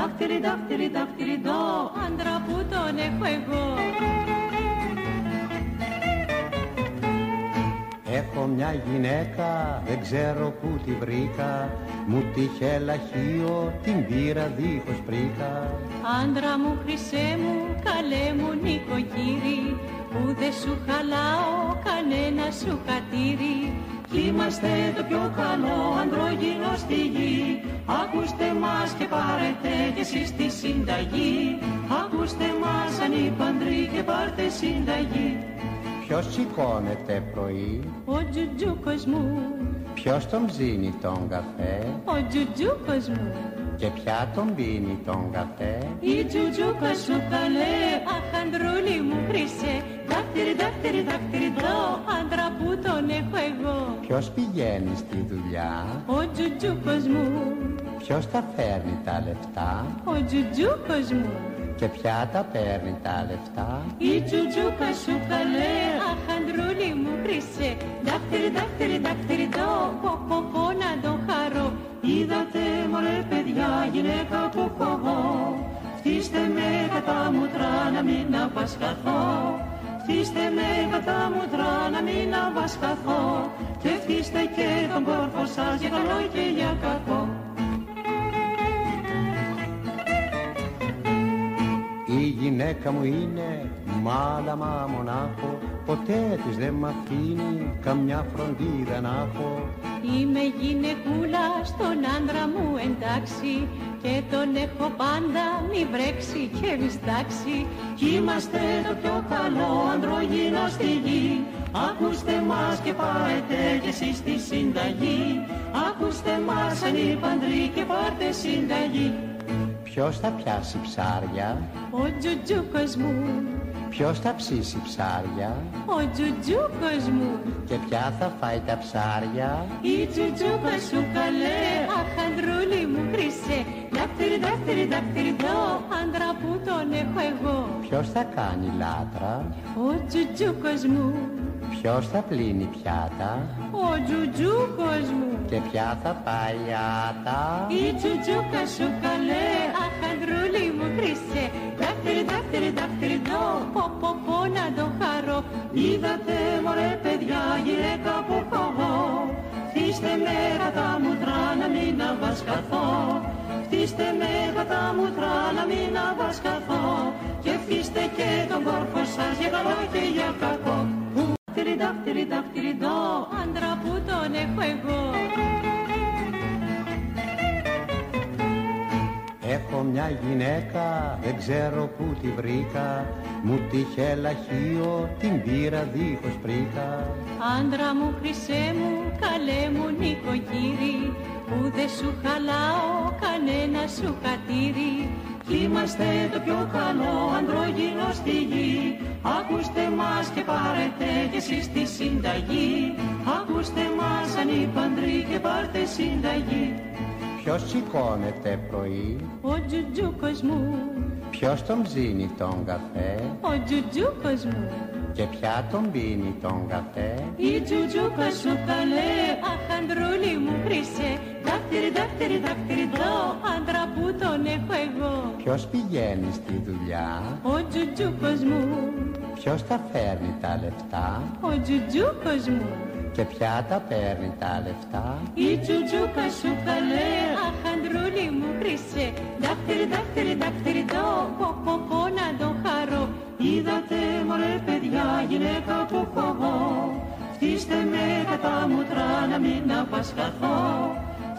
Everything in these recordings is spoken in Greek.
Δάχτυρι, δάχτυρι, δάχτυρι, δω, άντρα που τον έχω εγώ. Έχω μια γυναίκα, δεν ξέρω που τη βρήκα. Μου τύχε λαχείο, την πήρα δίχως πρίκα. Άντρα μου, χρυσέ μου, καλέ μου νοικοκύρι. Που δεν σου χαλάω κανένα σου κατήρι Κι είμαστε το πιο καλό ανδρόγυνο στη γη. Ακούστε μας και πάρετε κι εσείς τη συνταγή. Ακούστε μας ανήπαντροι και πάρτε συνταγή. Ποιος σηκώνεται πρωί, Ο τζουτζούκος μου, ποιος τον ψήνει τον καφέ; Ο τζουτζούκος μου Και ποια τον πίνει τον καφέ. Η τζουτζούκα σου καλέ, αχαντρούλη μου χρυσέ. Δάχτυρι, δάχτυρι, δάχτυρι, δω, άντρα που τον έχω εγώ. Ποιος πηγαίνει στη δουλειά, Ο τζουτζούκος μου, ποιος τα φέρνει τα λεφτά; Ο τζουτζούκος μου. Και ποια τα παίρνει τα λεφτά; Η τζουτζούκα σου καλέ, αχαντρούλη μου χρυσέ. Δάχτυρι, δάχτυρι, δάχτυρι, δω, πω, πω, πω, να το χαρώ Είδατε μωρέ παιδιά, γυναίκα που έχω εγώ Φτύστε με κατά μούτρα να μην απασχαθώ. Φτύστε με κατά μούτρα να μην απασχαθώ. Και φτύστε και τον κόρφο σας για καλό και για κακό Η γυναίκα μου είναι μάλαμα μονάχο Ποτέ της δεν μ' αφήνει καμιά φροντίδα να έχω. Είμαι γυναικούλα στον άντρα μου εντάξει Και τον έχω πάντα μη βρέξει και μη στάξει. Κι είμαστε το πιο καλό ανδρογυνό στη γη. Ακούστε μας και πάρετε κι εσείς τη συνταγή. Ακούστε μας ανήπαντροι και πάρτε συνταγή Ποιος θα πιάσει ψάρια, Ο τζουτζούκος μου, ποιος θα ψήσει ψάρια; Ο τζουτζούκος μου. Και ποια θα φάει τα ψάρια; Η τζουτζούκα σου καλέ, αχαντρούλη μου χρυσέ. Δάχτυρι, δάχτυρι, δάχτυρι, δω, άντρα που τον έχω εγώ. Ποιος θα κάνει λάτρα, Ο τζουτζούκος μου, ποιος θα πλύνει πιάτα; Ο τζουτζούκος μου. Και ποια θα πάει άτα; Η τζουτζούκα σου καλέ, αχαντρούλη μου χρυσέ Δάχτυρι, δάχτυρι, δάχτυρι, δω, πω, πω, πω, να το χαρώ. Είδατε μωρέ παιδιά, γυναίκα που έχω εγώ Φτύστε με κατά μούτρα να μην αβασκαθώ. Φτύστε με κατά μούτρα να μην αβασκαθώ. Και φτύστε και τον κόρφο σας για καλό και για κακό Δάχτυρι, δάχτυρι, δάχτυρι, δω, άντρα που τον έχω εγώ Έχω μια γυναίκα, δεν ξέρω που τη βρήκα. Μου τύχε λαχείο, την πήρα δίχως πρίκα. Άντρα μου, χρυσέ μου, καλέ μου νοικοκύρι Που δεν σου χαλάω κανένα σου κατήρι. Κι είμαστε το πιο καλό ανδρόγυνο στη γη. Ακούστε μας και πάρετε κι εσείς τη συνταγή. Ακούστε μας ανήπαντροι και πάρτε συνταγή Ποιος σηκώνεται πρωί, Ο τζουτζούκος μου, ποιος τον ψήνει τον καφέ; Ο τζουτζούκος μου. Και ποια τον πίνει τον καφέ; Η τζουτζούκα σου καλέ, αχαντρούλη μου χρυσέ. Δάχτυρι, δάχτυρι, δάχτυρι, δω, άντρα που τον έχω εγώ. Ποιος πηγαίνει στη δουλειά, Ο τζουτζούκος μου, ποιος τα φέρνει τα λεφτά; Ο τζουτζούκος μου Και ποια τα παίρνει τα λεφτά; Η τζουτζούκα σου καλέ, αχαντρούλη μου χρυσέ. Δάχτυρι, δάχτυρι, δάχτυρι, δω, πω, πω, πω, να το χαρώ. Είδατε μωρέ παιδιά, γυναίκα που έχω εγώ Φτύστε με κατά μούτρα να μην απασχαθώ.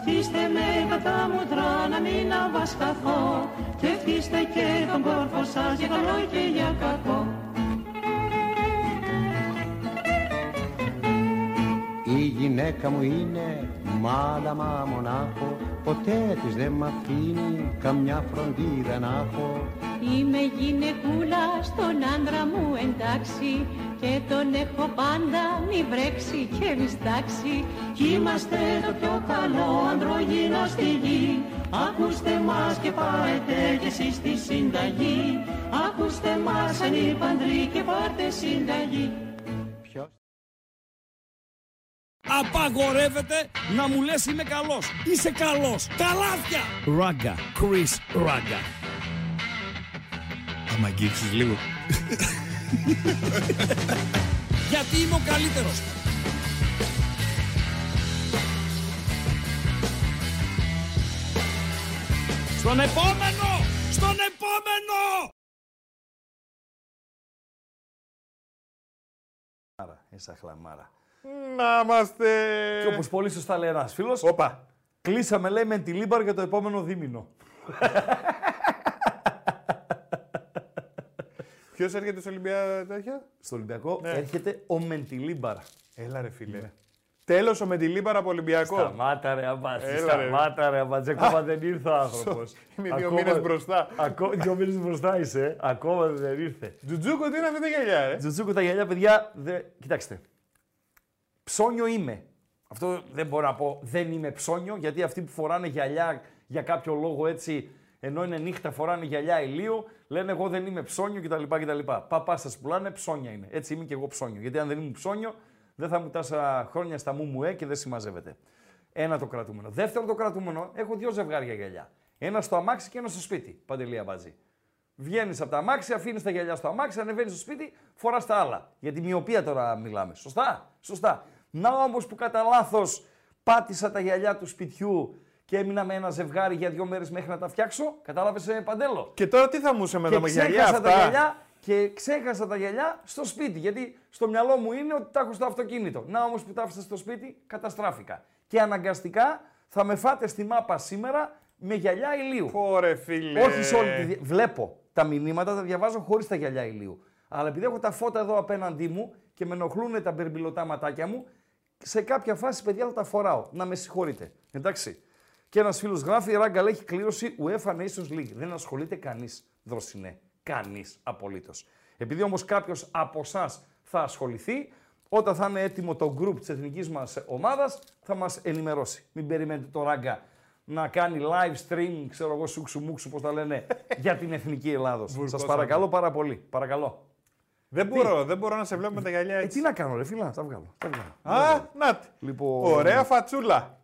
Φτύστε με κατά μούτρα να μην απασχαθώ. Και φτύστε και τον κόρφο σας για καλό και για κακό γυναίκα μου είναι μάλαμα μονάχο Ποτέ της δεν μ' αφήνει καμιά φροντίδα να έχω. Είμαι γυναικούλα στον άντρα μου εντάξει Και τον έχω πάντα μη βρέξει και μη στάξει. Κι είμαστε το πιο καλό ανδρογυνό στη γη. Ακούστε μας και πάρετε κι εσείς τη συνταγή. Ακούστε μας ανήπαντροι και πάρτε συνταγή απαγορεύεται να μου λες είμαι καλός. Είσαι καλός. Καλάθια. Ράγκα. Chris Ράγκα. Άμα αγγίξεις λίγο. Γιατί είμαι ο καλύτερος. Στον επόμενο! Στον επόμενο! Ίσα χλαμάρα. Να είμαστε. Και όπως πολύ σωστά λέει ένας φίλος, Όπα. κλείσαμε λέει με τη Λίμπαρ για το επόμενο δίμηνο. Ποιος έρχεται στο Ολυμπία τέτοια; Στο Ολυμπιακό Ναι. έρχεται ο Μεντιλίμπαρ. Έλα ρε φίλε. Τέλος ο Μεντιλίμπαρα από Ολυμπιακό. Σταμάτα ρε αμπάτζη, Έλα, ρε. σταμάτα ρε αμπάτζη, ακόμα δεν ήρθε ο άνθρωπος. Είναι δύο Ακόμα- μήνες μπροστά. Ακό- Δύο μήνες μπροστά είσαι, ε. ακόμα δεν ήρθε. Τζουτζούκο, τι είναι αυτή τα γυαλιά, ρε; Τζουτζούκο τα γυαλιά, παιδιά, δε... κοιτάξτε. Ψώνιο είμαι. Αυτό δεν μπορώ να πω δεν είμαι ψώνιο, γιατί αυτοί που φοράνε γυαλιά για κάποιο λόγο έτσι, ενώ είναι νύχτα φοράνε γυαλιά ηλίου, λένε εγώ δεν είμαι ψώνιο κτλ. κτλ. Παπάς σας πουλάνε, ψώνια είναι. Έτσι είμαι και εγώ ψώνιο. Γιατί αν δεν ήμουν ψώνιο, δεν θα μου τάσα χρόνια στα μου μου ε και δεν συμμαζεύεται. Ένα το κρατούμενο. Δεύτερο το κρατούμενο, έχω δύο ζευγάρια γυαλιά. Ένα στο αμάξι και ένα στο σπίτι. Παντελία μπατζή. Βγαίνεις από τα αμάξι, αφήνεις τα γυαλιά στο αμάξι, ανεβαίνεις στο σπίτι, φοράς τα άλλα. Για τη μοιοπία τώρα μιλάμε. Σωστά, σωστά. Να όμω που κατά λάθος πάτησα τα γυαλιά του σπιτιού και έμεινα με ένα ζευγάρι για δύο μέρες μέχρι να τα φτιάξω. Κατάλαβες, παντέλο; Και τώρα τι θα μου είσαι με Και τα γυαλιά ξέχασα τα αυτά; γυαλιά και ξέχασα τα γυαλιά στο σπίτι. Γιατί στο μυαλό μου είναι ότι τα έχω στο αυτοκίνητο. Να όμως που τα άφησα στο σπίτι, καταστράφηκα. Και αναγκαστικά θα με φάτε στη μάπα σήμερα με γυαλιά ηλίου. Πόρε φίλε. Όχι σε όλη τη. δια- Βλέπω τα μηνύματα, τα διαβάζω χωρίς τα γυαλιά ηλίου. Αλλά επειδή έχω τα φώτα εδώ απέναντί μου και με ενοχλούν τα μπερμπιλωτά ματάκια μου, σε κάποια φάση, παιδιά, θα τα φοράω. Να με συγχωρείτε. Εντάξει. Και ένας φίλος γράφει: Η Ράγκαλ έχει κλήρωση UEFA Nations League. Δεν ασχολείται κανείς, δροσινέ. Κανείς απολύτως. Επειδή όμως κάποιος από εσάς θα ασχοληθεί, όταν θα είναι έτοιμο το group της εθνικής μας ομάδας, θα μας ενημερώσει. Μην περιμένετε το Ράγκα να κάνει live stream, ξέρω εγώ, σούξου μουξου, πώς τα λένε, για την εθνική Ελλάδος. Σας Βουρκώσαμε. παρακαλώ πάρα πολύ. Παρακαλώ. Δεν μπορώ, δεν μπορώ να σε βλέπω με τα γυαλιά Ε, τι έτσι. να κάνω, ρε φίλα, τα βγάλω. Τα βγάλω. Α, να τη. Λοιπόν, Ωραία φατσούλα.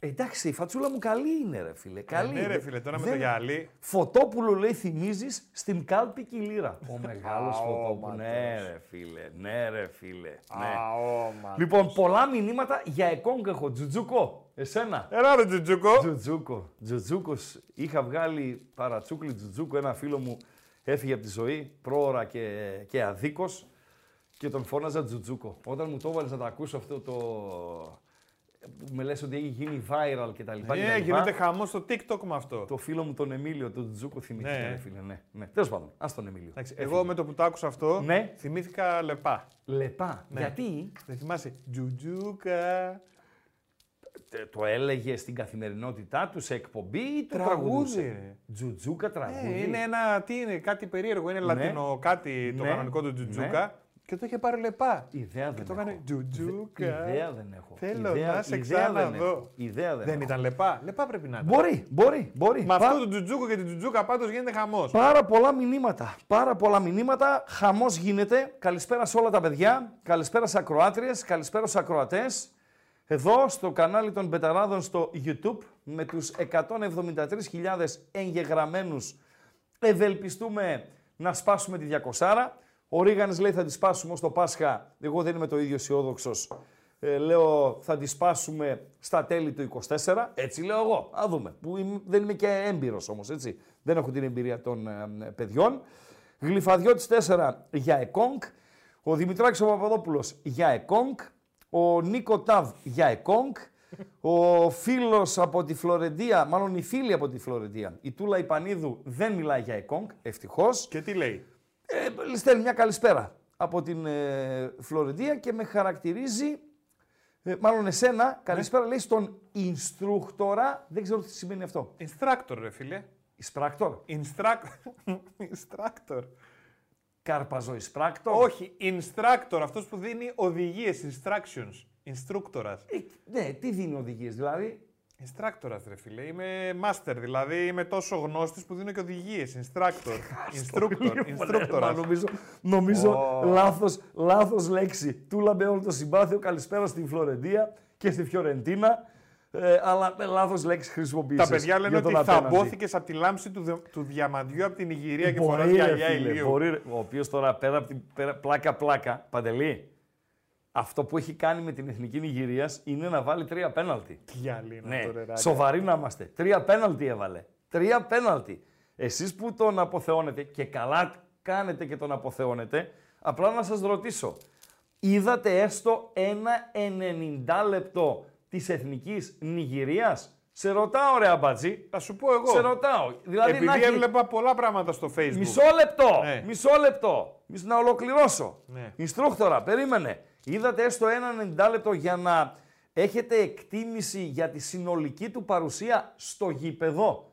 Ε, εντάξει, η φατσούλα μου καλή είναι, ρε φίλε. Καλή. Ναι, ρε είναι. φίλε, τώρα με Δεν- το γυαλί. Φωτόπουλο λέει θυμίζεις στην κάλπη κυλήρα. Ο μεγάλος Φωτόπουλος. ματός. Ναι, ρε φίλε. Ναι, ρε φίλε. Ναι. Αόμα. Λοιπόν, πολλά μηνύματα για εκόγκ έχω. Τζουτζούκο, εσένα. Έλα ρε Τζουτζούκο. Τζουτζούκο. Τζουτζούκος. Είχα βγάλει παρατσούκλι Τζουτζούκο. Ένα φίλο μου έφυγε από τη ζωή πρόωρα και, και αδίκως και τον φώναζα Τζουτζούκο. Όταν μου το έβαλε να τα ακούσω αυτό το. που με λες ότι έχει γίνει viral και τα λοιπά. και τα Ε, λοιπά, γίνεται χαμός στο TikTok με αυτό. Το φίλο μου τον Εμίλιο, τον Τζουτζούκο θυμήθηκα, Ναι. ρε φίλε. Ναι, ναι. Τέλος πάντων, ας τον Εμίλιο. Εντάξει, Έφυγε. εγώ με το που το άκουσα αυτό, Ναι. θυμήθηκα λεπά. Λεπά. Ναι. Γιατί; Δεν θυμάσαι. Τζουτζούκα. Ε, το έλεγε στην καθημερινότητά τους σε εκπομπή ή το Τραγούδι, τραγουδούσε. ρε. Τζουτζούκα τραγούδι. Ε, είναι ένα, τι είναι, κάτι περίεργο. Είναι λατινο κάτι το Ναι. κανονικό του Τζουτζούκα. Και το είχε πάρει λεπά. Ιδέα Και δεν το έχω. έκανε Τζουτζούκα. Ιδέα δεν έχω. Θέλω Ιδέα- να σε ιδέα δεν ξαναδώ. έχω. Ιδέα δεν, Δεν έχω. ήταν λεπά. Λεπά πρέπει να ήταν. Μπορεί, μπορεί, μπορεί. Με Πα- αυτό το Τζουτζούκο και την Τζουτζούκα πάντως γίνεται χαμός. Πάρα πολλά μηνύματα. Πάρα πολλά μηνύματα. Χαμός γίνεται. Καλησπέρα σε όλα τα παιδιά. Καλησπέρα σε ακροάτριες. Καλησπέρα σε ακροατές. Εδώ στο κανάλι των Μπεταράδων στο YouTube με τους 173.000 εγγεγραμμένους ευελπιστούμε να σπάσουμε τη 200. Ο Ρίγανης λέει θα τη σπάσουμε ως το Πάσχα. Εγώ δεν είμαι το ίδιο αισιόδοξος. Ε, λέω θα τη σπάσουμε στα τέλη του 24. Έτσι λέω εγώ. Α δούμε. Που είμαι- δεν είμαι και έμπειρος όμως, έτσι. Δεν έχω την εμπειρία των ε, παιδιών. Γλυφαδιώτης 4 για Εκόνγκ. Ο Δημητράκης ο Παπαδόπουλος για Εκόνγκ. Ο Νίκο Ταβ για Εκόνγκ. Ο φίλος από τη Φλωρεντία, μάλλον η φίλη από τη Φλωρεντία, η Τούλα Ιπανίδου δεν μιλάει για Εκόνγκ, ευτυχώς. Και τι λέει; Ε, στέλνει μια καλησπέρα από την ε, Φλωρεντία και με χαρακτηρίζει, ε, μάλλον εσένα, καλησπέρα λέει στον Ινστρούκτορα, δεν ξέρω τι σημαίνει αυτό. Instructor, ρε φίλε. Ισπράκτορ, Instructor. Instructor. Καρπαζό Ισπράκτορ. Όχι, instructor, αυτός που δίνει οδηγίες, instructions. Instructors. Ε, ναι, τι δίνει οδηγίες, δηλαδή; Instructor, ρε φίλε. Είμαι master, δηλαδή είμαι τόσο γνώστης που δίνω και οδηγίες. Instructor. Instructor. Μα Instructor. νομίζω νομίζω Ω. λάθος, λάθος λέξη. Τούλαμπε όλο το συμπάθειο. Καλησπέρα στην Φλωρεντία και στη Φιωρεντίνα. Ε, αλλά με λάθος λέξη χρησιμοποίησες. Τα παιδιά λένε για τον ότι απέναντι. θαμπόθηκε από τη λάμψη του, δε- του διαμαντιού από την Ιγυρία και φοράς Μπορεί, ρε γυαλιά φίλε, ηλίου. μπορεί, ρε. ο οποίος τώρα πέρα από την πέρα, πλάκα πλάκα, Παντελή, αυτό που έχει κάνει με την εθνική Νιγηρία είναι να βάλει τρία πέναλτι. Τι γυαλί είναι Ναι, αυτό, ρε, ράγκα. σοβαροί να είμαστε. Τρία πέναλτι έβαλε. Τρία πέναλτι. Εσείς που τον αποθεώνετε και καλά κάνετε και τον αποθεώνετε, απλά να σας ρωτήσω. Είδατε έστω ένα 90 λεπτό της εθνικής Νιγηρίας. Σε ρωτάω ρε αμπατζή. Θα σου πω εγώ. Σε ρωτάω. Δηλαδή Επειδή να έχει- έβλεπα πολλά πράγματα στο facebook. Μισό λεπτό. Ναι. Μισό λεπτό. Μισό να ολοκληρώσω. Ναι. Ινστρούκτορα, περίμενε. Είδατε έστω ένα 90 λεπτό για να έχετε εκτίμηση για τη συνολική του παρουσία στο γήπεδο.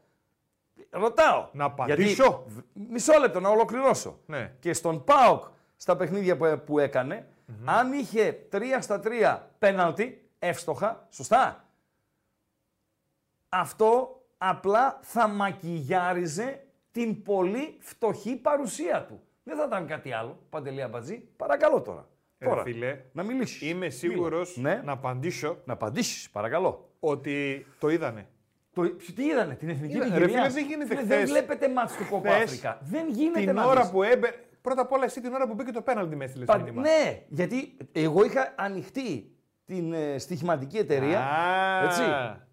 Ρωτάω. Να Γιατί- απαντήσω. Β- Μισό λεπτό, να ολοκληρώσω. Ναι. Και στον ΠΑΟΚ, στα παιχνίδια που, που έκανε, αν είχε 3 στα 3 πέναλτι, εύστοχα, σωστά. Αυτό απλά θα μακιγιάριζε την πολύ φτωχή παρουσία του. Δεν θα ήταν κάτι άλλο, Παντελή Αμπατζή. Παρακαλώ τώρα. Ε, τώρα. φίλε, να μιλήσεις. Είμαι Μίλα. σίγουρος Ναι. να απαντήσω Να απαντήσεις, παρακαλώ. ότι το είδανε. Το, τι είδανε, την εθνική Είδα- ρε Νιγηρία. φίλε, δεν γίνεται Δεν χθες. βλέπετε μάτς του Κόπα Χθες, Αφρικα. Δεν γίνεται Την να ώρα δεις. που έμπαινε. Πρώτα απ' όλα, εσύ την ώρα που μπήκε το πέναλτι μες έστειλε Πα- μήνυμα. Ναι, γιατί εγώ είχα ανοιχτή την ε, στοιχηματική εταιρεία. Α. Έτσι.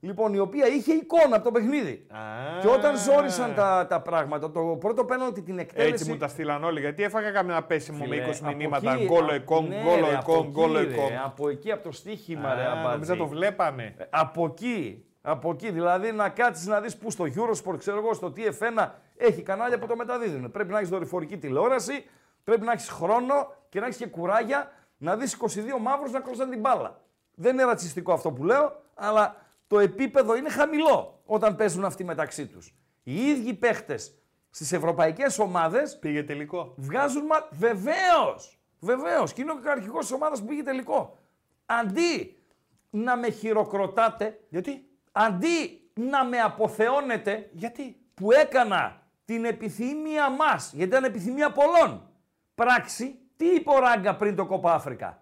Λοιπόν, η οποία είχε εικόνα από το παιχνίδι. Α. Και όταν ζόρισαν τα, τα πράγματα, το πρώτο πέναλτι την εκτέλεση. Έτσι μου τα στείλαν όλοι. Γιατί έφαγα καμιά πέσιμο Φίλε, με 20 από μηνύματα. εκεί- Γκόλο α- εκόν, ναι, γκόλο ρε, από εκόν, εκεί, γκόλο ρε, εκόν. Από εκεί, από το στοίχημα, ρε, Α, αμπάτζη. Νόμιζα το βλέπανε. Ε, Από εκεί, από εκεί. Δηλαδή να κάτσεις να δεις που στο Eurosport, ξέρω εγώ, στο TF1 έχει κανάλια που το μεταδίδουν. Πρέπει να έχεις δορυφορική τηλεόραση, πρέπει να έχεις χρόνο και να έχεις και κουράγια να δεις 22 μαύρους να κρούσαν την μπάλα. Δεν είναι ρατσιστικό αυτό που λέω, αλλά το επίπεδο είναι χαμηλό όταν παίζουν αυτοί μεταξύ τους. Οι ίδιοι παίχτες στις ευρωπαϊκές ομάδες Πήγε τελικό. Βγάζουν μα... Βεβαίως! Βεβαίως! Και είναι ο αρχηγός της ομάδας που πήγε τελικό. Αντί να με χειροκροτάτε, Γιατί; αντί να με αποθεώνετε Γιατί; που έκανα την επιθυμία μας, γιατί ήταν επιθυμία πολλών, πράξη, τι είπε ο Ράγκα πριν το Κόπα Αφρικα.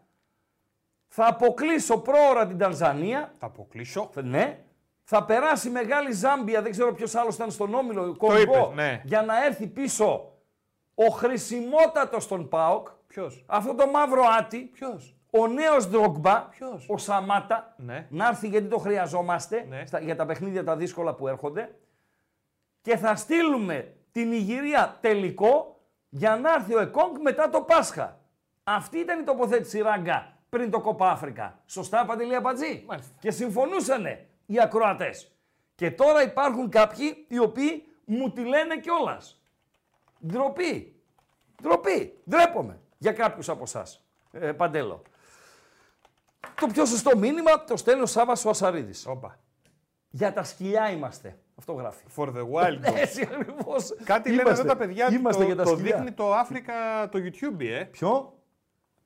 Θα αποκλείσω πρόωρα την Τανζανία, Θα αποκλείσω. ναι, θα περάσει η μεγάλη Ζάμπια, δεν ξέρω ποιος άλλος ήταν στον Όμιλο, Κονγκό, είπες, ναι. για να έρθει πίσω ο χρησιμότατος των ΠΑΟΚ, Ποιος; αυτό το μαύρο άτι, Ποιος; ο νέος Ντρόγκμπα, Ποιος; ο Σαμάτα, Ναι. να έρθει γιατί το χρειαζόμαστε Ναι. στα- για τα παιχνίδια τα δύσκολα που έρχονται και θα στείλουμε την Ιγυρία τελικό για να έρθει ο Εκόνγκ μετά το Πάσχα. Αυτή ήταν η τοποθέτηση Ράγκα πριν το Κόπα Αφρικα. Σωστά, Παντελή Αμπατζή; Μάλιστα. Και συμφωνούσανε οι ακροατές. Και τώρα υπάρχουν κάποιοι οι οποίοι μου τη λένε κιόλας. Ντροπή. Ντροπή. Ντρέπομαι για κάποιους από εσάς. Ε, Παντέλο. Το πιο σωστό μήνυμα το στέλνει ο Σάββας ο Ασαρίδης. Όπα. Για τα σκυλιά είμαστε. Αυτό γράφει. For the wild dogs. Έτσι ακριβώς. Κάτι λένε Είμαστε. εδώ τα παιδιά ότι Είμαστε το, για τα το σκυλιά. δείχνει το Africa το YouTube, ε. Ποιο;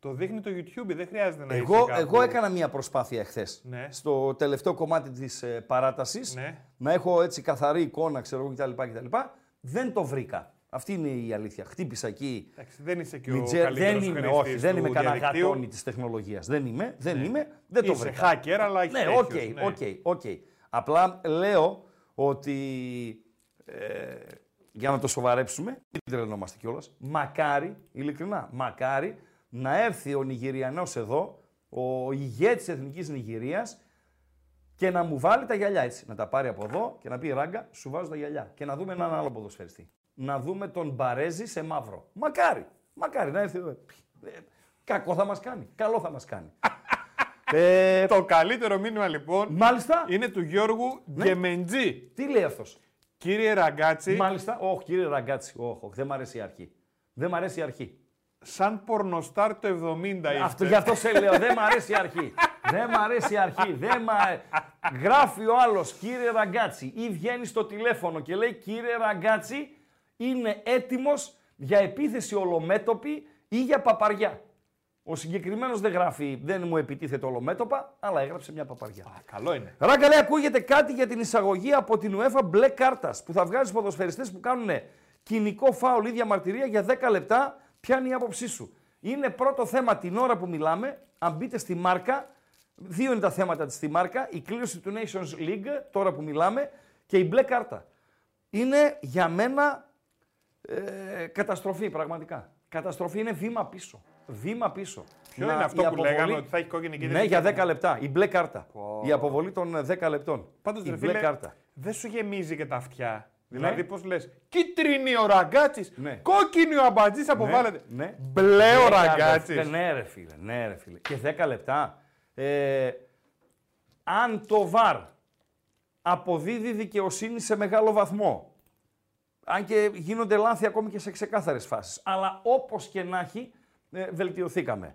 Το δείχνει το YouTube, δεν χρειάζεται να είσαι Εγώ, κάπου. εγώ έκανα μία προσπάθεια εχθές. Ναι. Στο τελευταίο κομμάτι της ε, παράτασης. Ναι. Να έχω έτσι καθαρή εικόνα, ξέρω εγώ κτλ. κτλ. Δεν το βρήκα. Αυτή είναι η αλήθεια. Χτύπησα εκεί. Εντάξει, δεν είσαι και ο Μιτζέ- καλύτερος δεν είμαι, χρήστης όχι, δεν του είμαι κανένα διαδικτύου. γατόνι της τεχνολογίας. Δεν είμαι, δεν είμαι, δεν το Είσαι βρήκα. hacker, αλλά έχεις Ναι, τέτοιος, οκ, ναι. OK, OK. Απλά λέω ότι ε, για να το σοβαρέψουμε, μην τρελνόμαστε κιόλας. Μακάρι, ειλικρινά, μακάρι να έρθει ο Νιγηριανός εδώ, ο ηγέτης της Εθνικής Νιγηρίας και να μου βάλει τα γυαλιά έτσι. Να τα πάρει από εδώ και να πει ράγκα, σου βάζω τα γυαλιά. Και να δούμε έναν άλλο ποδοσφαιριστή. Να δούμε τον Μπαρέζη σε μαύρο. Μακάρι, μακάρι να έρθει εδώ. Ε, Κακό θα μας κάνει, καλό θα μας κάνει. ε, Το καλύτερο μήνυμα λοιπόν μάλιστα, είναι του Γιώργου Ναι. Γκεμεντζή. τι λέει αυτός; Κύριε Ραγκάτση, Μάλιστα, όχι κύριε Ραγκάτση, όχι, όχι, δεν μ' αρέσει η αρχή. Δεν μ' αρέσει η αρχή. Σαν πορνοστάρ το 70 είστε. Αυτό, γι' αυτό σε λέω, δεν μ' αρέσει η αρχή. δεν μ' αρέσει η αρχή. Δεν μ' αρέ- Γράφει ο άλλος, κύριε Ραγκάτση, ή βγαίνει στο τηλέφωνο και λέει, κύριε Ραγκάτση, είναι έτοιμος για επίθεση ολομέτωπη ή για παπαριά. Ο συγκεκριμένος δεν γράφει, δεν μου επιτίθεται ολομέτωπα, αλλά έγραψε μια παπαριά. Α, καλό είναι. Ράγκα λέει, ακούγεται κάτι για την εισαγωγή από την UEFA μπλε κάρτας που θα βγάζει ποδοσφαιριστές που κάνουν κοινικό φάουλ ή διαμαρτυρία για 10 λεπτά. Ποια είναι η άποψή σου; Είναι πρώτο θέμα την ώρα που μιλάμε. Αν μπείτε στη μάρκα, δύο είναι τα θέματα της στη μάρκα. Η κλήρωση του Nations League, τώρα που μιλάμε, και η μπλε κάρτα. Είναι για μένα ε, καταστροφή πραγματικά. Καταστροφή είναι βήμα πίσω. Βήμα πίσω. Ποιο Να- είναι αυτό η που λέγανε αποβολή- ότι θα έχει κόκκινη κίτρινη. Ναι, για και- 10 λεπτά. Η μπλε κάρτα. Η αποβολή των ε, 10 λεπτών. Πάντως η ρε μπλε φίλε, κάρτα. δεν σου γεμίζει και τα αυτιά. Ναι. Δηλαδή, πώς λες, κίτρινη ο ραγκάτσι, Ναι. κόκκινη ο αμπατζής αποβάλλεται. ναι. Μπλε ο 10 ραγκάτσι. λεπτά. Ναι, ρε φίλε. Ναι, ρε φίλε. Και 10 λεπτά. Ε, αν το βαρ αποδίδει δικαιοσύνη σε μεγάλο βαθμό, αν και γίνονται λάθη ακόμη και σε ξεκάθαρες φάσεις, αλλά όπως και να έχει, ε, βελτιωθήκαμε.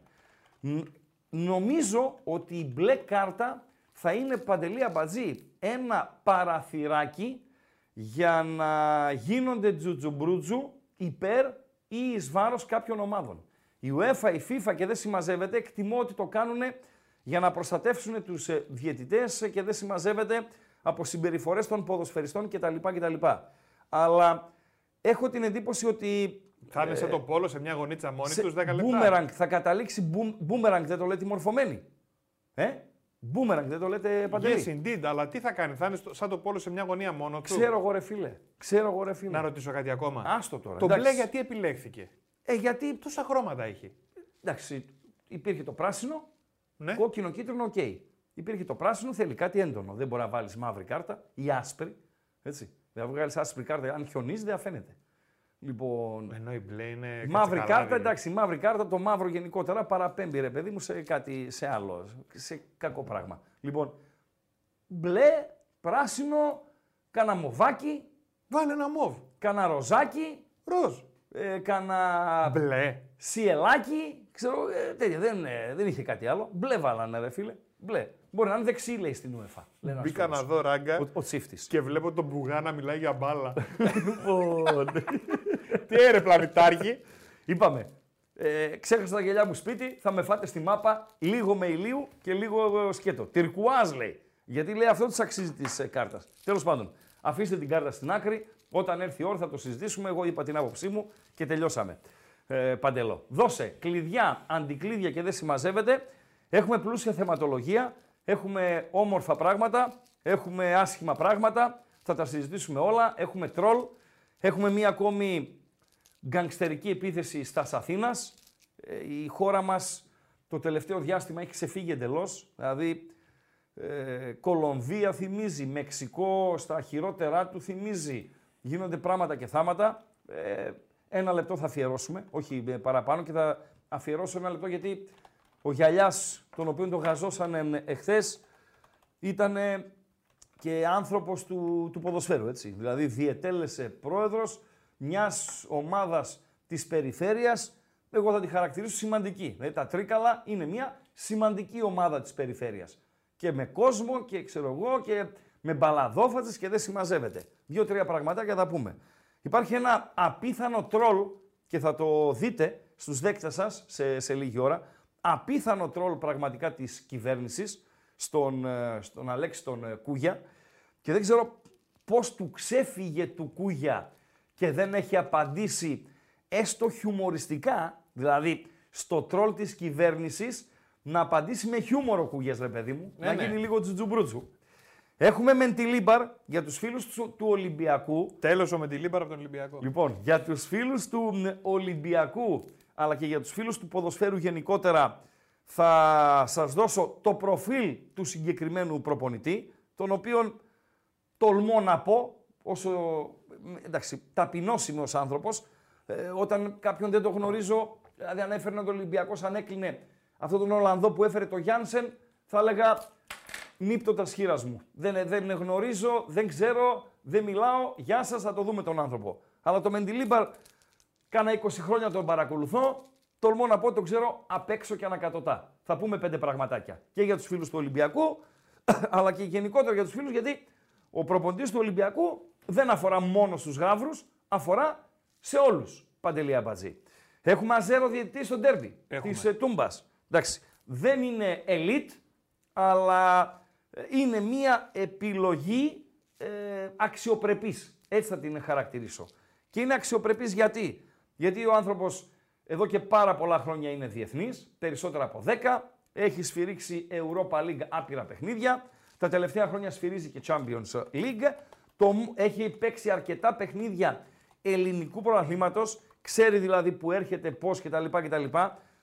Ν- Νομίζω ότι η μπλε κάρτα θα είναι παντελή αμπατζή ένα παραθυράκι για να γίνονται τζουτζουμπρούτζου υπέρ ή εις βάρος κάποιων ομάδων. Η UEFA, η FIFA και δεν συμμαζεύεται, εκτιμώ ότι το κάνουν για να προστατεύσουν τους ε, διαιτητές ε, και δεν συμμαζεύεται από συμπεριφορές των ποδοσφαιριστών κτλ. κτλ. Αλλά έχω την εντύπωση ότι Θα είναι σαν το πόλο σε μια γωνίτσα μόνη σε τους 10 λεπτά. Boomerang θα καταλήξει. boom- Boomerang δεν το λέτε μορφωμένη. Ε; Boomerang δεν το λέτε Παντελή; Yes, indeed, αλλά τι θα κάνει, θα είναι στο- σαν το πόλο σε μια γωνία μόνο του; Ξέρω εγώ ρε φίλε. Ξέρω εγώ ρε φίλε. Να ρωτήσω κάτι ακόμα. Άστο τώρα. Το εντάξει. μπλε γιατί επιλέχθηκε; Ε, γιατί Τόσα χρώματα έχει. εντάξει, υπήρχε το πράσινο, Ναι. κόκκινο, κίτρινο, οκ. Υπήρχε το πράσινο, θέλει κάτι έντονο. Δεν μπορεί να βάλεις μαύρη κάρτα ή άσπρη. Έτσι. Δεν θα βγάλεις άσπρη κάρτα, αν χιονίζει δεν φαίνεται. Λοιπόν, Ενώ η μπλε είναι. Μαύρη κατσικαλάδι. κάρτα, εντάξει, η μαύρη κάρτα, το μαύρο γενικότερα παραπέμπει ρε παιδί μου σε κάτι, σε άλλο, σε κακό πράγμα. Λοιπόν, μπλε, πράσινο, κάνα μοβάκι, Βάλε ένα μοβ. κάνα ροζάκι, Ροζ. ε, κάνα Μπλε. σιελάκι, ξέρω, ε, τέτοια, δεν, ε, δεν είχε κάτι άλλο. Μπλε βάλανε ρε φίλε, μπλε. Μπορεί να είναι δεξί λέει στην UEFA. λέει ένας Μπήκα να φίλος. δω ράγκα Ο, ο τσίφτης. και βλέπω τον Μπουγά να μιλάει για μπάλα. Λοιπόν, Τι έρε πλανητάρχη. Είπαμε, ε, ξέχασα τα γυαλιά μου σπίτι, θα με φάτε στη μάπα λίγο με ηλίου και λίγο ε, σκέτο. Τυρκουάζ λέει. Γιατί λέει αυτό της αξίζει της ε, κάρτας. Τέλος πάντων, αφήστε την κάρτα στην άκρη. Όταν έρθει η ώρα θα το συζητήσουμε. Εγώ είπα την άποψή μου και τελειώσαμε. Ε, παντελώ. Δώσε κλειδιά, αντικλείδια και δεν συμμαζεύεται. Έχουμε πλούσια θεματολογία. Έχουμε όμορφα πράγματα. Έχουμε άσχημα πράγματα. Θα τα συζητήσουμε όλα. Έχουμε τρόλ. Έχουμε μία ακόμη γκανγκστερική επίθεση στας Αθήνας. Ε, Η χώρα μας το τελευταίο διάστημα έχει ξεφύγει εντελώς. Δηλαδή, ε, Κολομβία θυμίζει, Μεξικό στα χειρότερά του θυμίζει. Γίνονται πράγματα και θάματα. Ε, ένα λεπτό θα αφιερώσουμε, όχι ε, παραπάνω και θα αφιερώσω ένα λεπτό γιατί ο Γιαλιάς, τον οποίο τον γαζώσανε εχθές, ήταν και άνθρωπος του, του ποδοσφαίρου, έτσι. Δηλαδή διετέλεσε πρόεδρος μιας ομάδας της περιφέρειας, εγώ θα τη χαρακτηρίσω σημαντική. Δηλαδή τα Τρίκαλα είναι μια σημαντική ομάδα της περιφέρειας. Και με κόσμο και ξέρω εγώ και με μπαλαδόφατες και δεν συμμαζεύεται. Δύο-τρία πραγματάκια θα πούμε. Υπάρχει ένα απίθανο τρόλ και θα το δείτε στους δέκτες σας σε, σε λίγη ώρα. Απίθανο τρόλ πραγματικά της κυβέρνησης στον, ε, στον Αλέξη τον ε, Κούγια και δεν ξέρω πώς του ξέφυγε του Κούγια και δεν έχει απαντήσει έστω χιουμοριστικά, δηλαδή στο τρόλ της κυβέρνησης, να απαντήσει με χιούμορο Κούγιας, ρε παιδί μου, Ναι, να ναι. γίνει λίγο τζουτζουμπρούτζου. Έχουμε Μεντιλίμπαρ για τους φίλους του, του Ολυμπιακού. Τέλος ο Μεντιλίμπαρα από τον Ολυμπιακό. Λοιπόν, για τους φίλους του μ, Ολυμπιακού, αλλά και για τους φίλους του ποδοσφαίρου γενικότερα, θα σας δώσω το προφίλ του συγκεκριμένου προπονητή, τον οποίον τολμώ να πω, όσο εντάξει, ταπεινός είμαι ως άνθρωπος, ε, όταν κάποιον δεν το γνωρίζω, δηλαδή αν έφερνε τον Ολυμπιακός, αν έκλεινε αυτόν τον Ολλανδό που έφερε το Γιάνσεν, θα έλεγα νύπτοντα χείρα μου. Δεν, δεν γνωρίζω, δεν ξέρω, δεν μιλάω. Γεια σας, θα το δούμε τον άνθρωπο. Αλλά το Μεντιλίμπαρ, κάνα 20 χρόνια τον παρακολουθώ. Τολμώ να πω, τον ξέρω απ' έξω και ανακατοτά. Θα πούμε πέντε πραγματάκια. Και για τους φίλους του Ολυμπιακού, αλλά και γενικότερα για τους φίλους, γιατί ο προποντή του Ολυμπιακού δεν αφορά μόνο στους γάβρου, αφορά σε όλους. Παντελή Αμπατζή. Έχουμε αζέρο διαιτητή στο ντέρμπι Έχουμε. της Τούμπας. Εντάξει, δεν είναι elite, αλλά ε, είναι μία επιλογή ε, αξιοπρεπής. Έτσι θα την χαρακτηρίσω. Και είναι αξιοπρεπής γιατί. Γιατί ο άνθρωπος εδώ και πάρα πολλά χρόνια είναι διεθνής, περισσότερα από 10, έχει σφυρίξει Europa League άπειρα παιχνίδια, τα τελευταία χρόνια σφυρίζει και Champions League, το, έχει παίξει αρκετά παιχνίδια ελληνικού πρωταθλήματος, ξέρει δηλαδή που έρχεται, πώς κτλ. κτλ.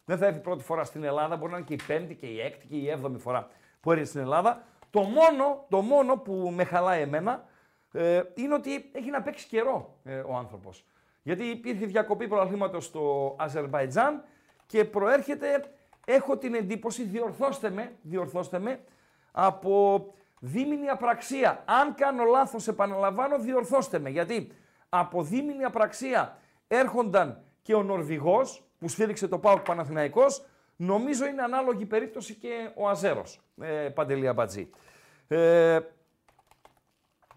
Δεν θα έρθει πρώτη φορά στην Ελλάδα, μπορεί να είναι και η πέμπτη και η έκτη και η έβδομη φορά που έρχεται στην Ελλάδα. Το μόνο, το μόνο που με χαλάει εμένα ε, είναι ότι έχει να παίξει καιρό ε, ο άνθρωπος. Γιατί υπήρχε διακοπή πρωταθλήματος στο Αζερβαϊτζάν και προέρχεται, έχω την εντύπωση, διορθώστε με, διορθώστε με, από δίμηνη απραξία. Αν κάνω λάθος, επαναλαμβάνω, διορθώστε με. Γιατί από δίμηνη απραξία έρχονταν και ο Νορβηγός, που σφίριξε το ΠΑΟΚ Παναθηναϊκός, νομίζω είναι ανάλογη περίπτωση και ο Αζέρος, ε, Παντελία Μπατζή. Ε,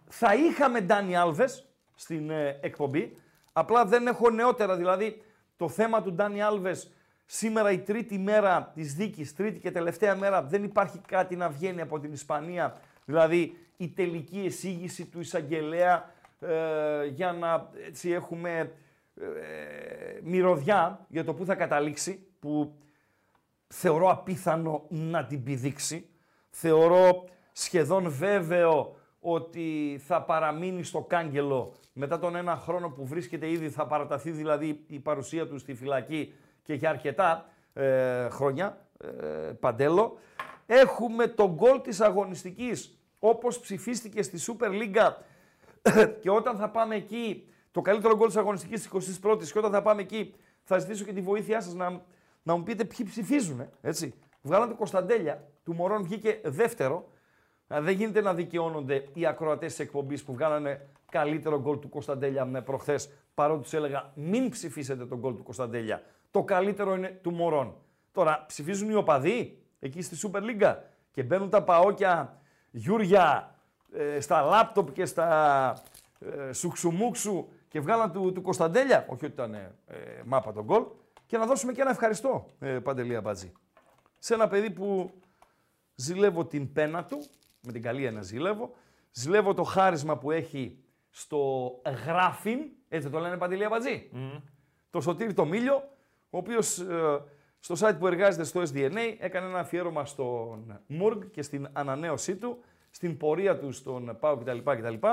θα είχαμε Ντάνι Άλβες στην ε, εκπομπή, απλά δεν έχω νεότερα, δηλαδή το θέμα του Ντάνι Άλβες σήμερα η τρίτη μέρα της δίκης, τρίτη και τελευταία μέρα, δεν υπάρχει κάτι να βγαίνει από την Ισπανία, δηλαδή η τελική εισήγηση του εισαγγελέα ε, για να έτσι έχουμε ε, μυρωδιά για το που θα καταλήξει, που θεωρώ απίθανο να την πηδήξει. Θεωρώ σχεδόν βέβαιο ότι θα παραμείνει στο κάγκελο μετά τον ένα χρόνο που βρίσκεται ήδη, θα παραταθεί δηλαδή η παρουσία του στη φυλακή και για αρκετά ε, χρόνια, ε, παντέλο. Έχουμε τον γκολ της αγωνιστικής, όπως ψηφίστηκε στη Super League και όταν θα πάμε εκεί, το καλύτερο γκολ της αγωνιστικής 21ης και όταν θα πάμε εκεί θα ζητήσω και τη βοήθειά σας να, να μου πείτε ποιοι ψηφίζουν, έτσι. Βγάλατε Κωνσταντέλια, του Μωρόν βγήκε δεύτερο. Δεν γίνεται να δικαιώνονται οι ακροατές της εκπομπής που βγάλανε καλύτερο γκολ του Κωνσταντέλια με προχθές, παρότι τους έλεγα μην ψηφίσετε τον γκολ του Κωνσταντέλια. Το καλύτερο είναι του Μωρόν. Τώρα ψηφίζουν οι οπαδοί εκεί στη Super League και μπαίνουν τα παόκια Γιούρια ε, στα λάπτοπ και στα ε, σουξουμούξου και βγάλαν του, του Κωνσταντέλια. Όχι ότι ήταν ε, μάπα τον γκολ. Και να δώσουμε και ένα ευχαριστώ, ε, Παντελία Μπατζή. Σε ένα παιδί που ζηλεύω την πένα του, με την καλή ένα ζηλεύω, ζηλεύω το χάρισμα που έχει στο γράφιν, έτσι το λένε Παντελία Μπατζή. Το Σωτήρι το Μίλιο, ο οποίος ε, στο site που εργάζεται στο SDNA έκανε ένα αφιέρωμα στον Μουργκ και στην ανανέωσή του, στην πορεία του στον ΠΑΟ κτλ. κτλ.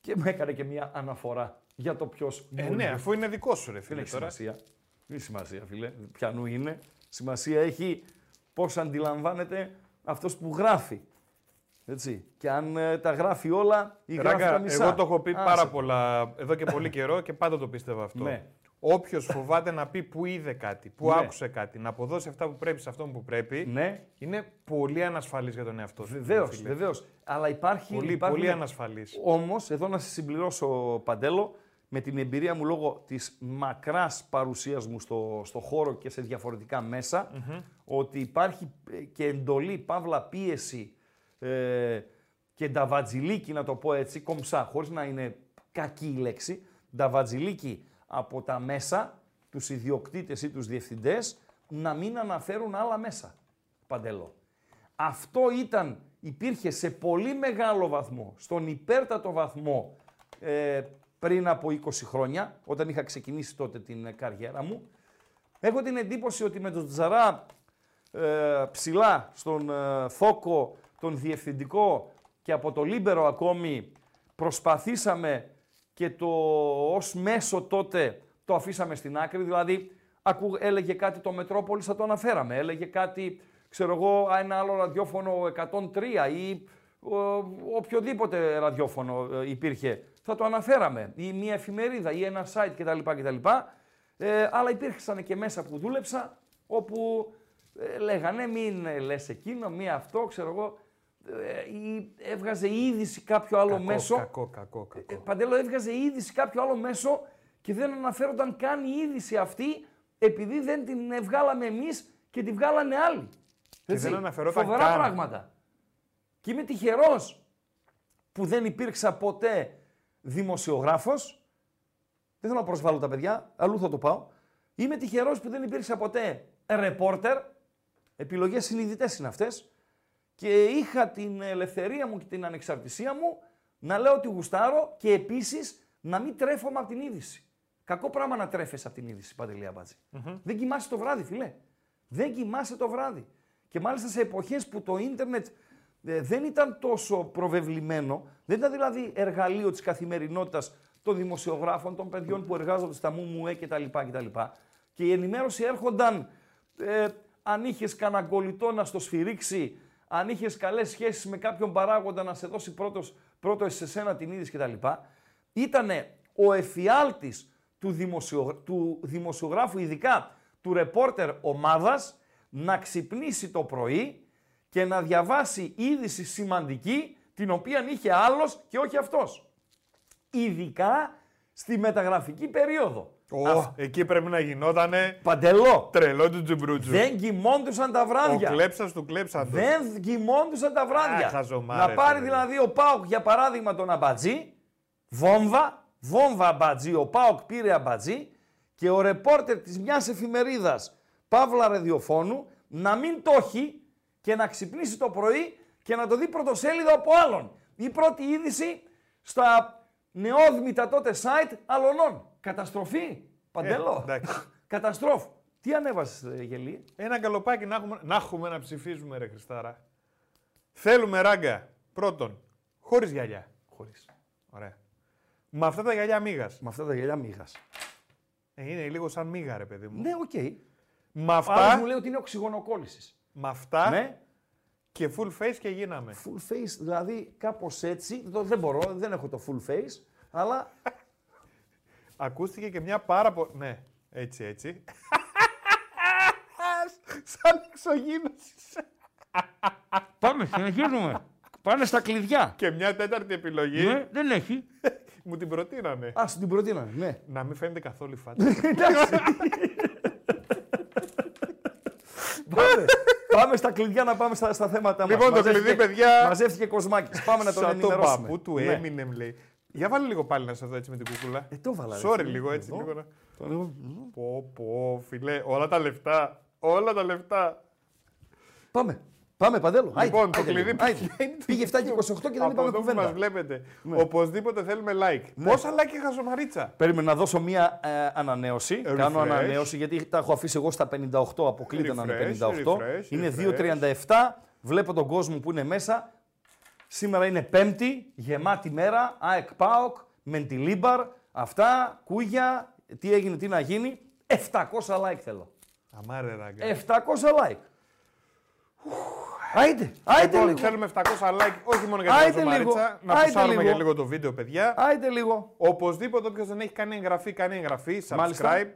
Και μου έκανε και μια αναφορά για το ποιος. Ε, ναι, αφού είναι δικό σου, ρε φίλε. Δεν έχει σημασία. Δεν έχει σημασία, φίλε. Πιανού είναι. Σημασία έχει πώς αντιλαμβάνεται αυτός που γράφει. Έτσι. Και αν ε, τα γράφει όλα, ή γράφει Ράγκα, τα μισά. εγώ το έχω πει Άσε. πάρα πολλά εδώ και πολύ καιρό και πάντα το πίστευα αυτό. Ναι. Όποιος φοβάται να πει που είδε κάτι, που Ναι. άκουσε κάτι, να αποδώσει αυτά που πρέπει σε αυτόν που πρέπει, Ναι, είναι πολύ ανασφαλής για τον εαυτό του. βεβαίω. φίλε. Βεβαίως. Αλλά υπάρχει. Πολύ, υπάρχουν... πολύ ανασφαλής. Όμως, εδώ να σε συμπληρώσω, Παντέλο, με την εμπειρία μου λόγω της μακράς παρουσίας μου στο, στο χώρο και σε διαφορετικά μέσα, ότι υπάρχει ε, και εντολή, παύλα πίεση ε, και νταβατζιλίκι, να το πω έτσι, κομψά, χωρίς να είναι κακή η λέξη, νταβατζιλίκι από τα μέσα, τους ιδιοκτήτες ή τους διευθυντές, να μην αναφέρουν άλλα μέσα, Παντελό. Αυτό ήταν, υπήρχε σε πολύ μεγάλο βαθμό, στον υπέρτατο βαθμό ε, πριν από 20 χρόνια, όταν είχα ξεκινήσει τότε την ε, καριέρα μου. Έχω την εντύπωση ότι με τον Τζαρά ε, ψηλά στον ε, θώκο, τον διευθυντικό και από το Λίμπερο ακόμη προσπαθήσαμε και το ως μέσο τότε το αφήσαμε στην άκρη, δηλαδή ακού, έλεγε κάτι το Μετρόπολης θα το αναφέραμε, έλεγε κάτι ξέρω εγώ ένα άλλο ραδιόφωνο 103 ή ο, οποιοδήποτε ραδιόφωνο ε, υπήρχε θα το αναφέραμε ή μια εφημερίδα ή ένα site κτλ. κτλ. Ε, αλλά υπήρξαν και μέσα που δούλεψα όπου ε, λέγανε μην ε, λες εκείνο, μη αυτό, ξέρω εγώ. Ε, ή έβγαζε είδηση κάποιο άλλο Κακό, μέσο. Κακό, κακό, κακό. Ε, Παντέλο έβγαζε είδηση κάποιο άλλο μέσο και δεν αναφέρονταν καν η είδηση αυτή επειδή δεν την ε, βγάλαμε εμείς και τη βγάλανε άλλοι. δεν αναφερόταν Φοβερά καν. πράγματα. Και είμαι τυχερός που δεν υπήρξα ποτέ δημοσιογράφος. Δεν θέλω να προσβάλλω τα παιδιά, αλλού θα το πάω. Είμαι τυχερός που δεν υπήρξα ποτέ ρεπόρτερ Επιλογές συνειδητές είναι αυτές. Και είχα την ελευθερία μου και την ανεξαρτησία μου να λέω ότι γουστάρω και επίσης να μην τρέφομαι από την είδηση. Κακό πράγμα να τρέφεσαι από την είδηση, Παντελή Αμπάτζη. Δεν κοιμάσαι το βράδυ, φιλέ. Δεν κοιμάσαι το βράδυ. Και μάλιστα σε εποχές που το ίντερνετ ε, δεν ήταν τόσο προβεβλημένο, δεν ήταν δηλαδή εργαλείο της καθημερινότητας των δημοσιογράφων, των παιδιών που εργάζονται στα ΜΟΜΟΕ κτλ. κτλ. Και η ενημέρωση έρχονταν, ε, αν είχες κανένα κολλητό να στο σφυρίξει, αν είχες καλές σχέσεις με κάποιον παράγοντα να σε δώσει πρώτος, πρώτος σε σένα την είδηση κτλ. Ήταν ο εφιάλτης του, του δημοσιογράφου, ειδικά του ρεπόρτερ ομάδας, να ξυπνήσει το πρωί και να διαβάσει είδηση σημαντική την οποία είχε άλλος και όχι αυτός. Ειδικά στη μεταγραφική περίοδο. Oh, Εκεί πρέπει να γινότανε Παντελό. τρελό του τζουμπρούτζου. Δεν κοιμόντουσαν τα βράδια. Ο κλέψας του κλέψαντος. Δεν κοιμόντουσαν τα βράδια. Α, χαζομάρε, να πάρει φίλε. δηλαδή ο Πάοκ για παράδειγμα τον Αμπατζή, βόμβα, βόμβα Αμπατζή, ο Πάοκ πήρε Αμπατζή και ο ρεπόρτερ της μιας εφημερίδας Παύλα Ραδιοφώνου να μην το έχει και να ξυπνήσει το πρωί και να το δει πρωτοσέλιδο από άλλον. Η πρώτη είδηση στα νεόδμητα τότε site αλωνών. Καταστροφή. Παντέλο. Ε, εντάξει. Καταστρόφου. Τι ανέβασες, Γελή; Ένα καλοπάκι να έχουμε, να έχουμε να ψηφίζουμε, ρε Χριστάρα. Θέλουμε ράγκα. Πρώτον, χωρίς γυαλιά. Χωρίς. Ωραία. Με αυτά τα γυαλιά μύγας. Με αυτά τα γυαλιά μύγας. Ε, είναι λίγο σαν μύγα, ρε παιδί μου. Ναι, οκ. Με Άλλος αυτά, μου λέει ότι είναι οξυγονοκόλλησης. με αυτά Ναι. Και full face και γίναμε. Full face, δηλαδή κάπως έτσι. Το, δεν μπορώ, δεν έχω το full face, αλλά Ακούστηκε και μια πάρα πολύ. Ναι, έτσι, έτσι. σαν εξωγήινος. Πάμε, συνεχίζουμε. Πάνε στα κλειδιά. Και μια τέταρτη επιλογή Ναι, δεν έχει. μου την προτείνανε. Α, την προτείνανε, ναι. Να μην φαίνεται καθόλου η φάτσα. πάμε, πάμε στα κλειδιά να πάμε στα, στα θέματα μας. Λοιπόν, το Μαζεύτηκε- κλειδί, παιδιά. Μαζεύτηκε Κοσμάκης. Πάμε να τον Σαν τον ενημερώσουμε. παππού του Ναι. Eminem λέει. Για βάλε λίγο πάλι να σε δω έτσι με την κούκουλα. Ε, το βάλα. ρε Sorry φίλε. λίγο έτσι. Εδώ. Λίγο να... Το λίγο. Πω πω φιλέ, όλα τα λεφτά. Όλα τα λεφτά. Πάμε. Πάμε, Παντέλο. Λοιπόν, Άιντε, το άιντε κλειδί λίγο. Άιντε. ποιο είναι το Πήγε 7 και 28 και δεν Από είπαμε εδώ που μας κουβέντα. βλέπετε. Ναι. Οπωσδήποτε θέλουμε like. Πόσα like η χαζομαρίτσα. Περίμενα να δώσω μία ε, ανανέωση. Refresh. Κάνω ανανέωση γιατί τα έχω αφήσει εγώ στα 58. Αποκλείται να είναι Refresh, 58. refresh, είναι refresh. 2.37. Βλέπω τον κόσμο που είναι μέσα. Σήμερα είναι Πέμπτη, γεμάτη μέρα. ΑΕΚ ΠΑΟΚ, Μεντιλίμπαρ. Αυτά, κούγια. Τι έγινε, τι να γίνει. 700 like θέλω. Αμάρε ράγκα. 700 like. Άιντε, άιντε Λοιπόν, λίγο. θέλουμε 700 like, όχι μόνο για την Άιντε χαζομαρίτσα. λίγο. Να Άιντε πουσάρουμε λίγο. για λίγο το βίντεο, παιδιά. Άιντε λίγο. Οπωσδήποτε όποιος δεν έχει κάνει εγγραφή, κάνει εγγραφή, Μάλιστα. subscribe.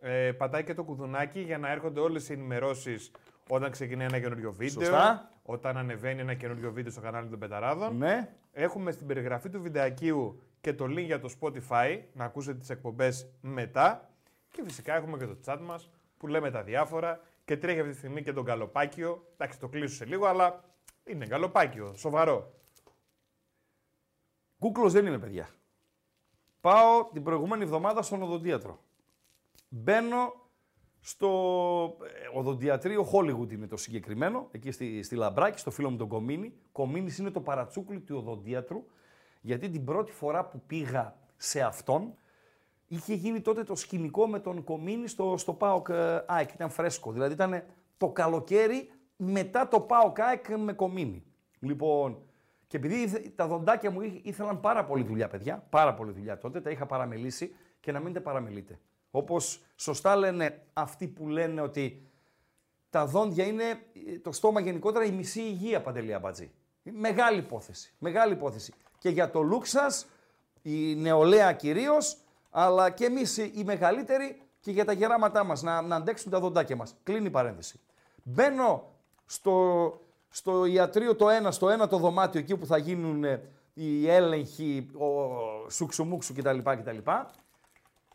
Ε, πατάει και το κουδουνάκι για να έρχονται όλες οι ενημερώσεις όταν ξεκινάει ένα καινούριο βίντεο. Σωστά. Όταν ανεβαίνει ένα καινούριο βίντεο στο κανάλι των Πεταράδων. Ναι. Έχουμε στην περιγραφή του βιντεακίου και το link για το Spotify να ακούσετε τις εκπομπές μετά. Και φυσικά έχουμε και το chat μας που λέμε τα διάφορα και τρέχει αυτή τη στιγμή και τον Καλοπάκιο. Εντάξει, το κλείσω σε λίγο, αλλά είναι Καλοπάκιο, σοβαρό. Κούκλος δεν είμαι, παιδιά. Πάω την προηγούμενη εβδομάδα στον οδοντίατρο. Μπαίνω στο ε, οδοντιατρίο Hollywood είναι το συγκεκριμένο, εκεί στη, στη Λαμπράκη, στο φίλο μου τον Κομίνη. Κομίνης είναι το παρατσούκλι του οδοντίατρου, γιατί την πρώτη φορά που πήγα σε αυτόν, είχε γίνει τότε το σκηνικό με τον Κομίνη στο, στο ΠΑΟΚ ε, ΑΕΚ, ήταν φρέσκο. Δηλαδή ήταν το καλοκαίρι μετά το ΠΑΟΚ ΑΕΚ με Κομίνη. Λοιπόν, και επειδή ήθε- τα δοντάκια μου ήθ- ήθελαν πάρα πολύ δουλειά, παιδιά, πάρα πολύ δουλειά τότε, τα είχα παραμελήσει και να μην τα παραμελείτε. Όπως σωστά λένε αυτοί που λένε ότι τα δόντια είναι ε, το στόμα γενικότερα η μισή υγεία, Παντελή Αμπατζή. Μεγάλη υπόθεση. Μεγάλη υπόθεση. Και για το look σας, η νεολαία κυρίως, αλλά και εμείς οι μεγαλύτεροι και για τα γεράματά μας να, να αντέξουν τα δοντάκια μας. Κλείνει η παρένθεση. Μπαίνω στο, στο ιατρείο το ένα, στο ένα το δωμάτιο εκεί που θα γίνουν ε, οι έλεγχοι, ο σουξουμούξου κτλ. κτλ.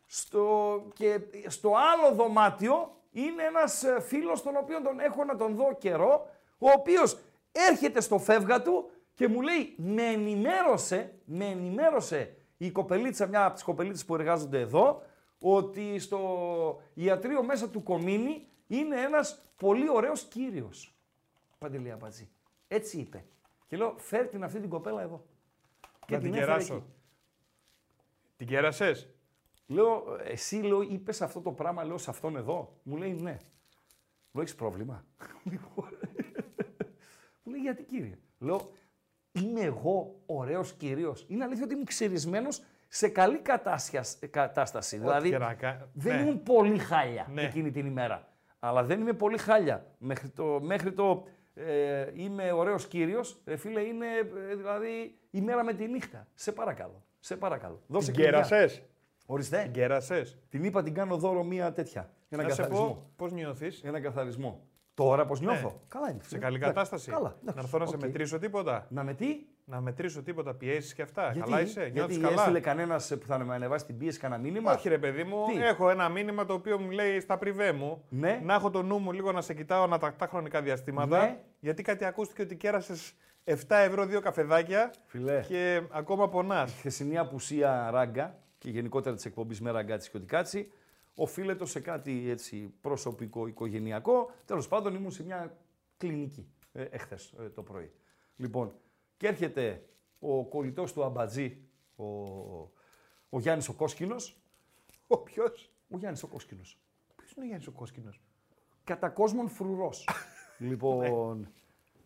Στο, και στο άλλο δωμάτιο είναι ένας ε, φίλος τον οποίο τον έχω να τον δω καιρό, ο οποίος έρχεται στο φεύγα του και μου λέει με ενημέρωσε, με ενημέρωσε η κοπελίτσα, μια από τις κοπελίτσες που εργάζονται εδώ, ότι στο ιατρείο μέσα του Κομίνη είναι ένας πολύ ωραίος κύριος. Παντελή Αμπατζή. Έτσι είπε. Και λέω, φέρ την αυτή την κοπέλα εδώ. Να την έφερε κεράσω. εκεί. Την κέρασες; Λέω, εσύ λέω, είπες αυτό το πράγμα, λέω σε αυτόν εδώ. Μου λέει ναι. Λέω, έχεις πρόβλημα; Μου λέει, γιατί κύριε; Λέω, είμαι εγώ ωραίος κυρίω. Είναι αλήθεια ότι είμαι ξυρισμένος σε καλή κατάσια- κατάσταση. δηλαδή, και να κα- δεν ναι. ήμουν πολύ χάλια Ναι. εκείνη την ημέρα. Αλλά δεν είμαι πολύ χάλια. Μέχρι το, μέχρι το ε, είμαι ωραίος κύριος, ρε φίλε, είναι ε, δηλαδή η μέρα με τη νύχτα. Σε παρακαλώ. Σε παρακαλώ. Δώσε Την κλειδιά. κέρασες. Ορίστε. Την κέρασες. Την είπα την κάνω δώρο μία τέτοια. Ένα Να σε καθαρισμό. πω πώς νιώθεις. Ένα καθαρισμό. Τώρα πώς νιώθω; Καλά είναι. Σε φίλε. καλή Εντάξει, κατάσταση. Καλά. Να εντάξει, έρθω να σε οκ. μετρήσω τίποτα. Να με τι; Να μετρήσω τίποτα, πιέσεις και αυτά. Γιατί, καλά είσαι, γιατί νιώθεις έστειλε καλά. κανένας που θα με ανεβάσει την πίεση κανένα μήνυμα; Όχι, ρε παιδί μου, Τι; έχω ένα μήνυμα το οποίο μου λέει στα πριβέ μου Ναι. να έχω το νου μου λίγο να σε κοιτάω ανά τακτά χρονικά διαστήματα. Ναι. Γιατί κάτι ακούστηκε ότι κέρασες 7 ευρώ δύο καφεδάκια Φιλέ. και ακόμα πονάς. χθεσινή απουσία Ράγκα και γενικότερα της εκπομπής με Ραγκάτση κι ό,τι Κάτσει οφείλεται σε κάτι έτσι προσωπικό, οικογενειακό. Τέλος πάντων, ήμουν σε μια κλινική ε, εχθές ε, το πρωί. Λοιπόν, και έρχεται ο κολλητός του αμπατζή, ο, ο Γιάννης ο Κόσκινο. Ο ποιος; Ο Γιάννης ο Κόσκινο. Ποιος είναι ο Γιάννης ο Κόσκινο. Κατά κόσμον φρουρός. λοιπόν,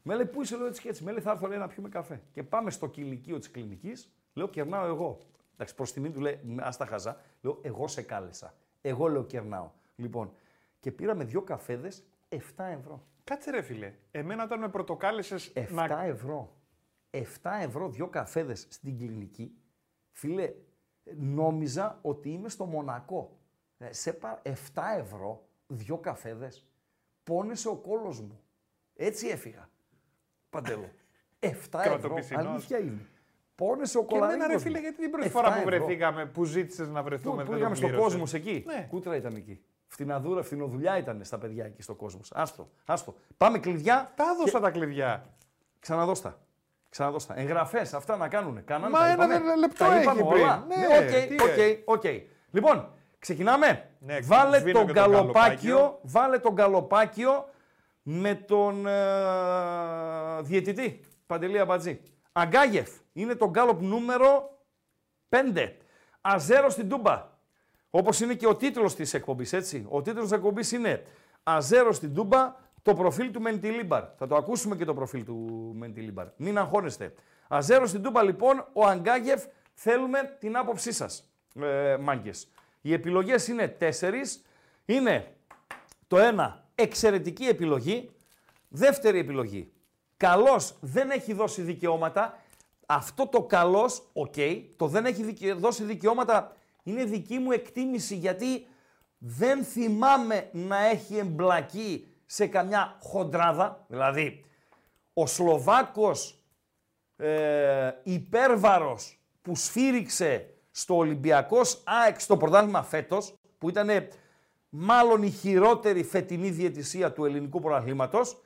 με λέει πού είσαι, λέω έτσι και έτσι. Με λέει θα έρθω λέει, να πιούμε καφέ. Και πάμε στο κηλικείο της κλινικής. Λέω κερνάω εγώ. Εντάξει, προς τιμή του λέει, ας τα χαζά. Λέω, εγώ σε κάλεσα. Εγώ λέω κερνάω. Λοιπόν, και πήραμε δύο καφέδες 7 ευρώ. Κάτσε ρε φίλε. Εμένα όταν με πρωτοκάλεσες 7 να. ευρώ. 7 ευρώ δύο καφέδες στην κλινική. Φίλε, νόμιζα ότι είμαι στο Μονακό. Ε, Σε πα... 7 ευρώ δύο καφέδες. Πόνεσε ο κόλος μου. Έτσι έφυγα. Παντέλο. 7 ευρώ. Κρατοπισινός. Αλήθεια είναι. Πόνεσε ο Και εμένα κολαρίκος ρε μου. φίλε, γιατί την πρώτη 7 φορά που ευρώ. βρεθήκαμε, που ζήτησες να Πού, βρεθούμε, που δεν πήγαμε το στο πλήρωσες. κόσμος εκεί; Ναι. Κούτρα ήταν εκεί. Φτηναδούρα, φθηνοδουλειά ήταν στα παιδιά εκεί στο κόσμο. Άστο, άστο. Πάμε κλειδιά. Τα έδωσα τα κλειδιά. Ξαναδώστα. Ξαναδώστα. Εγγραφές, αυτά να κάνουν. Κάνανε, Μα τα ένα είπαμε. λεπτό Τα έχει είπαμε πριν. όλα. Ναι, οκ, τι οκ, οκ. Λοιπόν, ξεκινάμε. Ναι, Βάλε σβήνω τον και τον καλοπάκιο, καλοπάκιο. βάλε τον καλοπάκιο με τον ε, διαιτητή. Παντελή Αμπατζή. Αγκάγεφ. Είναι το γκάλοπ νούμερο 5. Αζέρο στην Τούμπα. Όπως είναι και ο τίτλος της εκπομπής, έτσι. Ο τίτλος της εκπομπής είναι Αζέρο στην Τούμπα, το προφίλ του Μεντιλίμπαρ. Θα το ακούσουμε και το προφίλ του Μεντιλίμπαρ. Μην αγχώνεστε. Αζέρο στην Τούμπα, λοιπόν, ο Αγκάγεφ, θέλουμε την άποψή σας, ε, μάγκες. Οι επιλογές είναι τέσσερις. Είναι το ένα, εξαιρετική επιλογή. Δεύτερη επιλογή, καλός δεν έχει δώσει δικαιώματα. Αυτό το καλός, οκ, το δεν έχει δικαι- δώσει δικαιώματα είναι δική μου εκτίμηση γιατί δεν θυμάμαι να έχει εμπλακεί σε καμιά χοντράδα. Δηλαδή, ο Σλοβάκος ε, υπέρβαρος που σφύριξε στο Ολυμπιακός ΑΕΚ στο πρωτάθλημα φέτος, που ήταν μάλλον η χειρότερη φετινή διαιτησία του ελληνικού πρωταθλήματος, ε,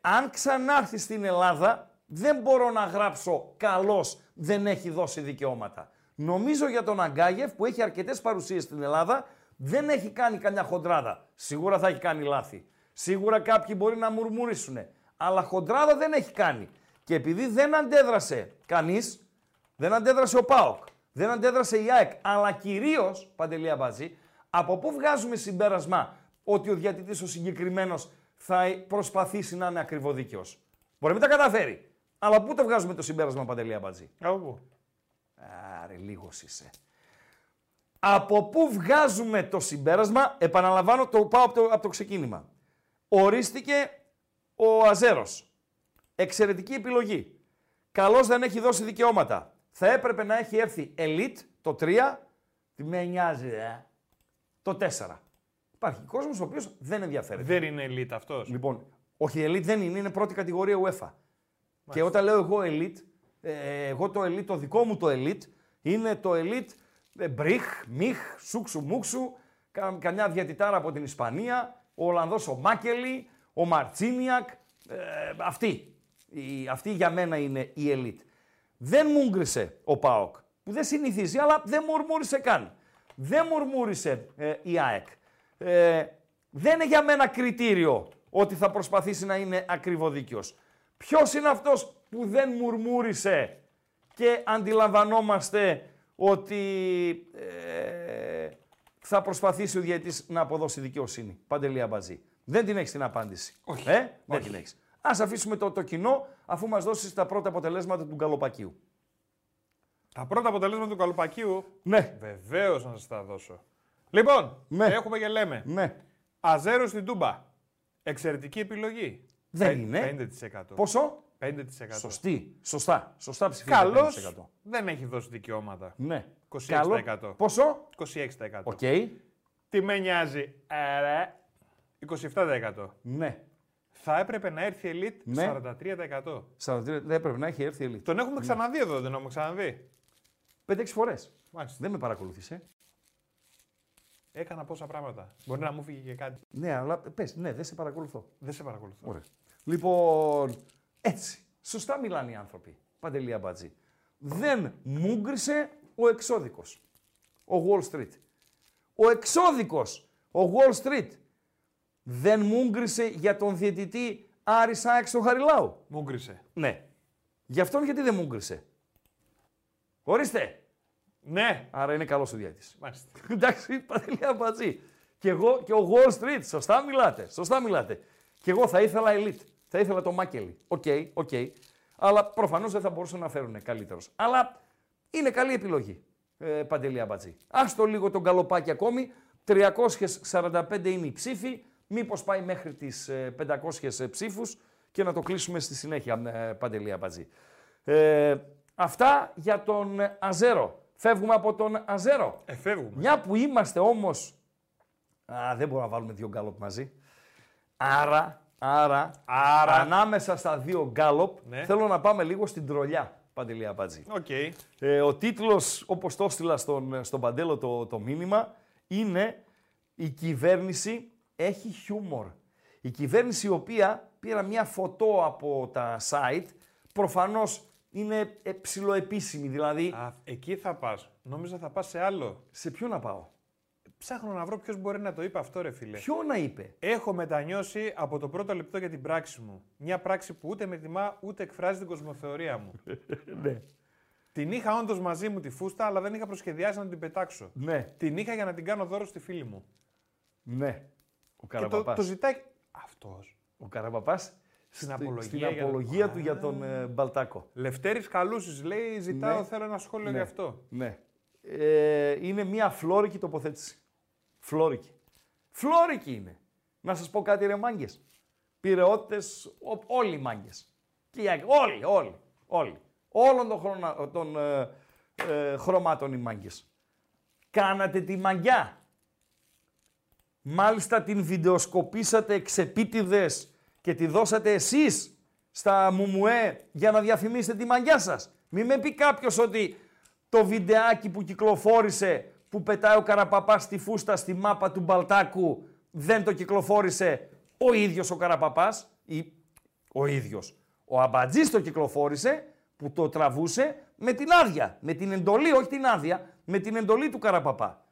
αν ξανάρθει στην Ελλάδα, δεν μπορώ να γράψω καλός δεν έχει δώσει δικαιώματα. Νομίζω για τον Αγκάγεφ που έχει αρκετές παρουσίες στην Ελλάδα, δεν έχει κάνει καμιά χοντράδα. Σίγουρα θα έχει κάνει λάθη. Σίγουρα κάποιοι μπορεί να μουρμουρίσουν. Αλλά χοντράδα δεν έχει κάνει. Και επειδή δεν αντέδρασε κανείς, δεν αντέδρασε ο ΠΑΟΚ, δεν αντέδρασε η ΑΕΚ, αλλά κυρίως Παντελή Αμπατζή, από πού βγάζουμε συμπέρασμα ότι ο διατητής ο συγκεκριμένος θα προσπαθήσει να είναι ακριβοδίκαιος. Μπορεί να μην τα καταφέρει. Αλλά πού το βγάζουμε το συμπέρασμα, Παντελή Αμπατζή; Από πού; Άρε, λίγος είσαι. Από πού βγάζουμε το συμπέρασμα, επαναλαμβάνω, το πάω από το, από το ξεκίνημα. Ορίστηκε ο Αζέρος. Εξαιρετική επιλογή. Καλώς δεν έχει δώσει δικαιώματα. Θα έπρεπε να έχει έρθει Elite το 3, τι με νοιάζει, ε; το 4. Υπάρχει κόσμος ο οποίος δεν ενδιαφέρεται. Δεν είναι elite αυτός. Λοιπόν, όχι Elite δεν είναι, είναι πρώτη κατηγορία UEFA. Και όταν λέω εγώ Elite, ε, εγώ το Elite, το δικό μου το Elite, είναι το Elite ε, Μπριχ, Μιχ, Σούξου Μούξου, κα, καμιά διατητάρα από την Ισπανία, ο Ολλανδός ο Μάκελη, ο Μαρτσίνιακ, ε, αυτή. Η, αυτή για μένα είναι η Elite. Δεν μούγκρισε ο ΠΑΟΚ, που δεν συνηθίζει, αλλά δεν μουρμούρισε καν. Δεν μουρμούρισε ε, η ΑΕΚ. Ε, δεν είναι για μένα κριτήριο ότι θα προσπαθήσει να είναι ακριβοδίκαιος. Ποιος είναι αυτός που δεν μουρμούρισε και αντιλαμβανόμαστε ότι ε, θα προσπαθήσει ο διαιτητής να αποδώσει δικαιοσύνη. Παντελή Αμπατζή. Δεν την έχεις την απάντηση. Όχι. Ε, δεν την έχεις. Ας αφήσουμε το, το κοινό αφού μας δώσεις τα πρώτα αποτελέσματα του Γκαλοπακίου. Τα πρώτα αποτελέσματα του Γκαλοπακίου; Ναι. Βεβαίως να σας τα δώσω. Λοιπόν, Ναι. έχουμε και λέμε. Ναι. Αζέρο στην Τούμπα. Εξαιρετική επιλογή. Δεν Πεν- είναι. 5%. Πόσο; 5%. Σωστή. Σωστά. Σωστά ψηφίζει. Καλός 5%. δεν έχει δώσει δικαιώματα. Ναι. 26%. Καλό. Πόσο; 26%. Οκ. Τι με νοιάζει; Ε, 27%. Ναι. Θα έπρεπε να έρθει η Elite Ναι. 43%. 43, δεν έπρεπε να έχει έρθει η Ελίτ. Τον έχουμε ξαναδεί εδώ, δεν τον έχουμε ξαναδεί. 5-6 φορές. Μάλιστα. Δεν με παρακολουθήσε. Έκανα πόσα πράγματα. Μπορεί να μου φύγει και κάτι. Ναι, αλλά πες, ναι, δεν σε παρακολουθώ. Δεν σε παρακολουθώ. Ωραία. Λοιπόν, έτσι. Σωστά μιλάνε οι άνθρωποι. Παντελή Αμπατζή. Δεν μούγκρισε ο εξώδικος. Ο Wall Street. Ο εξώδικος, ο Wall Street, δεν μούγκρισε για τον διαιτητή Άρης ΑΕΚ στον Χαριλάου. Μούγκρισε. Ναι. Γι' αυτόν γιατί δεν μούγκρισε; Ορίστε. Ναι. Άρα είναι καλός ο διαιτητής. Μάλιστα. Εντάξει, Παντελή Αμπατζή. Και εγώ και ο Wall Street. Σωστά μιλάτε. Σωστά μιλάτε. Και εγώ θα ήθελα elite. Θα ήθελα το Μακελί. OK, OK. Αλλά προφανώς δεν θα μπορούσαν να φέρουν καλύτερους. Αλλά είναι καλή επιλογή. Ε, Παντελή Αμπατζή. Άστο λίγο το γκαλοπάκι ακόμη. 345 είναι οι ψήφοι. Μήπως πάει μέχρι τις 500 ψήφους και να το κλείσουμε στη συνέχεια, ε, Παντελή Αμπατζή. Ε, αυτά για τον Αζέρο. Φεύγουμε από τον Αζέρο. Εφεύγουμε. Μια που είμαστε όμως... Α, δεν μπορούμε να βάλουμε δύο γκάλοπ μαζί. Άρα, άρα, Άρα. ανάμεσα στα δύο γκάλοπ Ναι. θέλω να πάμε λίγο στην τρολιά, Παντελή Αμπάτζη. Οκ. Ε, ο τίτλος, όπως το έστειλα στον, στον Παντέλο το, το μήνυμα, είναι «Η κυβέρνηση έχει χιούμορ». Η κυβέρνηση η οποία πήρα μια φωτό από τα site, προφανώς είναι ε, ψηλοεπίσημη, δηλαδή Α, εκεί θα πας. Νόμιζα θα πας σε άλλο. σε ποιο να πάω; Ψάχνω να βρω ποιος μπορεί να το είπε αυτό, ρε φίλε. Ποιο να είπε; Έχω μετανιώσει από το πρώτο λεπτό για την πράξη μου. Μια πράξη που ούτε με τιμά ούτε εκφράζει την κοσμοθεωρία μου. ναι. την είχα όντως μαζί μου τη φούστα, αλλά δεν είχα προσχεδιάσει να την πετάξω. Ναι. Την είχα για να την κάνω δώρο στη φίλη μου. Ναι. Ο Και το, Καραπαπάς. το ζητάει. Αυτός. Ο Καραπαπάς Στην στη- απολογία στην για το- απολογία του για τον ε, Μπαλτάκο. Λευτέρης Καλούσης λέει: Ζητάω, Ναι. θέλω ένα σχόλιο Ναι. γι' αυτό. Ναι. Ε, είναι μια φλόρικη τοποθέτηση. Φλόρικη. Φλόρικη είναι. Να σας πω κάτι ρε μάγκες. Πυρεώτες, ο- όλοι οι μάγκες. Και οι Άγγλοι, όλοι, όλοι, όλοι. Όλων των, χρονα, των ε, ε, χρωμάτων οι μάγκες. Κάνατε τη μαγιά. Μάλιστα την βιντεοσκοπήσατε εξεπίτηδες και τη δώσατε εσείς στα μουμουέ για να διαφημίσετε τη μαγιά σας. Μην με πει κάποιος ότι το βιντεάκι που κυκλοφόρησε που πετάει ο Καραπαπάς στη φούστα στη μάπα του Μπαλτάκου δεν το κυκλοφόρησε ο ίδιος ο Καραπαπάς ή ο ίδιος. Ο Αμπατζής το κυκλοφόρησε που το τραβούσε με την άδεια, με την εντολή, όχι την άδεια, με την εντολή του Καραπαπά.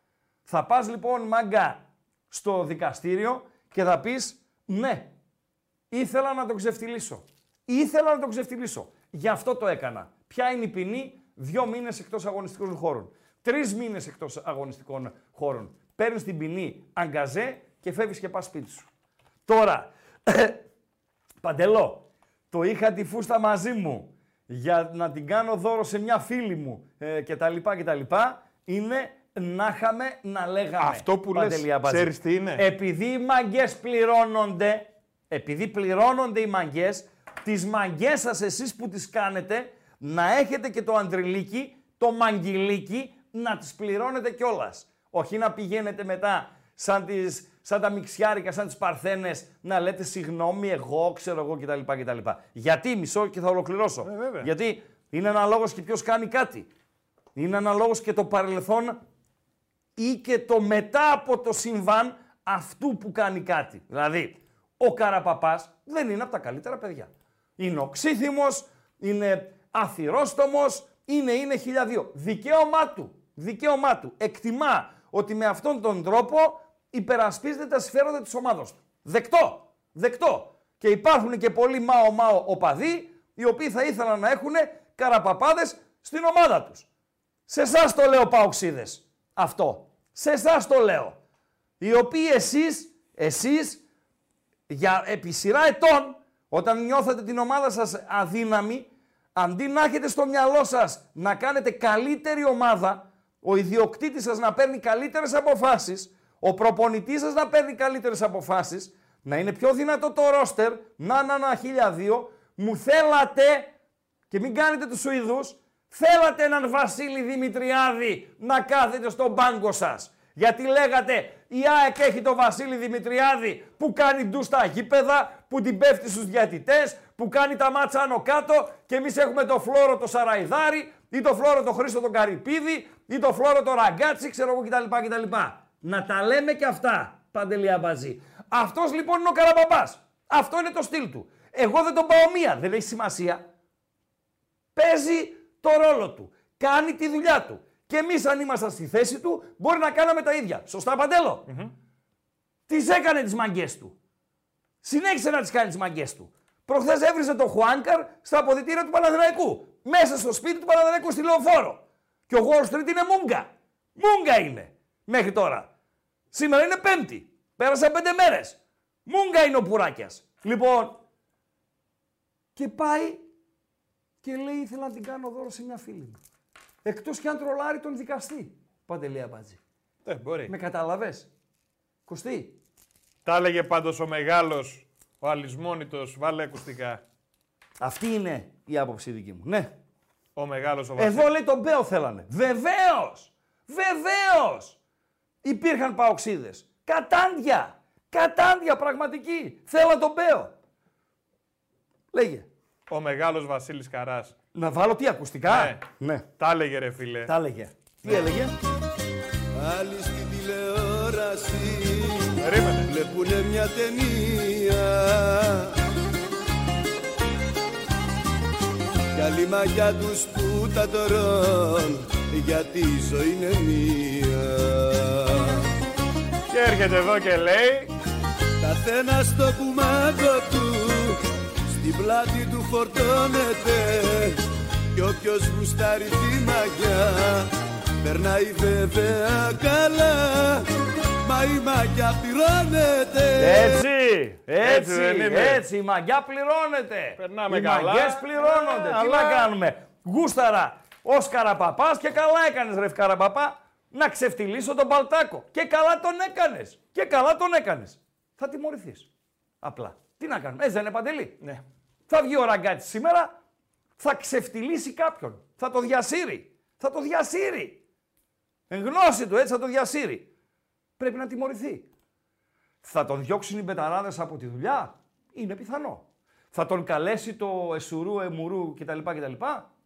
Θα πας λοιπόν μάγκα στο δικαστήριο και θα πεις ναι, ήθελα να το ξεφτυλίσω. Ήθελα να το ξεφτυλίσω. Γι' αυτό το έκανα. Ποια είναι η ποινή, δύο μήνες εκτός αγωνιστικών χώρων. Τρεις μήνες εκτός αγωνιστικών χώρων. Παίρνεις την ποινή αγκαζέ και φεύγεις και πας σπίτι σου. Τώρα, Παντελό, το είχα τη φούστα μαζί μου για να την κάνω δώρο σε μια φίλη μου ε, και τα λοιπά και τα λοιπά, είναι να είχαμε να λέγαμε. Αυτό που Παντελή λες, Αμπάτζη. ξέρεις τι είναι; Επειδή οι μαγκές πληρώνονται, επειδή πληρώνονται οι μαγκές, τις μαγκές σας εσείς που τις κάνετε, να έχετε και το αντριλίκι, το μαγγιλίκι, να τις πληρώνετε κιόλας. Όχι να πηγαίνετε μετά σαν, τις, σαν τα μιξιάρικα, σαν τις παρθένες, να λέτε συγγνώμη εγώ, ξέρω εγώ κτλ. κτλ. Γιατί, μισό και θα ολοκληρώσω. Ε, βέβαια. Γιατί είναι αναλόγως και ποιος κάνει κάτι. Είναι αναλόγως και το παρελθόν ή και το μετά από το συμβάν αυτού που κάνει κάτι. Δηλαδή, ο Καραπαπάς δεν είναι από τα καλύτερα παιδιά. Είναι οξύθυμος, είναι αθυρόστομος, είναι, είναι χιλιαδίο. Δικαίωμά του, δικαίωμά του. Εκτιμά ότι με αυτόν τον τρόπο υπερασπίζεται τα συμφέροντα τη ομάδα του. Δεκτό. Δεκτό. Και υπάρχουν και πολλοί μάο-μάο οπαδοί οι οποίοι θα ήθελαν να έχουν καραπαπάδες στην ομάδα τους. Σε εσάς το λέω, Παοξίδες. Αυτό. Σε εσάς το λέω. Οι οποίοι εσείς, εσείς, για επί σειρά ετών, όταν νιώθετε την ομάδα σας αδύναμη, αντί να έχετε στο μυαλό σας να κάνετε καλύτερη ομάδα, ο ιδιοκτήτης σας να παίρνει καλύτερες αποφάσεις, ο προπονητής σας να παίρνει καλύτερες αποφάσεις, να είναι πιο δυνατό το ρόστερ, να, να, να, χίλια δύο, μου θέλατε, και μην κάνετε τους Σουηδούς, θέλατε έναν Βασίλη Δημητριάδη να κάθεται στον πάγκο σας. Γιατί λέγατε η ΑΕΚ έχει τον Βασίλη Δημητριάδη που κάνει ντου στα γήπεδα, που την πέφτει στους διαιτητές, που κάνει τα μάτσα άνω κάτω και εμείς έχουμε το Φλόρο το Σαραϊδάρη ή το Φλόρο το Χρήστο τον Καρυπίδη ή το Φλόρο το Ραγκάτση, ξέρω εγώ κτλ. κτλ. Να τα λέμε και αυτά, Παντελία Μπαζή. Αυτός λοιπόν είναι ο Καραμπαμπάς. Αυτό είναι το στυλ του. Εγώ δεν τον πάω μία, δεν έχει σημασία. Παίζει το ρόλο του. Κάνει τη δουλειά του. Και εμείς, αν ήμασταν στη θέση του, μπορεί να κάναμε τα ίδια. Σωστά, Παντέλο; Mm-hmm. Τις έκανε τις μαγκές του. Συνέχισε να τις κάνει τις μαγκές του. Προχθές έβριζε το Χουάνκαρ στα αποδητήρια του Παναδημαϊκού. Μέσα στο σπίτι του Παναδημαϊκού στη Λεωφόρο. Και ο Wall Street είναι μούγκα. Μούγκα είναι μέχρι τώρα. Σήμερα είναι Πέμπτη. Πέρασαν πέντε μέρες. Μούγκα είναι ο Πουράκιας. Λοιπόν, και πάει και λέει: Ήθελα να την κάνω δώρο σε μια φίλη μου. Εκτός και αν τρολάρει τον δικαστή. Παντελία Μπάτζη. Ε, μπορεί. Με καταλαβες. Κωστή. Τα έλεγε πάντως ο μεγάλος, ο αλυσμόνητος, βάλε ακουστικά. Αυτή είναι η άποψη δική μου. Ναι. Ο μεγάλος ο Βασίλης. Εδώ λέει τον Μπέο θέλανε. Βεβαίως. Βεβαίως. Υπήρχαν παοξίδες. Κατάντια. Κατάντια πραγματική. Θέλαν τον Μπέο. Λέγε. Ο μεγάλος Βασίλης Καράς. Να βάλω τι ακουστικά; Ναι. ναι. Τα έλεγε ρε φίλε. Τα έλεγε. Τι έλεγε; Άλλοι στην τηλεόραση Περίμενε. βλέπουνε μια ταινία Κι άλλοι μαγιά τους που τα τρών γιατί η ζωή είναι μία Και έρχεται εδώ και λέει. Καθένας στο κουμάντο του στην πλάτη του φορτώνεται κι όποιος γουστάρει τη μαγιά περνάει βέβαια καλά μα η μαγιά πληρώνεται Έτσι, έτσι, Έτσι δεν είναι. έτσι, η μαγιά πληρώνεται. Περνάμε οι καλά. μαγκές πληρώνονται. Ε, Τι αλλά- να κάνουμε; Γούσταρα ως καραπαπάς και καλά έκανες ρε καραπαπά να ξεφτυλίσω τον Παλτάκο. Και καλά τον έκανες. Και καλά τον έκανες. Θα τιμωρηθείς. Απλά. Τι να κάνουμε. Έτσι δεν είναι παντελή. Ναι. Θα βγει ο ραγκάτης σήμερα, θα ξεφτυλίσει κάποιον. Θα το διασύρει. Θα το διασύρει. Εν γνώση του έτσι θα το διασύρει. Πρέπει να τιμωρηθεί. Θα τον διώξουν οι μπεταράδες από τη δουλειά; Είναι πιθανό. Θα τον καλέσει το εσουρού, εμουρού κτλ. κτλ.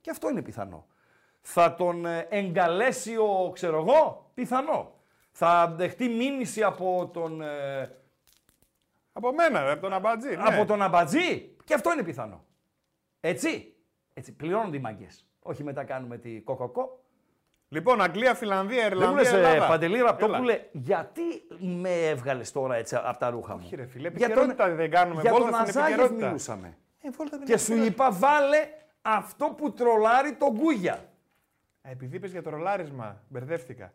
Και αυτό είναι πιθανό. Θα τον ε, εγκαλέσει ο, ξέρω εγώ, πιθανό. Θα δεχτεί μήνυση από τον, ε, Από μένα, ρε, από τον Αμπατζή. Ναι. από τον αμπατζή. Και αυτό είναι πιθανό. Έτσι. Έτσι. Πληρώνονται οι μαγκές. Όχι μετά κάνουμε τη κοκοκό. Λοιπόν, Αγγλία, Φιλανδία, Δεν μου Ιρλανδία, λες, ε, Ελλάδα. Παντελή Έλα. Ραπτόπουλε, γιατί με έβγαλες τώρα έτσι από τα ρούχα μου; Όχι, ρε φίλε, Για επικαιρότητα δεν κάνουμε, Για βόλτα τον στην Αζάγεφ επικαιρότητα. μιλούσαμε. Ε, βόλτα δεν Και είναι σου επικαιρότητα. είπα βάλε αυτό που τρολάρει τον Κούγια. Α, Επειδή είπες για το ρολάρισμα, μπερδεύτηκα.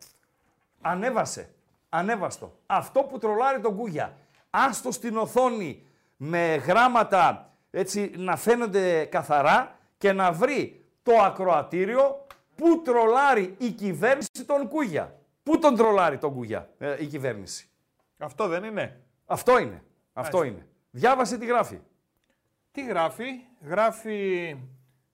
Ανέβασε. Ανέβαστο. Αυτό που τρολάρει τον Κούγια. Άστο στην οθόνη με γράμματα έτσι να φαίνονται καθαρά και να βρει το ακροατήριο που τρολάρει η κυβέρνηση τον Κούγια. Πού τον τρολάρει τον Κούγια ε, η κυβέρνηση; Αυτό δεν είναι. Αυτό είναι. Αυτό Μάλιστα. είναι. Διάβασε τι γράφει. Τι γράφει, γράφει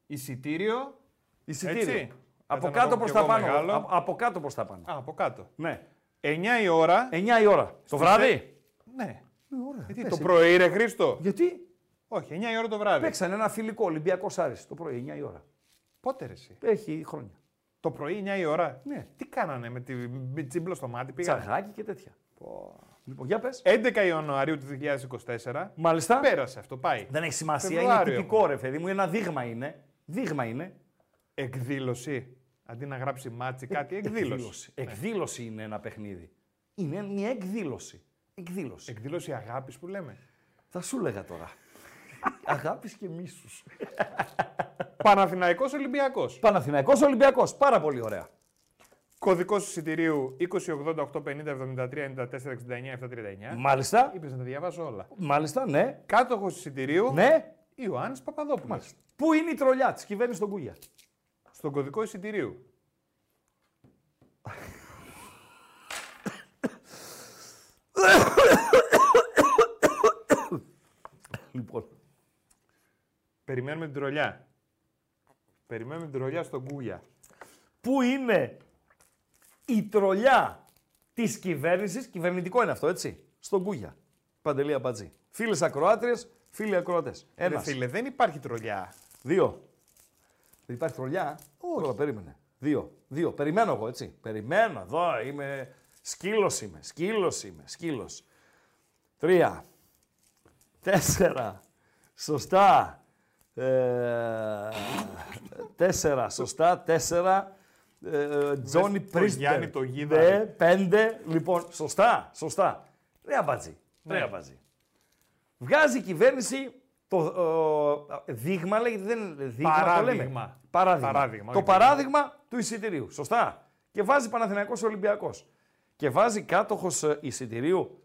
εισιτήριο. Εισιτήριο. Έτσι. Από Μετά να κάτω πω προς κι τα εγώ πάνω. μεγάλο. Α- από κάτω προς τα πάνω. Α, από κάτω. Ναι. 9 η ώρα. 9 η ώρα. Το βράδυ; Ναι. Ωραία. Γιατί πες, το ε. πρωί, ρε Χρήστο; Γιατί; Όχι, 9 η ώρα το βράδυ. παίξανε ένα φιλικό Ολυμπιακός Άρης το πρωί 9 η ώρα. Πότε ρε εσύ; Έχει χρόνια. Το πρωί 9 η ώρα; Ναι. Τι κάνανε με τη με τσίμπλο στο μάτι, πήγανε; Τσαγάκι και τέτοια. Λοιπόν, για πες. 11 Ιανουαρίου του 2024. Μάλιστα. Πέρασε αυτό, πάει. Δεν έχει σημασία. Είναι Φεβρουάριο. τυπικό ρε παιδί μου. Ένα δείγμα είναι. Δείγμα είναι. Εκδήλωση. Αντί να γράψει ματς ή κάτι, εκδήλωση. Ναι. Εκδήλωση είναι ένα παιχνίδι. Είναι μια εκδήλωση. Εκδήλωση. Εκδήλωση αγάπης που λέμε. Θα σου έλεγα τώρα. Αγάπης και μίσους. Παναθηναϊκός Ολυμπιακός. Παναθηναϊκός Ολυμπιακός. Πάρα πολύ ωραία. Κωδικός εισιτηρίου 2088 50 73 94 69 739. Μάλιστα. Είπες να τα διαβάσω όλα. Μάλιστα, ναι. Κάτοχος εισιτηρίου Ναι. Ιωάννης Παπαδόπουλος. Πού είναι η τρολιά της; Κυβέρνησης των Κούγια. Στον κωδικό εισιτηρίου. Λοιπόν. Περιμένουμε την τρολιά. Περιμένουμε την τρολιά στον Κούγια. Πού είναι η τρολιά της κυβέρνησης, κυβερνητικό είναι αυτό, έτσι, στον Κούγια. Παντελή Αμπατζή. Φίλες ακροάτριες, φίλοι ακροατές. Ρε Ένας, φίλε, δεν υπάρχει τρολιά. δύο. Δεν υπάρχει τρολιά. Όχι. Τώρα, περίμενε. Δύο. Δύο. Περιμένω εγώ, έτσι. Περιμένω. Εδώ είμαι. Σκύλος είμαι. Σκύλος είμαι. Σκύλος. Τρία. Τέσσερα. Σωστά. Ε, τέσσερα. Σωστά. Τέσσερα. Ε, Τζόνι το Πρίστερ. Γιάννη το Γίδα. Ναι, πέντε. Λοιπόν, σωστά. Σωστά. Ρε αμπατζή. Ναι. Ρε αμπατζή. Βγάζει η κυβέρνηση το ε, δείγμα, λέγεται, δεν είναι δείγμα, το λέμε. Παράδειγμα. Παράδειγμα. Παράδειγμα, το όχι παράδειγμα του εισιτηρίου. Σωστά. Και βάζει Παναθηναϊκός Ολυμπιακός. Και βάζει κάτοχος ε, εισιτηρίου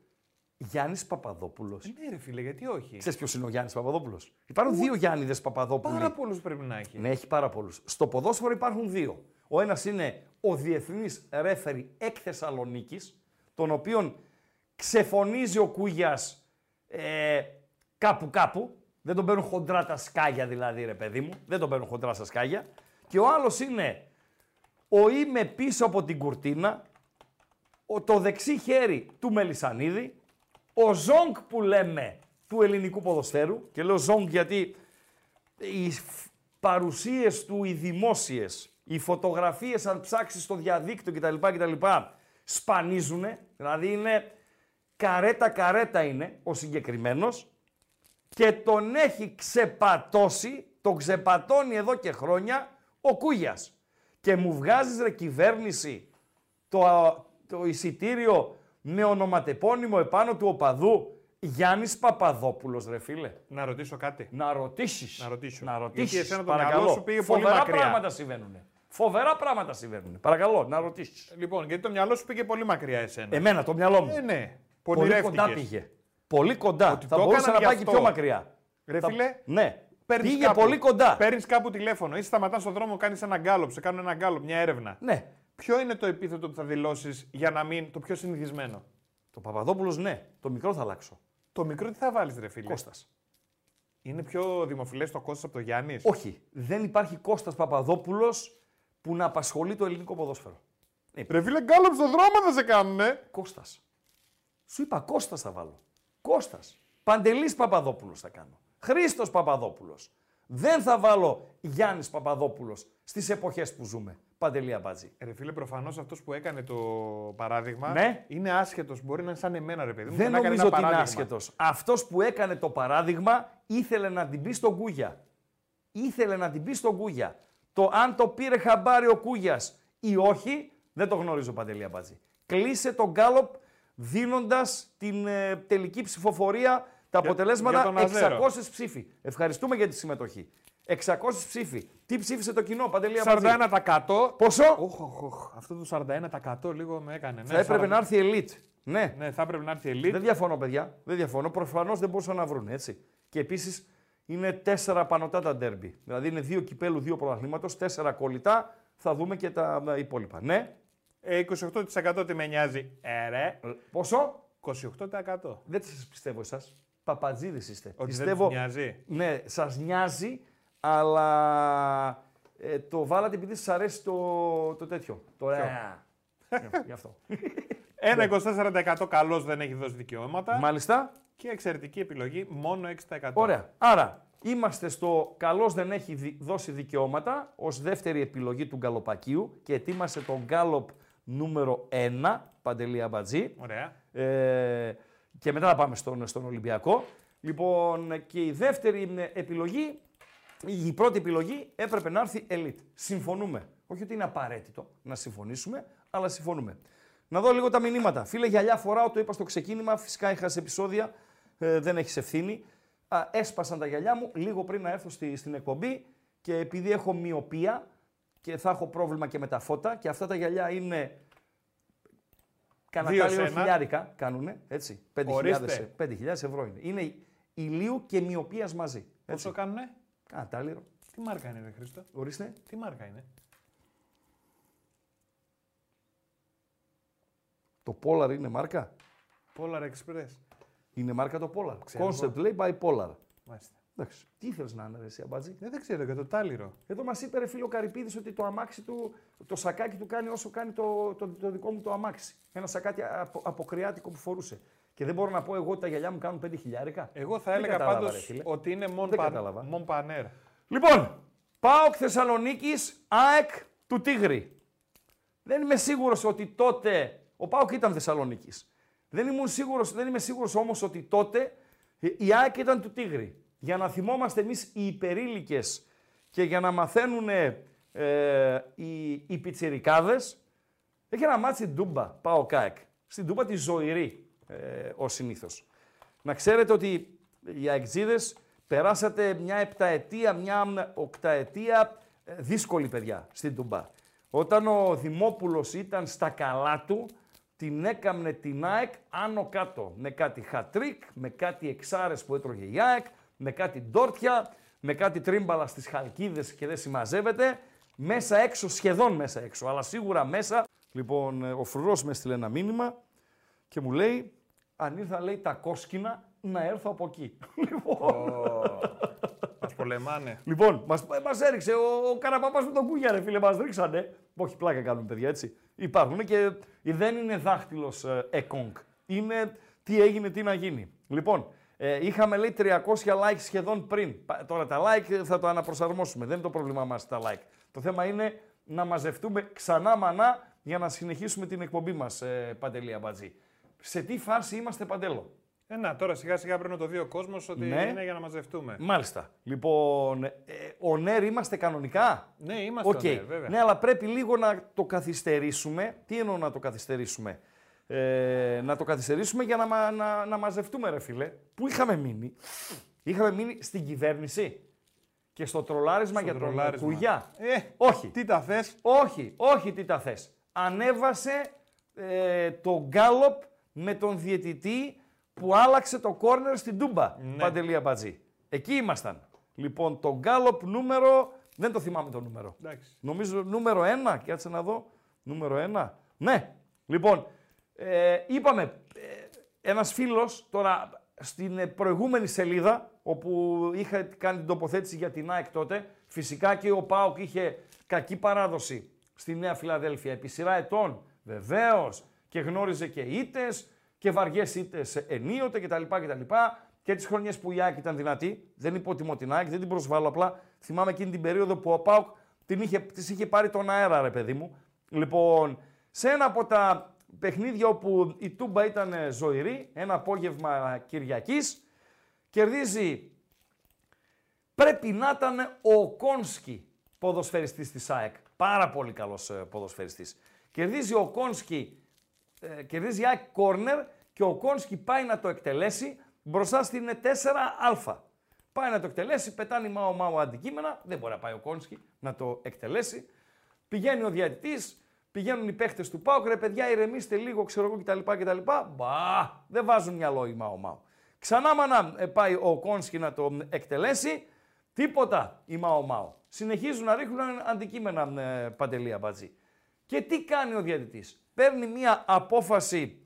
Γιάννης Παπαδόπουλος. Ναι, ρε φίλε, γιατί όχι; Ξέρεις ποιος είναι ο Γιάννης Παπαδόπουλος; Υπάρχουν δύο Γιάννηδες Παπαδόπουλοι. Πάρα πολλούς πρέπει να έχει. Ναι, έχει πάρα πολλούς. Στο ποδόσφαιρο υπάρχουν δύο. Ο ένας είναι ο διεθνής ρέφερη εκ Θεσσαλονίκης, τον οποίον ξεφωνίζει ο Κούγιας ε, κάπου κάπου. Δεν τον παίρνουν χοντρά τα σκάγια δηλαδή, ρε παιδί μου. Δεν τον παίρνουν χοντρά στα σκάγια. Και ο άλλος είναι ο είμαι πίσω από την κουρτίνα, ο, το δεξί χέρι του Μελισανίδη, ο Ζόγκ που λέμε του ελληνικού ποδοσφαίρου. Και λέω Ζόγκ γιατί οι φ- παρουσίες του, οι δημόσιες, οι φωτογραφίες αν ψάξεις στο διαδίκτυο κτλ. κτλ σπανίζουνε, δηλαδή είναι καρέτα καρέτα είναι ο συγκεκριμένος και τον έχει ξεπατώσει, τον ξεπατώνει εδώ και χρόνια ο Κούγιας. Και μου βγάζεις ρε κυβέρνηση το, το εισιτήριο με ονοματεπώνυμο επάνω του οπαδού Γιάννης Παπαδόπουλος ρε φίλε. Να ρωτήσω κάτι. Να ρωτήσεις. Να ρωτήσω. Να Γιατί ρωτήσεις. εσένα το Παρακαλώ. μυαλό σου πήγε πολύ Φοβερά μακριά. πράγματα συμβαίνουν. Φοβερά πράγματα συμβαίνουν. Παρακαλώ, να ρωτήσεις. Λοιπόν, γιατί το μυαλό σου πήγε πολύ μακριά εσένα. Εμένα, το μυαλό μου. Ε, ναι. Πολύ Πονηρεύτηκες. κοντά πήγε. Πολύ κοντά. Ότι θα το μπορούσε έκαναν να πάει γι' και αυτό. πιο μακριά. Ρε Θα- φίλε, Ναι. Παίρνεις Πήγε κάπου, πολύ κοντά. Παίρνεις κάπου τηλέφωνο ή σταματάς στον δρόμο, κάνεις ένα γκάλωπ, σε κάνουν ένα γκάλωπ, μια έρευνα. Ναι. Ποιο είναι το επίθετο που θα δηλώσεις για να μην το πιο συνηθισμένο; Το Παπαδόπουλος, ναι. Το μικρό θα αλλάξω. Το μικρό τι θα βάλεις, ρε φίλε; Κώστας. Είναι πιο δημοφιλές το Κώστας από το Γιάννης; Όχι. Δεν υπάρχει Κώστας Παπαδόπουλος που να απασχολεί το ελληνικό ποδόσφαιρο. Ρε φίλε, γκάλωπς στον δρόμο θα σε κάνουνε. Κώστας. Σου είπα Κώστας θα βάλω. Κώστας. Παντελής Παπαδόπουλος θα κάνω. Χρήστος Παπαδόπουλος. Δεν θα βάλω Γιάννης Παπαδόπουλος στις εποχές που ζούμε. Παντελή Αμπάτζη. Ρε φίλε, προφανώς αυτός που έκανε το παράδειγμα Ναι. είναι άσχετος. Μπορεί να είναι σαν εμένα, ρε παιδί μου. Δεν και να έκανε νομίζω ένα ότι είναι παράδειγμα. άσχετος. Αυτός που έκανε το παράδειγμα ήθελε να την πει στον Κούγια. Ήθελε να την πει στον Κούγια. Το αν το πήρε χαμπάρι ο Κούγιας ή όχι, δεν το γνωρίζω Παντελή Αμπάτζη. Κλείσε τον γκάλοπ δίνοντας την ε, τελική ψηφοφορία, τα Για- αποτελέσματα για τον Αζέρο. 600 ψήφοι. Ευχαριστούμε για τη συμμετοχή. 600 ψήφοι. Τι ψήφισε το κοινό, Παντελή Αμπάτζη. 41%. Πόσο; Οχ, οχ, οχ. Αυτό το 41% λίγο με έκανε. Θα ναι, έπρεπε 40. να έρθει elite. Ναι. Ναι, θα έπρεπε να έρθει η Elite. Δεν διαφωνώ, παιδιά. Δεν διαφωνώ. Προφανώς δεν μπορούσαν να βρουν έτσι. Και επίσης είναι τέσσερα πανωτά τα ντέρμπι. Δηλαδή είναι δύο κυπέλου, δύο πρωταθλήματος, τέσσερα κολλητά. Θα δούμε και τα ε, υπόλοιπα. Ναι. Ε, 28% τι με νοιάζει. Ε, ρε. Πόσο; 28%. Δεν σα πιστεύω εσάς. Παπατζίδες είστε. Ότι πιστεύω. δεν τους νοιάζει. Ναι, σας νοιάζει, αλλά ε, το βάλατε επειδή σας αρέσει το, το τέτοιο. Το ε, Γι' αυτό. Ένα 24% καλός δεν έχει δώσει δικαιώματα. Μάλιστα. Και εξαιρετική επιλογή μόνο 6%. Ωραία. Άρα είμαστε στο καλός δεν έχει δι- δώσει δικαιώματα ως δεύτερη επιλογή του γκαλοπακίου και ετοίμασε τον γκάλοπ νούμερο 1, Παντελή Αμπατζή. Ωραία. Ε, και μετά θα πάμε στον, στον Ολυμπιακό. Λοιπόν, και η δεύτερη ε, επιλογή, η πρώτη επιλογή έπρεπε να έρθει Elite. Συμφωνούμε. Όχι ότι είναι απαραίτητο να συμφωνήσουμε, αλλά συμφωνούμε. Να δω λίγο τα μηνύματα. Φίλε, γυαλιά φοράω, το είπα στο ξεκίνημα. Φυσικά είχα σε επεισόδια, ε, δεν έχεις ευθύνη. Α, έσπασαν τα γυαλιά μου λίγο πριν να έρθω στη, στην εκπομπή και επειδή έχω μοιοπία και θα έχω πρόβλημα και με τα φώτα και αυτά τα γυαλιά είναι Δύο κανένα σε ένα. χιλιάρικα κάνουνε, έτσι. 5.000 Ορίστε. 5.000 ευρώ είναι. Είναι ηλίου και μοιοπίας μαζί. Έτσι. Πόσο κάνουνε, Α, τάλιρο. τι μάρκα είναι, ρε Χρήστο, Ορίστε. τι μάρκα είναι; Το Polar είναι μάρκα; Polar Express. Είναι μάρκα το Polar. Ξέρω Concept λέει by Polar. Μάλιστα. Εντάξει. Τι ήθελες να είναι, ρε, εσύ, αμπάτζη. Ε, δεν ξέρω για το τάλιρο. Εδώ μας είπε ρε φίλο Καρυπίδης ότι το αμάξι του, το σακάκι του κάνει όσο κάνει το, το, το δικό μου το αμάξι. Ένα σακάκι απο, αποκριάτικο που φορούσε. Και δεν μπορώ να πω εγώ ότι τα γυαλιά μου κάνουν 5 χιλιάρικα. Εγώ θα Δεν έλεγα κατάλαβα, πάντως ρε φίλε. ότι είναι Mon, Δεν Pan- κατάλαβα. Mon Paner. Λοιπόν, ΠΑΟΚ Θεσσαλονίκης, ΑΕΚ του Τίγρη. Δεν είμαι σίγουρος ότι τότε. Ο ΠΑΟΚ ήταν Θεσσαλονίκης. Δεν, ήμουν σίγουρος, δεν είμαι σίγουρος όμως ότι τότε η ΑΕΚ ήταν του Τίγρη. Για να θυμόμαστε εμείς οι υπερήλικες και για να μαθαίνουν ε, οι, οι πιτσιρικάδες, έχει ένα ματς η Τούμπα, ΠΑΟΚ ΑΕΚ. Στην Τούμπα τη ζωηρή, ε, ως συνήθως. Να ξέρετε ότι οι αεκτζήδες περάσατε μια επταετία, μια οκταετία ε, δύσκολη παιδιά στην Ντούμπα. Όταν ο Δημόπουλος ήταν στα καλά του, την έκαμνε την ΑΕΚ άνω κάτω. Με κάτι χατρίκ, με κάτι εξάρες που έτρωγε η ΑΕΚ, με κάτι ντόρτια, με κάτι τρίμπαλα στις χαλκίδες και δεν συμμαζεύεται. Μέσα έξω, σχεδόν μέσα έξω, αλλά σίγουρα μέσα. Λοιπόν, ε, ο Φρουρός με έστειλε ένα μήνυμα και μου λέει, αν ήρθα λέει τα κόσκινα, να έρθω από εκεί. Λοιπόν, Μας πολεμάνε. Λοιπόν, μας, μας έριξε ο, ο Καραπαπάς με τον Κούγια, ρε φίλε, μας ρίξανε. Όχι, πλάκα κάνουν παιδιά, έτσι. Υπάρχουν και δεν είναι δάχτυλος ε, εκόνκ. Είναι τι έγινε, τι να γίνει. Λοιπόν, ε, είχαμε λέει 300 like σχεδόν πριν. Πα- Τώρα τα like θα το αναπροσαρμόσουμε, δεν είναι το πρόβλημά μας τα like. Το θέμα είναι να μαζευτούμε ξανά μανά για να συνεχίσουμε την εκπομπή μας, ε, Παντελή Αμπατζή. Σε τι φάση είμαστε, Παντέλο; Ε, να, τώρα σιγά σιγά πρέπει να το δει ο κόσμος ότι Ναι. είναι για να μαζευτούμε. Μάλιστα. Λοιπόν, ε, on air είμαστε κανονικά; Ναι, είμαστε OK. okay. ναι, βέβαια. Ναι, αλλά πρέπει λίγο να το καθυστερήσουμε. Τι εννοώ να το καθυστερήσουμε; Ε, να το καθυστερήσουμε για να, μα- να, να μαζευτούμε, ρε φίλε. Πού είχαμε μείνει; Είχαμε μείνει στην κυβέρνηση και στο τρολάρισμα Στο για τον τρολάρισμα. Κουγιά. Ε, Όχι. Τι τα θες; Όχι, όχι τι τα θες. Ανέβασε ε, το γκάλοπ με τον διαιτητή που άλλαξε το κόρνερ στην Τούμπα. Ναι. Παντελία Μπατζή. Εκεί ήμασταν. Λοιπόν, το γκάλοπ νούμερο... Δεν το θυμάμαι το νούμερο. Εντάξει. Νομίζω νούμερο 1. Κάτσε να δω. Νούμερο 1. Ναι. Λοιπόν, ε, είπαμε, ε, ένας φίλος τώρα στην ε, προηγούμενη σελίδα, όπου είχα κάνει την τοποθέτηση για την ΑΕΚ τότε, φυσικά και ο ΠΑΟΚ είχε κακή παράδοση στη Νέα Φιλαδέλφια επί σειρά ετών, βεβαίως, και γνώριζε και ήττες και βαριές ήττες ενίοτε κτλ. κτλ. Και τις χρονιές που η ΑΕΚ ήταν δυνατή, δεν υποτιμώ την ΑΕΚ, δεν την προσβάλλω απλά. Θυμάμαι εκείνη την περίοδο που ο ΠΑΟΚ την είχε, της είχε πάρει τον αέρα, ρε παιδί μου. Λοιπόν, σε ένα από τα παιχνίδια όπου η Τούμπα ήταν ε, ζωηρή, ένα απόγευμα Κυριακής, κερδίζει, πρέπει να ήταν ο Κόνσκι, ποδοσφαιριστής της ΑΕΚ. Πάρα πολύ καλός ε, ποδοσφαιριστής. Κερδίζει ο Κόνσκι, ε, κερδίζει η ΑΕΚ κόρνερ και ο Κόνσκι πάει να το εκτελέσει μπροστά στην 4α. Πάει να το εκτελέσει, πετάνει μάω μάω αντικείμενα, δεν μπορεί να πάει ο Κόνσκι να το εκτελέσει. Πηγαίνει ο διαιτητής, πηγαίνουν οι παίχτες του ΠΑΟΚ, ρε παιδιά ηρεμήστε λίγο, ξέρω εγώ κτλ. κτλ. Μπα, δεν βάζουν μυαλό οι μάω μάω. Ξανά μάνα ε, πάει ο Κόνσκι να το εκτελέσει, τίποτα η μάω μάω. Συνεχίζουν να ρίχνουν αντικείμενα ε, παντελία μπατζή. Και τι κάνει ο διαιτητής. Παίρνει μια απόφαση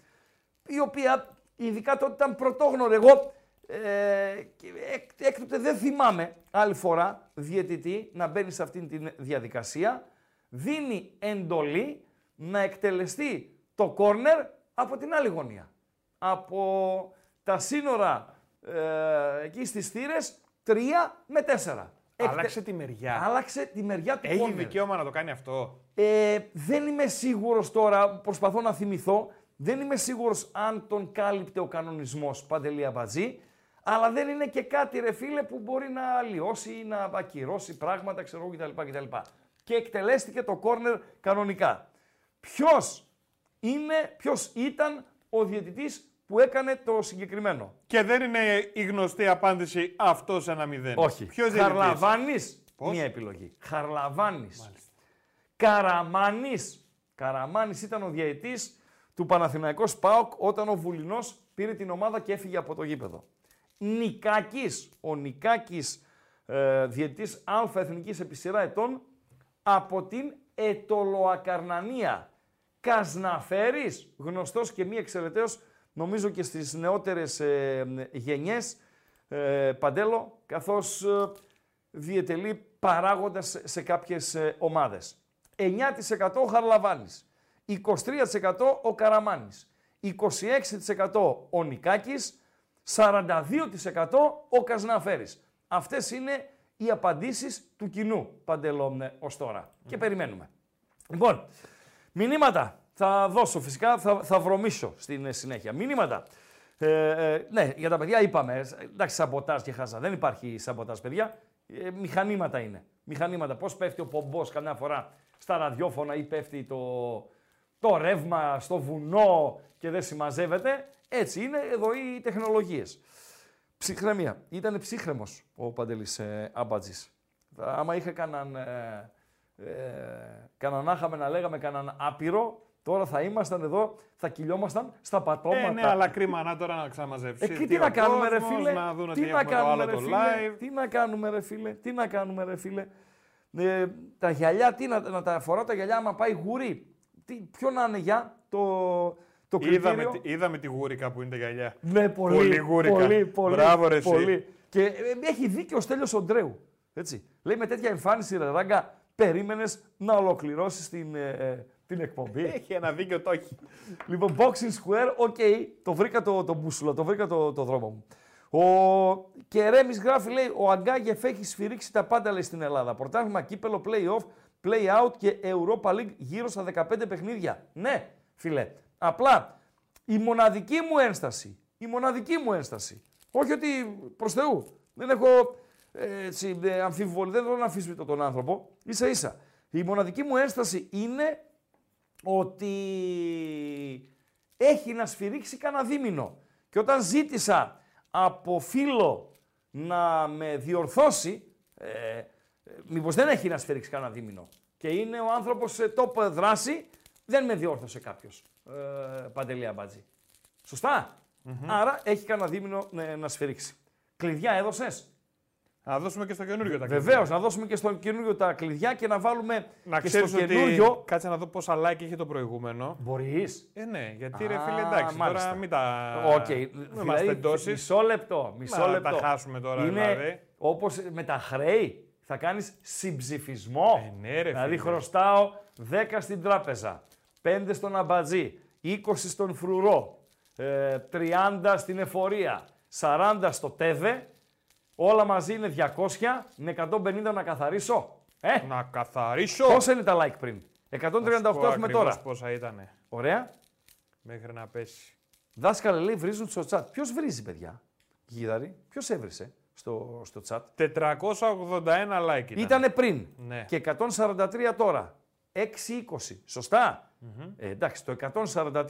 η οποία ειδικά τότε ήταν πρωτόγνωρη. Εγώ ε, και εκ- έκτοτε δεν θυμάμαι άλλη φορά διαιτητή να μπαίνει σε αυτήν τη διαδικασία. Δίνει εντολή να εκτελεστεί το κόρνερ από την άλλη γωνία. Από τα σύνορα ε, εκεί στις θύρες 3 με 4. Άλλαξε τη μεριά. Άλλαξε τη μεριά του Έχει κόρνερ. δικαίωμα να το κάνει αυτό; Ε, δεν είμαι σίγουρος τώρα, προσπαθώ να θυμηθώ, δεν είμαι σίγουρος αν τον κάλυπτε ο κανονισμός Παντελή Αμπατζή, αλλά δεν είναι και κάτι ρε φίλε που μπορεί να αλλοιώσει ή να ακυρώσει πράγματα, ξέρω εγώ κτλ. κτλ. Και εκτελέστηκε το κόρνερ κανονικά. Ποιος είναι ποιος ήταν ο διαιτητής που έκανε το συγκεκριμένο; Και δεν είναι η γνωστή απάντηση αυτός ένα μηδέν. Όχι. Ποιος δεν Χαρλαβάνης, Πώς; μία επιλογή. Χαρλαβάνης. Καραμάνης. Καραμάνης ήταν ο διαιτητής του Παναθηναϊκού ΣΠΑΟΚ όταν ο Βουλινός πήρε την ομάδα και έφυγε από το γήπεδο. Νικάκης. Ο Νικάκης ε, διαιτητής Α Εθνικής επί σειρά ετών από την Ετωλοακαρνανία. Κασναφέρης, γνωστός και μη εξαιρεταίος, νομίζω και στις νεότερες ε, γενιές, ε, Παντέλο, καθώς ε, διετελεί παράγοντας σε- σε κάποιες ε, ομάδες. 9% ο Χαρλαβάνης, 23% ο Καραμάνης, 26% ο Νικάκης, 42% ο Κασναφέρης. Αυτές είναι οι απαντήσεις του κοινού, Παντελό, ε, ως τώρα. Και περιμένουμε. Λοιπόν, μηνύματα θα δώσω φυσικά, θα, θα βρωμίσω στην ε, συνέχεια. Μηνύματα. Ε, ε, ναι, για τα παιδιά είπαμε. ε, Εντάξει, σαμποτάζ και χάζα. Δεν υπάρχει σαμποτάζ, παιδιά. Ε, μηχανήματα είναι. Μηχανήματα. Πώς πέφτει ο πομπός καμιά φορά στα ραδιόφωνα ή πέφτει το, το ρεύμα στο βουνό και δεν συμμαζεύεται. Έτσι είναι εδώ οι τεχνολογίες. Ψυχραιμία. Ήταν ψύχρεμος ο Παντελής ε, Αμπατζής. Άμα είχε κανέναν, ε, ε, κανέναν άχαμε να λέγαμε κανέναν άπειρο, τώρα θα ήμασταν εδώ, θα κυλιόμασταν στα πατώματα. Ε, ναι, αλλά κρίμα να τώρα να ξαναμαζεύσει. Ε, και τι να κάνουμε ρε φίλε, Να δουν τι τι να έχουμε το κάνουμε άλλο ρε το φίλε, live. τι να κάνουμε ρε φίλε, τι να κάνουμε ρε φίλε; Ε, τα γυαλιά, τι να, να τα φοράω τα γυαλιά άμα πάει γουρί. Τι, ποιο να είναι για το, το κριτήριο. Είδαμε, τη- είδαμε τη γούρικα που είναι τα γυαλιά. Ναι, πολύ, Πολύ γούρικα. Πολύ, πολύ, Μπράβο, ρε, εσύ. πολύ. Και ε, έχει δίκιο ο Στέλιος Οντρέου. Έτσι. Λέει με τέτοια εμφάνιση, ρε Ράγκα, περίμενες να ολοκληρώσεις την, ε, ε, την εκπομπή. Έχει ένα δίκιο το έχει. Λοιπόν, Boxing Square, OK, το βρήκα το, το μπούσουλα, το βρήκα το, το δρόμο μου. Ο Κερέμις γράφει, λέει, ο Αγκάγεφ έχει σφυρίξει τα πάντα, λέει, στην Ελλάδα. Πρωτάθλημα, κύπελο, play-off, play-out και Europa League γύρω στα 15 παιχνίδια. Ναι, φίλε. Απλά, η μοναδική μου ένσταση, η μοναδική μου ένσταση, όχι ότι προς Θεού, δεν έχω ε, έτσι, ε, αμφιβολία, δεν θέλω να αμφισβητώ τον άνθρωπο, ίσα ίσα. Η μοναδική μου ένσταση είναι ότι έχει να σφυρίξει κανένα δίμηνο. Και όταν ζήτησα από φίλο να με διορθώσει, ε, ε, μήπως δεν έχει να σφυρίξει κανένα δίμηνο. Και είναι ο άνθρωπος σε top δράση, δεν με διόρθωσε κάποιος, ε, Παντελή Αμπάτζη. Σωστά; Άρα έχει κανένα δίμηνο ε, να σφυρίξει. Κλειδιά έδωσες; Να δώσουμε και στο καινούριο τα κλειδιά. Βεβαίω, να δώσουμε και στο καινούριο τα κλειδιά και να βάλουμε Να και ξέρεις στο ότι... καινούριο. Κάτσε να δω πόσα like είχε το προηγούμενο. Μπορείς. Ε, ναι, γιατί ρε Α, φίλε, εντάξει, μάλιστα. τώρα μην τα... Οκ. Μην δηλαδή, μας τεντώσεις. Μισό λεπτό. Μισό Να λεπτό. τα χάσουμε τώρα, Είναι δηλαδή. όπως με τα χρέη. Θα κάνεις συμψηφισμό. Ε, ναι, ρε, δηλαδή φίλε. χρωστάω 10 στην τράπεζα, 5 στον αμπατζή, 20 στον φρουρό, ε, 30 στην εφορία, 40 στο τέβε, όλα μαζί είναι 200, με 150 να καθαρίσω. Ε, Να καθαρίσω. πόσα είναι τα like πριν; 138 Να σου πω έχουμε ακριβώς τώρα. πόσα ήτανε. Ωραία. Μέχρι να πέσει. Δάσκαλε λέει βρίζουν στο chat. Ποιος βρίζει, παιδιά, Γίδαρη, ποιος έβρισε στο, στο chat; 481 like ήταν. Ήτανε πριν. Ναι. Και 143 τώρα. 6-20. σωστα Ε, εντάξει, το 143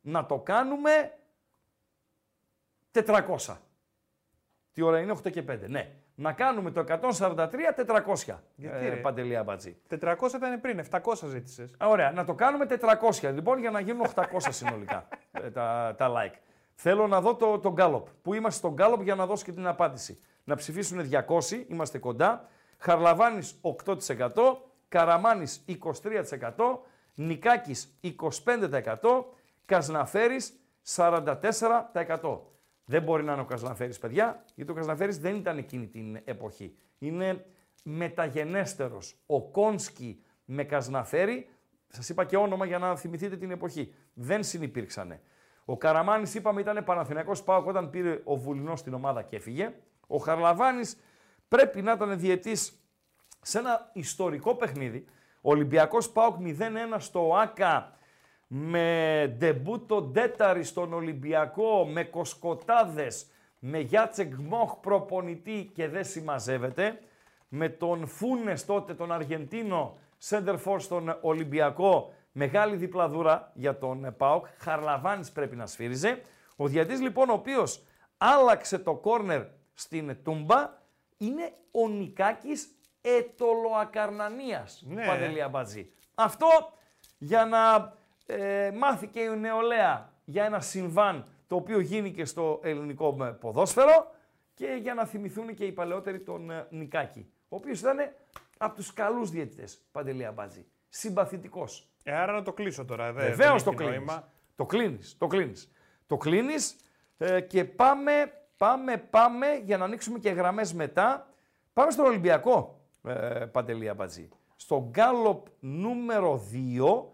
να το κάνουμε 400. Τι ώρα είναι, 8 και 5. Ναι. Να κάνουμε το 143 400. Γιατί, ε, ρε; Παντελή Αμπατζή. 400 ήταν πριν, 700 ζήτησες. Α, Ωραία, να το κάνουμε 400 λοιπόν για να γίνουν 800 συνολικά ε, τα, τα like. Θέλω να δω το, το Gallop. Πού είμαστε στο Gallop για να δώσω και την απάντηση. Να ψηφίσουν 200, είμαστε κοντά. Χαρλαβάνης 8%, Καραμάνης 23%, Νικάκης 25%, Κασναφέρης 44%. Δεν μπορεί να είναι ο Κασναφέρης, παιδιά, γιατί ο Κασναφέρης δεν ήταν εκείνη την εποχή. Είναι μεταγενέστερος. Ο Κόνσκι με Κασναφέρη, σας είπα και όνομα για να θυμηθείτε την εποχή, δεν συνυπήρξανε. Ο Καραμάνης είπαμε ήταν Παναθηναϊκός Πάοκ όταν πήρε ο Βουλινός στην ομάδα και έφυγε. Ο Χαρλαβάνης πρέπει να ήταν διαιτής σε ένα ιστορικό παιχνίδι. Ο Ολυμπιακός ΠΑΟΚ 0-1 στο ΆΚΑ με ντεμπούτο Ντέταρη στον Ολυμπιακό, με κοσκοτάδες, με Γιάτσεκ Μοχ προπονητή και δεν συμμαζεύεται, με τον Φούνες τότε τον Αργεντίνο Σέντερφορ στον Ολυμπιακό Μεγάλη διπλαδούρα για τον ε, ΠΑΟΚ. Χαρλαβάνης πρέπει να σφύριζε. Ο διατής λοιπόν ο οποίος άλλαξε το κόρνερ στην Τούμπα είναι ο Νικάκης Ετολοακαρνανίας. Ναι. Παντελή Αμπατζή. Αυτό για να ε, μάθει και η νεολαία για ένα συμβάν το οποίο γίνηκε στο ελληνικό ε, ποδόσφαιρο και για να θυμηθούν και οι παλαιότεροι τον ε, Νικάκη, ο οποίος ήταν από τους καλούς διαιτητές, Παντελή Αμπάτζη. Συμπαθητικός. Ε, άρα να το κλείσω τώρα. Δε, Βεβαίως δεν το έχει κλείνεις. νόημα. Το κλείνεις, το κλείνεις. Το κλείνεις ε, και πάμε, πάμε, πάμε για να ανοίξουμε και γραμμές μετά. Πάμε στον Ολυμπιακό, ε, Παντελή Αμπατζή. Στο γκάλοπ νούμερο 2,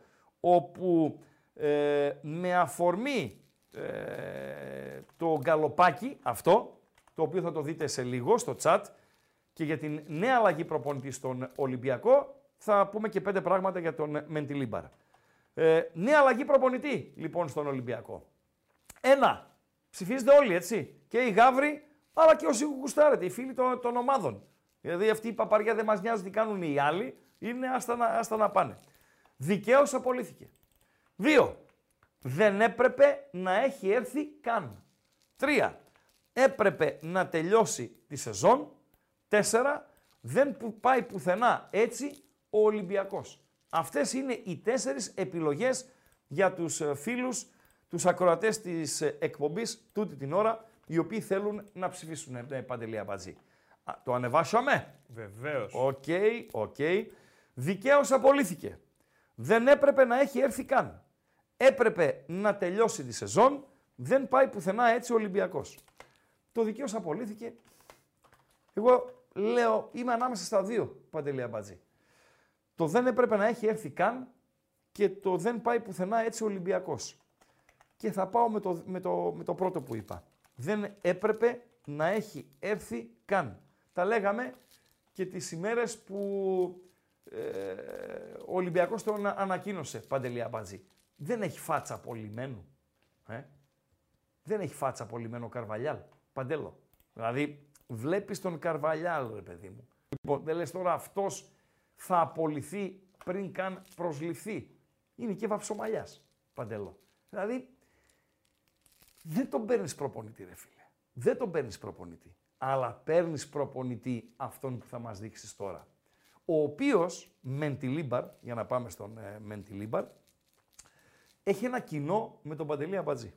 όπου ε, με αφορμή ε, το γκαλοπάκι αυτό, το οποίο θα το δείτε σε λίγο στο chat, και για την νέα αλλαγή προπονητή στον Ολυμπιακό, θα πούμε και πέντε πράγματα για τον Μεντιλίμπαρ. Ε, νέα αλλαγή προπονητή, λοιπόν, στον Ολυμπιακό. Ένα. Ψηφίζετε όλοι, έτσι. Και οι γάβροι, αλλά και όσοι γουστάρετε, οι φίλοι των, των ομάδων. Δηλαδή αυτή η παπαριά δεν μας νοιάζει τι κάνουν οι άλλοι, είναι άστα να, άστα να πάνε. Δικαίως απολύθηκε. Δύο. Δεν έπρεπε να έχει έρθει καν. Τρία. Έπρεπε να τελειώσει τη σεζόν. Τέσσερα. Δεν που πάει πουθενά έτσι ο Ολυμπιακός. Αυτές είναι οι τέσσερις επιλογές για τους ε, φίλους, τους ακροατές της ε, εκπομπής τούτη την ώρα, οι οποίοι θέλουν να ψηφίσουν ε, Παντελή Αμπατζή. Α, Το ανεβάσαμε; Βεβαίως. Οκ, οκ. Δικαίως απολύθηκε. Δεν έπρεπε να έχει έρθει καν. Έπρεπε να τελειώσει τη σεζόν. Δεν πάει πουθενά έτσι ο Ολυμπιακός. Το δικαίως απολύθηκε. Εγώ λέω, είμαι ανάμεσα στα δύο, Παντελή Αμπατζή. Το δεν έπρεπε να έχει έρθει καν και το δεν πάει πουθενά έτσι ο Ολυμπιακός. Και θα πάω με το, με το, με το πρώτο που είπα. Δεν έπρεπε να έχει έρθει καν. Τα λέγαμε και τις ημέρες που ε, ο Ολυμπιακός τον ανακοίνωσε, Παντελή Αμπατζή. Δεν έχει φάτσα απολυμμένου. Ε; Δεν έχει φάτσα απολυμμένο ο Καρβαλιάλ. Παντέλο. Δηλαδή, βλέπεις τον Καρβαλιάλ, ρε παιδί μου. Λοιπόν, δεν λες τώρα αυτός θα απολυθεί πριν καν προσληφθεί. Είναι και βαψομαλιάς, Παντέλο. Δηλαδή, δεν τον παίρνεις προπονητή, ρε φίλε. Δεν τον παίρνεις προπονητή. Αλλά παίρνεις προπονητή αυτόν που θα μας δείξεις τώρα. Ο οποίος, Μεντιλίμπαρ, για να πάμε στον ε, Μεντιλίμπαρ, έχει ένα κοινό με τον Παντελή Αμπατζή.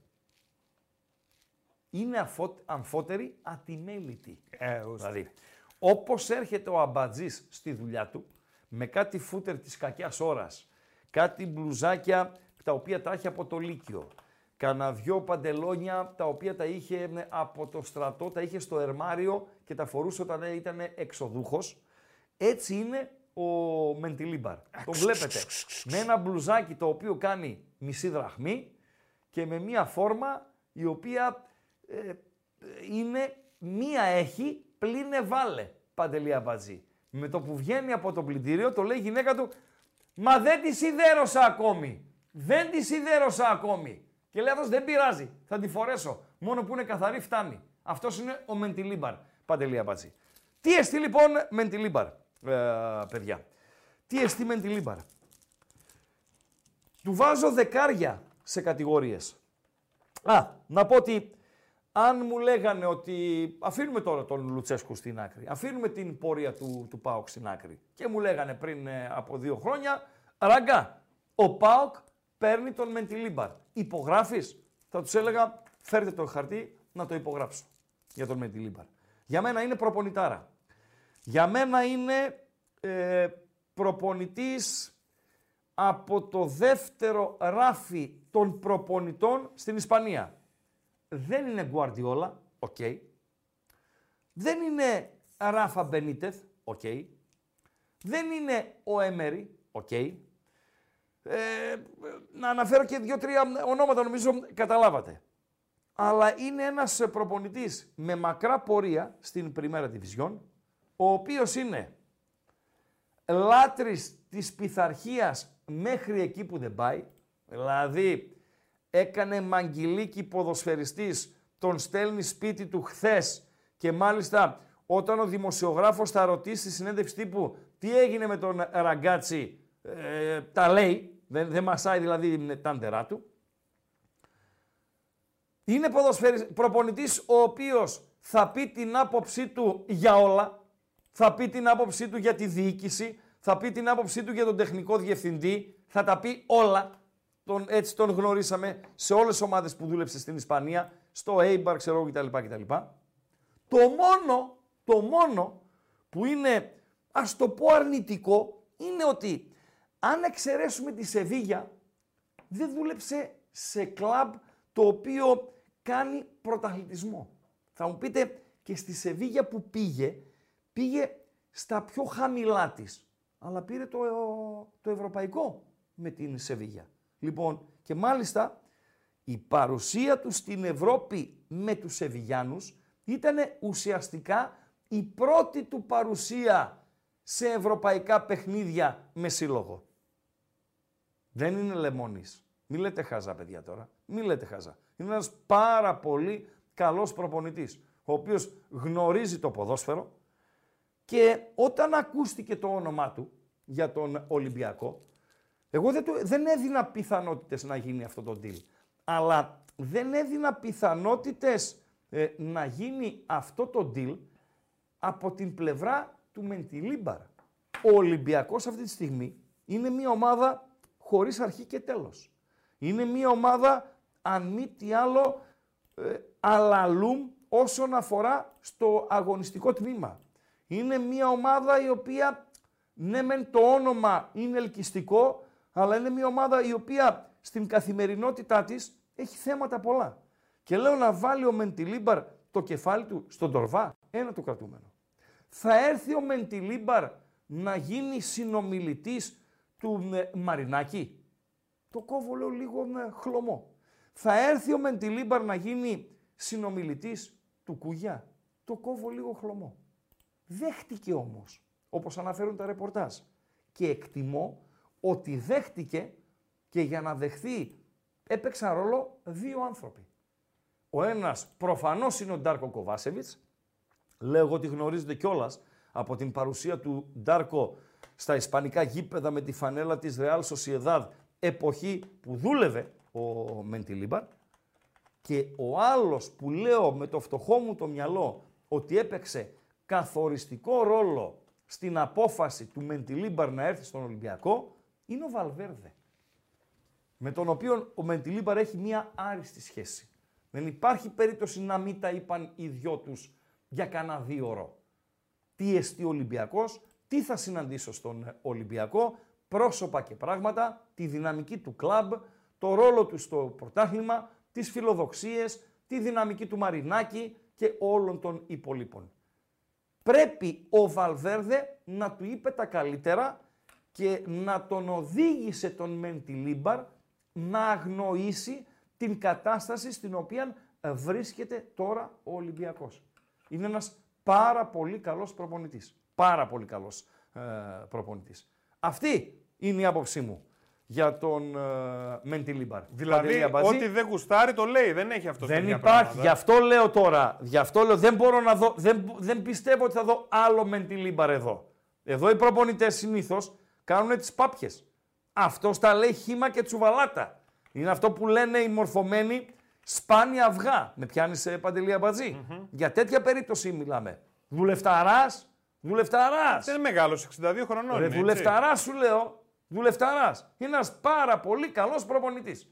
Είναι αφο, αμφότεροι ατιμέλητοι. Ε, ουστε. Δηλαδή, όπως έρχεται ο Αμπατζής στη δουλειά του, με κάτι φούτερ της κακιάς ώρας, κάτι μπλουζάκια τα οποία τα είχε από το Λύκειο, κάνα δυο παντελόνια τα οποία τα είχε ε, από το στρατό, τα είχε στο ερμάριο και τα φορούσε όταν ε, ήταν εξοδούχος. Έτσι είναι ο Μεντιλίμπαρ. Το βλέπετε. Με ένα μπλουζάκι το οποίο κάνει μισή δραχμή και με μία φόρμα η οποία ε, είναι μία έχει πλήνε βάλε Παντελή Αμπατζή. Με το που βγαίνει από το πλυντήριο το λέει η γυναίκα του Μα δεν τη σιδέρωσα ακόμη. Δεν τη σιδέρωσα ακόμη. Και λέει αυτός δεν πειράζει. Θα τη φορέσω. Μόνο που είναι καθαρή φτάνει. Αυτός είναι ο Μεντιλίμπαρ. Παντελή Αμπατζή. Τι εστί λοιπόν Μεντιλίμπαρ, ε, παιδιά. Τι εστί Μεντιλίμπαρ. Του βάζω δεκάρια σε κατηγορίες. Α, να πω ότι αν μου λέγανε ότι αφήνουμε τώρα τον Λουτσέσκου στην άκρη, αφήνουμε την πορεία του, του ΠΑΟΚ στην άκρη και μου λέγανε πριν ε, από δύο χρόνια, Ράγκα, ο ΠΑΟΚ παίρνει τον Μεντιλίμπαρ. Υπογράφεις, θα τους έλεγα φέρτε το χαρτί να το υπογράψω για τον Μεντιλίμπαρ. Για μένα είναι προπονητάρα. Για μένα είναι ε, προπονητής από το δεύτερο ράφι των προπονητών στην Ισπανία. Δεν είναι Γκουαρδιόλα, οκ. Δεν είναι Ράφα Μπενίτεθ, οκ. Δεν είναι ο Έμερι, οκ. Ε, να αναφέρω και δύο-τρία ονόματα, νομίζω καταλάβατε. Αλλά είναι ένας προπονητής με μακρά πορεία στην Πριμέρα Ντιβιζιόν, ο οποίος είναι λάτρης της πειθαρχίας μέχρι εκεί που δεν πάει. Δηλαδή, έκανε μαγκιλίκι ποδοσφαιριστής, τον στέλνει σπίτι του χθες και μάλιστα όταν ο δημοσιογράφος θα ρωτήσει στη συνέντευξη τύπου τι έγινε με τον Ραγκάτσι, ε, τα λέει, δεν, δεν μασάει δηλαδή με τα άντερά του. Είναι ποδοσφαιρι... προπονητής ο οποίος θα πει την άποψή του για όλα, θα πει την άποψή του για τη διοίκηση, θα πει την άποψή του για τον τεχνικό διευθυντή, θα τα πει όλα. Τον, έτσι τον γνωρίσαμε σε όλες τις ομάδες που δούλεψε στην Ισπανία, στο Eibar, ξέρω εγώ κτλ. κτλ. Το μόνο, το μόνο που είναι, ας το πω αρνητικό, είναι ότι αν εξαιρέσουμε τη Σεβίγια, δεν δούλεψε σε κλαμπ το οποίο κάνει πρωταθλητισμό. Θα μου πείτε και στη Σεβίγια που πήγε, πήγε στα πιο χαμηλά της. Αλλά πήρε το, το ευρωπαϊκό με την Σεβίγια. Λοιπόν, και μάλιστα η παρουσία του στην Ευρώπη με τους Σεβιγιάνους ήταν ουσιαστικά η πρώτη του παρουσία σε ευρωπαϊκά παιχνίδια με σύλλογο. Δεν είναι λεμόνης. Μην λέτε χάζα, παιδιά, τώρα. Μην λέτε χάζα. Είναι ένας πάρα πολύ καλός προπονητής, ο οποίος γνωρίζει το ποδόσφαιρο και όταν ακούστηκε το όνομά του για τον Ολυμπιακό, εγώ δεν, δεν έδινα πιθανότητες να γίνει αυτό το deal. Αλλά δεν έδινα πιθανότητες ε, να γίνει αυτό το deal από την πλευρά του Μεντιλίμπαρ. Ο Ολυμπιακός αυτή τη στιγμή είναι μια ομάδα χωρίς αρχή και τέλος. Είναι μια ομάδα, αν μη τι άλλο, ε, αλαλούμ όσον αφορά στο αγωνιστικό τμήμα. Είναι μια ομάδα η οποία, ναι μεν το όνομα είναι ελκυστικό, αλλά είναι μια ομάδα η οποία στην καθημερινότητά της έχει θέματα πολλά. Και λέω να βάλει ο Μεντιλίμπαρ το κεφάλι του στον Τορβά, ένα το κρατούμενο. Θα έρθει ο Μεντιλίμπαρ να γίνει συνομιλητής του Μαρινάκη. Το κόβω λέω λίγο με χλωμό. Θα έρθει ο Μεντιλίμπαρ να γίνει συνομιλητής του Κουγιά. Το κόβω λίγο χλωμό. Δέχτηκε όμως, όπως αναφέρουν τα ρεπορτάζ. Και εκτιμώ ότι δέχτηκε και για να δεχθεί έπαιξαν ρόλο δύο άνθρωποι. Ο ένας προφανώς είναι ο Ντάρκο Κοβάσεβιτς. Λέω ότι γνωρίζετε κιόλας από την παρουσία του Ντάρκο στα ισπανικά γήπεδα με τη φανέλα της Real Sociedad εποχή που δούλευε ο Μεντιλίμπαρ και ο άλλος που λέω με το φτωχό μου το μυαλό ότι έπαιξε καθοριστικό ρόλο στην απόφαση του Μεντιλίμπαρ να έρθει στον Ολυμπιακό είναι ο Βαλβέρδε. Με τον οποίο ο Μεντιλίμπαρ έχει μία άριστη σχέση. Δεν υπάρχει περίπτωση να μην τα είπαν οι δυο τους για κανένα δύο ώρο. Τι εστί Ολυμπιακός, τι θα συναντήσω στον Ολυμπιακό, πρόσωπα και πράγματα, τη δυναμική του κλαμπ, το ρόλο του στο πρωτάθλημα, τις φιλοδοξίες, τη δυναμική του Μαρινάκη και όλων των υπολείπων. Πρέπει ο Βαλβέρδε να του είπε τα καλύτερα και να τον οδήγησε τον Μεντιλίμπαρ να αγνοήσει την κατάσταση στην οποία βρίσκεται τώρα ο Ολυμπιακός. Είναι ένας πάρα πολύ καλός προπονητής. Πάρα πολύ καλός ε, προπονητής. Αυτή είναι η άποψή μου για τον ε, Μεντιλίμπαρ. Δηλαδή, ό,τι δεν γουστάρει το λέει, δεν έχει αυτό Δεν υπάρχει. Γι' αυτό λέω τώρα, γι' αυτό λέω, δεν μπορώ να δω, δεν, δεν πιστεύω ότι θα δω άλλο Μεντιλίμπαρ εδώ. Εδώ οι προπονητές συνήθως κάνουν τις πάπιες. Αυτό τα λέει χήμα και τσουβαλάτα. Είναι αυτό που λένε οι μορφωμένοι σπάνια αυγά. Με πιάνει σε παντελή Για τέτοια περίπτωση μιλάμε. Δουλευταράς, δουλευταρά. Δεν είναι μεγάλος, 62 χρονών. Ρε, δουλευταρά σου λέω. Δουλευταρά. Είναι ένας πάρα πολύ καλός προπονητής.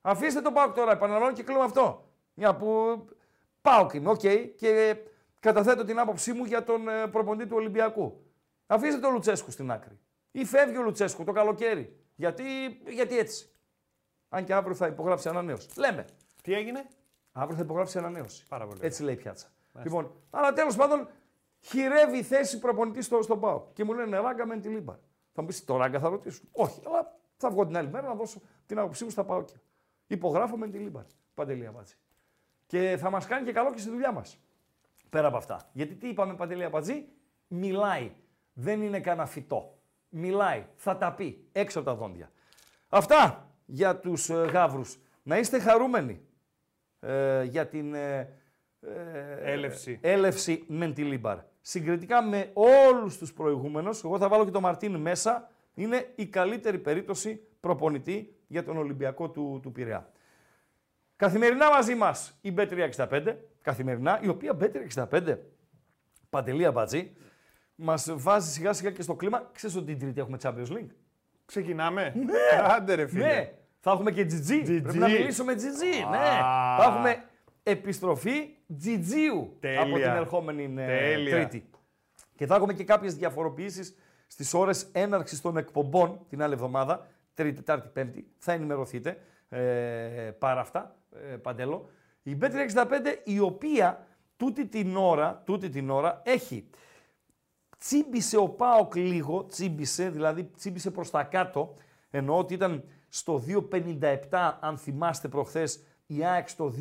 Αφήστε το ΠΑΟΚ τώρα, επαναλαμβάνω και κλείνω αυτό. Μια που ΠΑΟΚ είμαι, οκ, και καταθέτω την άποψή μου για τον ε, προπονητή του Ολυμπιακού. Αφήστε τον Λουτσέσκου στην άκρη. Ή φεύγει ο Λουτσέσκου το καλοκαίρι. Γιατί, γιατί έτσι. Αν και αύριο θα υπογράψει ανανέωση. Λέμε. Τι έγινε; Αύριο θα υπογράψει ανανέωση. Πάρα πολύ. Έτσι λέει η πιάτσα. Μάλιστα. Λοιπόν, αλλά τέλος πάντων χηρεύει η θέση προπονητής στο, στον ΠΑΟΚ. Και μου λένε Ράγκα Μεντιλίμπαρ. Θα μου πεις το Ράγκα θα ρωτήσουν. Όχι, αλλά θα βγω την άλλη μέρα να δώσω την άποψή μου στα ΠΑΟΚ. Υπογράφω Μεντιλίμπαρ. Παντελή Αμπατζή. Και θα μας κάνει και καλό και στη δουλειά μας. Πέρα από αυτά. Γιατί τι είπαμε Παντελή Αμπατζή, μιλάει. Δεν είναι κανένα φυτό. Μιλάει. Θα τα πει έξω από τα δόντια. Αυτά για τους ε, γάβρους. Να είστε χαρούμενοι ε, για την ε, ε έλευση. έλευση Μεντιλίμπαρ. Συγκριτικά με όλους τους προηγούμενους, εγώ θα βάλω και τον Μαρτίν μέσα, είναι η καλύτερη περίπτωση προπονητή για τον Ολυμπιακό του, του Πειραιά. Καθημερινά μαζί μας η Bet365, καθημερινά, η οποία Bet365, παντελή αμπατζή, μας βάζει σιγά σιγά και στο κλίμα. Ξέρεις ότι την Τρίτη έχουμε Champions League; Ξεκινάμε. Ναι. Άντε ρε φίλε. Ναι, θα έχουμε και GG. Πρέπει να μιλήσουμε GG. Ναι. Θα έχουμε επιστροφή GGU Τέλεια. από την ερχόμενη ε, Τέλεια. Τρίτη. Και θα έχουμε και κάποιες διαφοροποιήσεις στις ώρες έναρξης των εκπομπών την άλλη εβδομάδα, Τρίτη, Τετάρτη, Πέμπτη. Θα ενημερωθείτε ε, πάρα αυτά, ε, Παντέλο. Η Bet365 η οποία τούτη την ώρα, τούτη την ώρα έχει τσίμπησε ο Πάοκ λίγο, τσίμπησε, δηλαδή τσίμπησε προς τα κάτω, εννοώ ότι ήταν στο 2.57 αν θυμάστε προχθές, η ΑΕΚ στο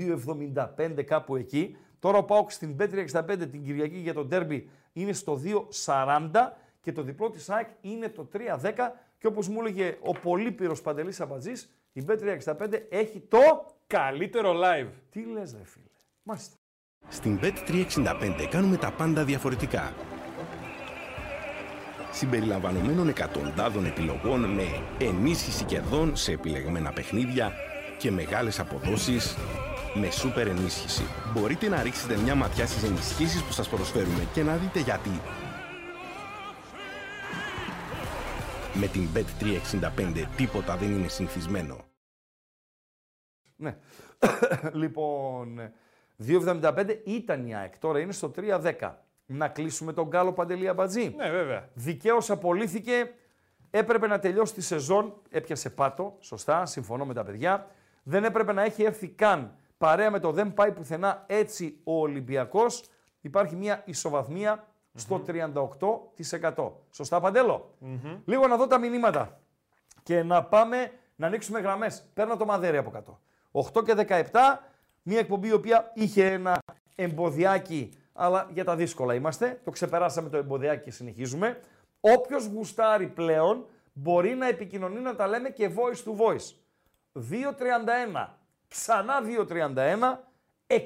2.75 κάπου εκεί. Τώρα ο Πάοκ στην Bet365 την Κυριακή για το ντέρμπι είναι στο 2.40 και το διπλό της ΑΕΚ είναι το 3.10 και όπως μου έλεγε ο Πολύπυρος Παντελής Αμπατζής, η Bet365 έχει το... Καλύτερο live. Τι λες ρε φίλε. Μάλιστα. Στην Bet365 κάνουμε τα πάντα διαφορετικά. Συμπεριλαμβανομένων εκατοντάδων επιλογών με ενίσχυση κερδών σε επιλεγμένα παιχνίδια και μεγάλες αποδόσεις με σούπερ ενίσχυση. Μπορείτε να ρίξετε μια ματιά στις ενισχύσεις που σας προσφέρουμε και να δείτε γιατί. Με την Bet365 τίποτα δεν είναι συνηθισμένο. Ναι. λοιπόν, 2,75 ήταν η ΑΕΚ. Τώρα είναι στο 3,10. Να κλείσουμε τον Γκάλο Παντελή Αμπατζή. Ναι, βέβαια. Δικαίως απολύθηκε. Έπρεπε να τελειώσει τη σεζόν. Έπιασε πάτο. Σωστά. Συμφωνώ με τα παιδιά. Δεν έπρεπε να έχει έρθει καν παρέα με το δεν πάει πουθενά έτσι ο Ολυμπιακός. Υπάρχει μια ισοβαθμία στο 38%. Σωστά, Παντέλο; Λίγο να δω τα μηνύματα και να πάμε να ανοίξουμε γραμμές. Παίρνω το μαδέρι από κάτω. 8 και 17, μια εκπομπή η οποία είχε ένα εμποδιάκι, αλλά για τα δύσκολα είμαστε. Το ξεπεράσαμε το εμποδιάκι και συνεχίζουμε. Όποιος γουστάρει πλέον μπορεί να επικοινωνεί να τα λέμε και voice to voice. 231, ξανά 231, 61,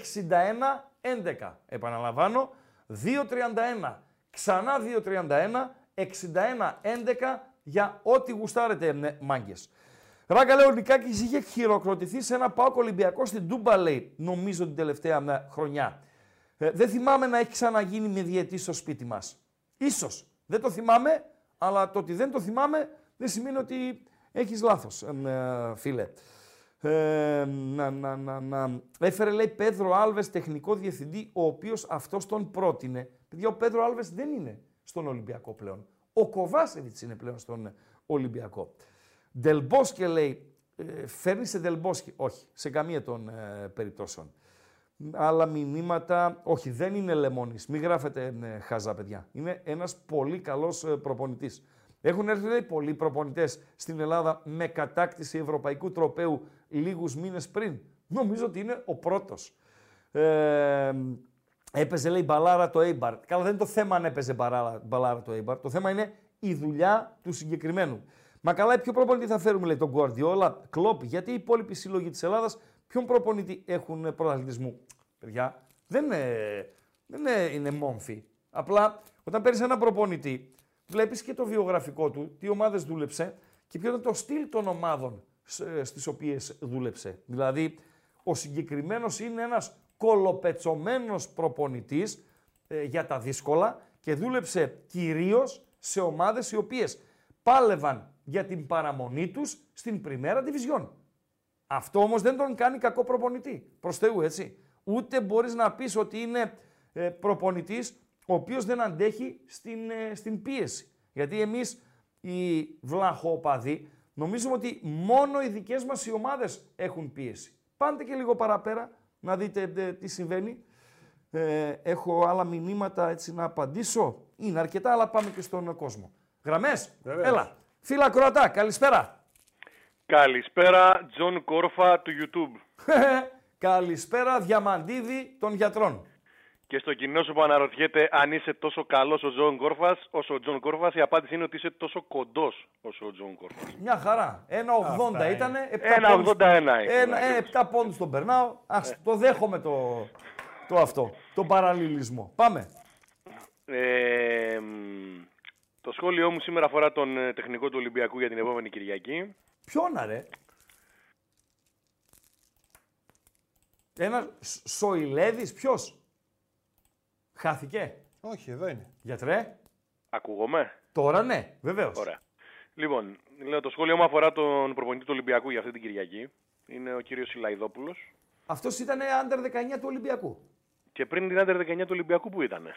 11. Επαναλαμβάνω, 231, ξανά 231, 61, 11 για ό,τι γουστάρετε, ναι, μάγκες. Ράγκα λέει ο Νικάκης είχε χειροκροτηθεί σε ένα πάοκ Ολυμπιακό στην Τούμπα, λέει, νομίζω την τελευταία ναι, χρονιά. Ε, δεν θυμάμαι να έχει ξαναγίνει με διαιτή στο σπίτι μας. Ίσως. Δεν το θυμάμαι, αλλά το ότι δεν το θυμάμαι δεν σημαίνει ότι έχεις λάθος, ε, φίλε. Ε, να, να, να, να. Έφερε, λέει, Πέδρο Άλβες, τεχνικό διευθυντή, ο οποίος αυτός τον πρότεινε. Παιδιά, ο Πέδρο Άλβες δεν είναι στον Ολυμπιακό πλέον. Ο Κοβάσεβιτς είναι πλέον στον Ολυμπιακό. Ντελμπόσκε λέει, ε, φέρνει σε Ντελμπόσκε. Όχι, σε καμία των ε, περιπτώσεων. Άλλα μηνύματα, όχι, δεν είναι λεμόνης. Μην γράφετε ε, χαζά, παιδιά. Είναι ένας πολύ καλός ε, προπονητής. Έχουν έρθει λέει, πολλοί προπονητές στην Ελλάδα με κατάκτηση ευρωπαϊκού τροπέου λίγους μήνες πριν. Νομίζω ότι είναι ο πρώτος. Ε, έπαιζε λέει μπαλάρα το Έιμπαρ. Καλά δεν είναι το θέμα αν έπαιζε μπαλάρα, μπαλάρα το Έιμπαρ. Το θέμα είναι η δουλειά του συγκεκριμένου. Μα καλά, ποιο προπονητή θα φέρουμε, λέει τον Γκουαρδιόλα, Κλόπ, γιατί οι υπόλοιποι σύλλογοι της Ελλάδας ποιον προπονητή έχουν πρωταθλητισμού. Παιδιά, δεν είναι, δεν είναι, είναι μόμφι. Απλά όταν παίρνεις ένα προπονητή, βλέπεις και το βιογραφικό του, τι ομάδες δούλεψε και ποιο ήταν το στυλ των ομάδων στις οποίες δούλεψε. Δηλαδή, ο συγκεκριμένος είναι ένας κολοπετσωμένος προπονητής ε, για τα δύσκολα και δούλεψε κυρίως σε ομάδες οι οποίες πάλευαν για την παραμονή τους στην Πριμέρα Division. Αυτό όμως δεν τον κάνει κακό προπονητή. Προς Θεού, έτσι. Ούτε μπορείς να πεις ότι είναι ε, προπονητής ο οποίος δεν αντέχει στην, ε, στην πίεση. Γιατί εμείς οι βλαχοπαδοί νομίζουμε ότι μόνο οι δικές μας οι ομάδες έχουν πίεση. Πάντε και λίγο παραπέρα να δείτε ε, τι συμβαίνει. Ε, έχω άλλα μηνύματα έτσι να απαντήσω. Είναι αρκετά, αλλά πάμε και στον κόσμο. Γραμμές, Βεβαίως. έλα. Φίλε ακροατά, καλησπέρα. Καλησπέρα, Τζον Κόρφα του YouTube. καλησπέρα, Διαμαντίδη των γιατρών. Και στο κοινό σου που αναρωτιέται αν είσαι τόσο καλός ο Τζον Κόρφας, όσο ο Τζον Κόρφας, η απάντηση είναι ότι είσαι τόσο κοντός όσο ο Τζον Κόρφας. Μια χαρά. 1,80 Αυτά ήταν. Ένα 81 είναι. Ένα, ε, 7 πόντους τον περνάω. Ας το δέχομαι το, το αυτό. Το παραλληλισμό. Πάμε. Ε, μ, Το σχόλιο μου σήμερα αφορά τον ε, τεχνικό του Ολυμπιακού για την επόμενη Κυριακή. Ποιον ρε; Ένας Σοηλέδης, ποιος; Χάθηκε; Όχι, εδώ είναι. Γιατρέ; Ακούγομαι. Τώρα ναι, βεβαίως. Ωραία. Λοιπόν, λέω, το σχόλιο μου αφορά τον προπονητή του Ολυμπιακού για αυτή την Κυριακή. Είναι ο κύριος Σιλαϊδόπουλος. Αυτός ήταν under 19 του Ολυμπιακού. Και πριν την Άντερ 19 του Ολυμπιακού που ήταν.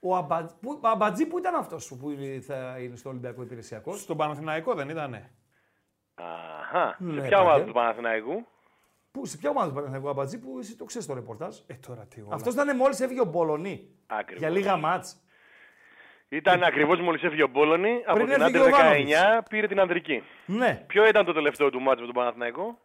Ο Αμπατζή που, Αμπατζή που ήταν αυτός που είναι- θα είναι στο Ολυμπιακό υπηρεσιακός; Στον Παναθηναϊκό δεν ήτανε. Αχα. Ναι, Σε ποια ομάδα Παντέλ. του Παναθηναϊκού; Που, σε ποια ομάδα του Παναθηναϊκού Αμπατζή που εσύ το ξέρεις το ρεπορτάζ. Ε, τώρα τι όλα. Αυτός ήταν μόλις έφυγε ο Μπολονί. Ακριβώς. Για λίγα μάτς. Ήταν ακριβώς μόλις έφυγε ο Μπόλωνη. Από την έφυγε Άντερ ο Γιωβάνοβιτς. 19 πήρε την Ανδρική. Ναι. Ποιο ήταν το τελευταίο του μάτς με τον Παναθηναϊκό;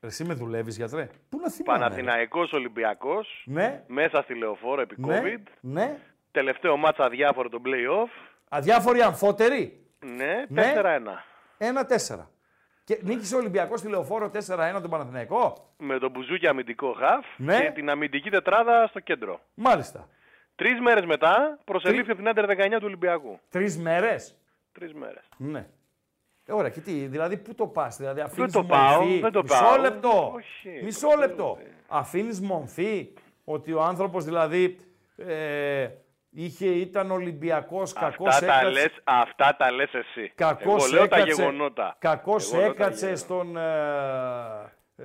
Εσύ με δουλεύεις, γιατρέ. Πού να θυμάμαι. ρε. Παναθηναϊκός Ολυμπιακός. Ναι, Μέσα στη λεωφόρο επί ναι, COVID. ναι. Τελευταίο μάτς αδιάφορο το play-off. Αδιάφοροι αμφότεροι. Ναι, Ναι. 4-1. 1-4. Και νίκησε ο Ολυμπιακός στη λεωφόρο 4-1 τον Παναθηναϊκό. Με τον Μπουζούκι αμυντικό χαφ Ναι. και την αμυντική τετράδα στο κέντρο. Μάλιστα. Τρεις μέρες μετά προσελήφθη από την Άντερ 19 του Ολυμπιακού. Τρεις μέρες; Τρεις μέρες. Ναι. Ε, ωραία, και τι, δηλαδή πού το πας, δηλαδή αφήνεις το πάω, δεν το Μισό πάω. λεπτό. Όχι, Μισό το λεπτό. θέλω, Αφήνεις μομφή ότι ο άνθρωπος δηλαδή ε, είχε, ήταν Ολυμπιακός, κακός Αυτά, τα λες, αυτά τα λες εσύ. Κακός Εγώ λέω τα έκατσε, γεγονότα. κακός Εγώ λέω τα έκατσε γεγονότα. στον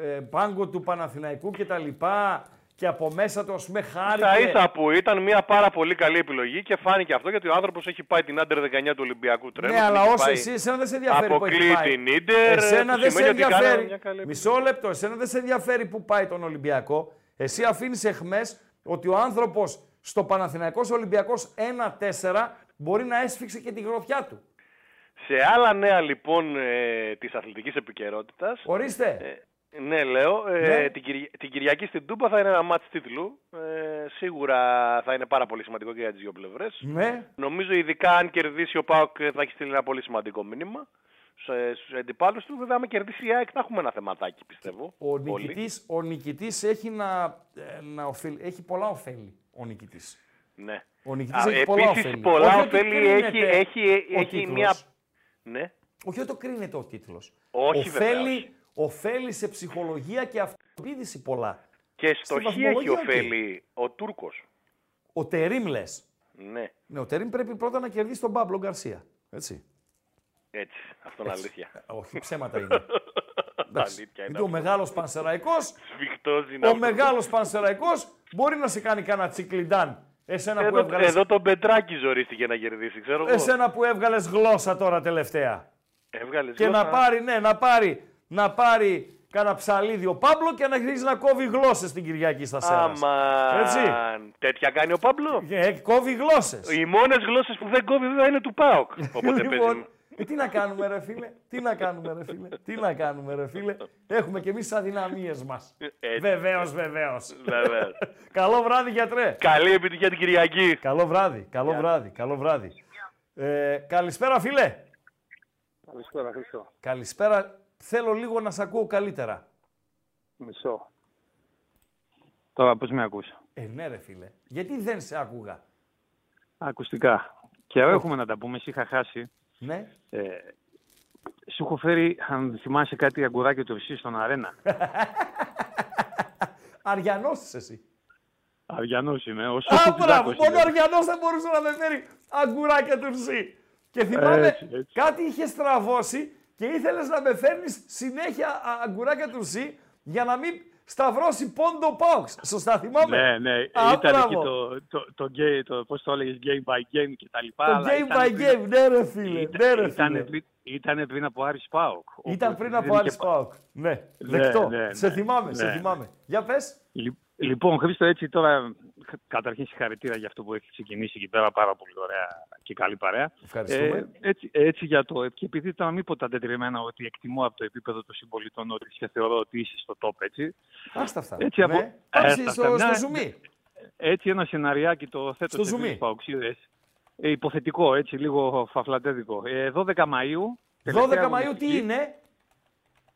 ε, ε, πάγκο του Παναθηναϊκού και τα λοιπά και από μέσα του ας πούμε χάρηκε. Ίσα ίσα που ήταν μια πάρα πολύ καλή επιλογή και φάνηκε αυτό γιατί ο άνθρωπος έχει πάει την Άντερ 19 του Ολυμπιακού τρένου. Ναι, την αλλά έχει όσο πάει- εσύ, εσένα δεν σε ενδιαφέρει που έχει Αποκλείει πάει. την Ίντερ, Εσένα που δεν σε σημαίνει ότι κάνανε ενδιαφέρει. μια καλή Μισό λεπτό, εσένα δεν σε ενδιαφέρει που πάει τον Ολυμπιακό. Εσύ αφήνεις εχμές ότι ο άνθρωπος στο Παναθηναϊκός Ολυμπιακός 1-4 μπορεί να έσφιξε και τη γροθιά του. Σε άλλα νέα λοιπόν ε, της αθλητικής επικαιρότητας, Ορίστε. ε, ναι λέω, ε, Ναι. την, Κυρι- την Κυριακή στην Τούμπα θα είναι ένα μάτς τίτλου. Ε, σίγουρα θα είναι πάρα πολύ σημαντικό και για τις δύο πλευρές. Ναι. Νομίζω ειδικά αν κερδίσει ο Πάοκ θα έχει στείλει ένα πολύ σημαντικό μήνυμα σε- στους αντιπάλους του. Βέβαια, αν κερδίσει η ΑΕΚ θα έχουμε ένα θεματάκι, πιστεύω. Ο όλοι. νικητής, ο νικητής έχει, να, ε, να ωφελ- έχει πολλά ωφέλη. Ο νικητής. Ναι. Ο νικητής Α, έχει πολλά επίσης, ωφέλη. πολλά Όχι ότι ωφέλη κρίνεται έχει, έχει, ο έχει τίτλος. μια... Ναι. Όχι ότι το κρίνεται ο τίτλος. Όχι, βέβαια, ωφέλει, όχι. ωφέλει σε ψυχολογία και αυτοπεποίθηση πολλά. Και στο Στη Χ έχει βαθμολογία, οκ. ωφέλη ο Τούρκος. Ο Τερίμ λες. Ναι, Ναι, ο Τερίμ πρέπει πρώτα να κερδίσει τον Παύλο Γκαρσία. Έτσι. έτσι. Αυτό είναι αλήθεια. Ε, Όχι, ψέματα είναι. Εντάξει. Αλήθεια είναι Γιατί ο αυτό. μεγάλος Πανσεραϊκός, Σφιχτός είναι ο αυτός. μεγάλος Πανσεραϊκός μπορεί να σε κάνει κανένα τσικλιντάν. Εσένα που Εδώ, έβγαλες, εδώ τον Πετράκη ζορίστηκε να κερδίσει, ξέρω εγώ. εσένα που έβγαλες γλώσσα τώρα τελευταία. Έβγαλες Και γλώσσα. να πάρει, ναι, να πάρει, να πάρει κάνα ψαλίδι ο Παύλο και να αρχίσει να κόβει γλώσσες την Κυριακή στα Σέρας. Αμάν. Έτσι. Τέτοια κάνει ο Παύλο; Ε, κόβει γλώσσες. Οι μόνες γλώσσες που δεν κόβει βέβαια είναι του ΠΑΟΚ. Οπότε παίζει. Λοιπόν, ε, τι να κάνουμε ρε φίλε, τι να κάνουμε ρε φίλε, τι να κάνουμε ρε φίλε. Έχουμε και εμείς τις αδυναμίες μας. Έτσι. Βεβαίως, βεβαίως. Βέβαια. Καλό βράδυ γιατρέ. Καλή επιτυχία την Κυριακή. Καλό βράδυ, καλό βράδυ, καλό βράδυ. Ε, καλησπέρα φίλε. Καλησπέρα, Χρήστο. Καλησπέρα. Θέλω λίγο να σε ακούω καλύτερα. Μισό. Τώρα πώς με ακούς; Ε, ναι ρε φίλε. Γιατί δεν σε άκουγα. Ακουστικά. Καιρό έχουμε να τα πούμε. Σε είχα χάσει. Ναι. Ε, σου έχω φέρει, αν θυμάσαι κάτι, αγκουράκι του Ρησί στον Αρένα. Αριανός είσαι εσύ. Αριανός είμαι. Ο Α, Σόφου μπράβο, Τιτάκος μόνο ο είναι. Αριανός θα μπορούσε να με φέρει αγκουράκια του Ρουσί. Και θυμάμαι, Έτσι, έτσι. κάτι είχε στραβώσει και ήθελες να με φέρνεις συνέχεια α- αγκουράκια του Ρουσί για να μην σταυρώσει πόντο Πάοξ. Σωστά θυμάμαι. Ναι, ναι. Α, Ήταν μπράβο. εκεί το, το, το, game, το, πώς το έλεγες, game by game και τα λοιπά. Το αλλά game ήταν by πριν- game, ναι ρε φίλε, Ήταν, ναι ρε ήταν φίλε. πριν, ήτανε πριν από Άρης Πάοκ. Ήταν Οπότε πριν από δεν Άρης είχε- Πάοκ. Ναι, δεκτό. ναι, Σε ναι. θυμάμαι, σε Ναι, θυμάμαι. Για πες. Λι- Λοιπόν, Χρήστο, έτσι τώρα καταρχήν συγχαρητήρια για αυτό που έχεις ξεκινήσει εκεί πέρα. Πάρα πολύ ωραία και καλή παρέα. Ευχαριστούμε. Ε, έτσι, έτσι για το. Και επειδή τώρα μην πω τα τετριμένα ότι εκτιμώ από το επίπεδο των συμπολιτών ότι και θεωρώ ότι είσαι στο top, έτσι. Άστα αυτά. Έτσι από- Ναι. Πάψει Άστα στο, αυτά. στο Ναι. ζουμί. Έτσι ένα σεναριάκι το θέτω Στο σε ζουμί. φίλους παοξίδες. Ε, υποθετικό, έτσι, λίγο φαφλατέδικο. Ε, 12 Μαΐου. 12 τελευταία Μαΐου τι αγωνιστική. είναι;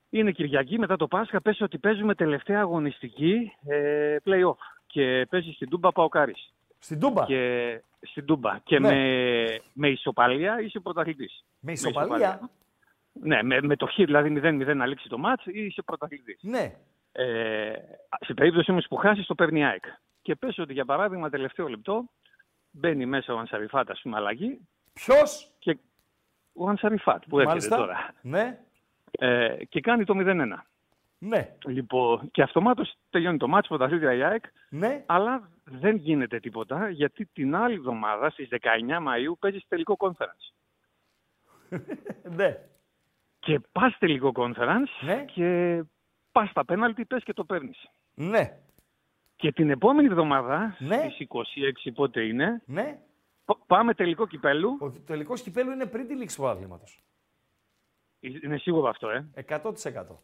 Είναι Κυριακή μετά το Πάσχα. Πες ότι παίζουμε τελευταία αγωνιστική ε, play-off. Και παίζει στην Τούμπα Παοκάρης. Στην Τούμπα; Και, στην Τούμπα. Και Ναι. με, με ισοπαλία είσαι πρωταθλητής. Με ισοπαλία; Ναι, με, με το χ, δηλαδή 0-0 να λήξει το μάτς ή είσαι πρωταθλητής. Ναι. Ε, σε περίπτωση όμως που χάσεις το παίρνει η ΑΕΚ. Και πες ότι για παράδειγμα τελευταίο λεπτό μπαίνει μέσα ο Ανσαριφάτ, ας πούμε, αλλαγή. Ποιος; Και ο Ανσαριφάτ που έρχεται Μάλιστα. τώρα. Ναι. Ε, και κάνει το 0-1. Ναι. Λοιπόν, και αυτομάτως τελειώνει το μάτς πρωταθλήτρια η ΑΕΚ. Ναι. Αλλά δεν γίνεται τίποτα γιατί την άλλη εβδομάδα στις 19 Μαΐου παίζεις τελικό conference. ναι. Και πας τελικό conference Ναι. και πας στα πέναλτι, πες και το παίρνεις. Ναι. Και την επόμενη εβδομάδα, Ναι. στις 26 πότε είναι, Ναι. π- πάμε τελικό κυπέλου. Ο τελικός κυπέλου είναι πριν τη λήξη τους πρωταθλήματο. Είναι σίγουρο αυτό, ε. 100%.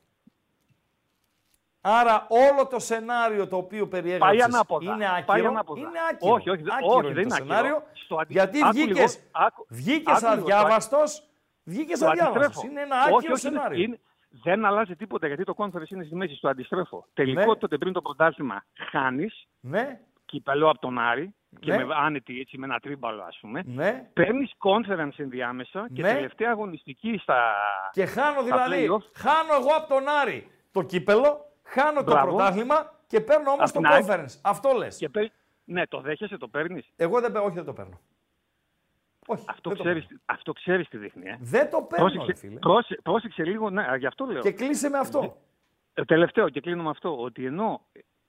Άρα όλο το σενάριο το οποίο Πάει περιέγραψες ανάποδα. είναι άκυρο; Πάει ανάποδα. Είναι άκυρο. Όχι, όχι, άκυρο όχι, είναι δεν το είναι σενάριο. άκυρο. Στο αντι- Γιατί άκου βγήκες, λίγο, άκου- βγήκες άκου λίγο, αδιάβαστος, βγήκες Το αδιάβαστος. αντιστρέφω. Είναι ένα Όχι, άκυρο όχι, είναι- σενάριο. είναι- δεν αλλάζει τίποτα γιατί το conference είναι στη μέση. Το αντιστρέφω. Τελικό Ναι. τότε πριν το πρωτάθλημα χάνεις. Ναι, Κυπελό από τον Άρη. Και Ναι. με άνετη έτσι, με ένα τρίμπαλο, ας πούμε. ναι. Παίρνεις conference ενδιάμεσα και Ναι. τελευταία αγωνιστική στα. Και χάνω στα δηλαδή, play-off. χάνω εγώ από τον Άρη το κύπελο, χάνω το Μπράβο. πρωτάθλημα και παίρνω όμως Απ' το την ΑΕΚ. conference. Αυτό λες. Και παί- Ναι, το δέχεσαι, το παίρνεις; Εγώ δεν, παίρνω- όχι δεν το παίρνω. Όχι, Αυτό δεν το ξέρεις, παίρνω. αυτό ξέρεις τι δείχνει. Ε. Δεν το παίρνω, ρε Πρόσεξε, φίλε. πρόσεξε, πρόσεξε λίγο, ναι, α, γι' αυτό λέω. Και κλείσε με αυτό. Ε, Τελευταίο και κλείνω με αυτό, ότι ενώ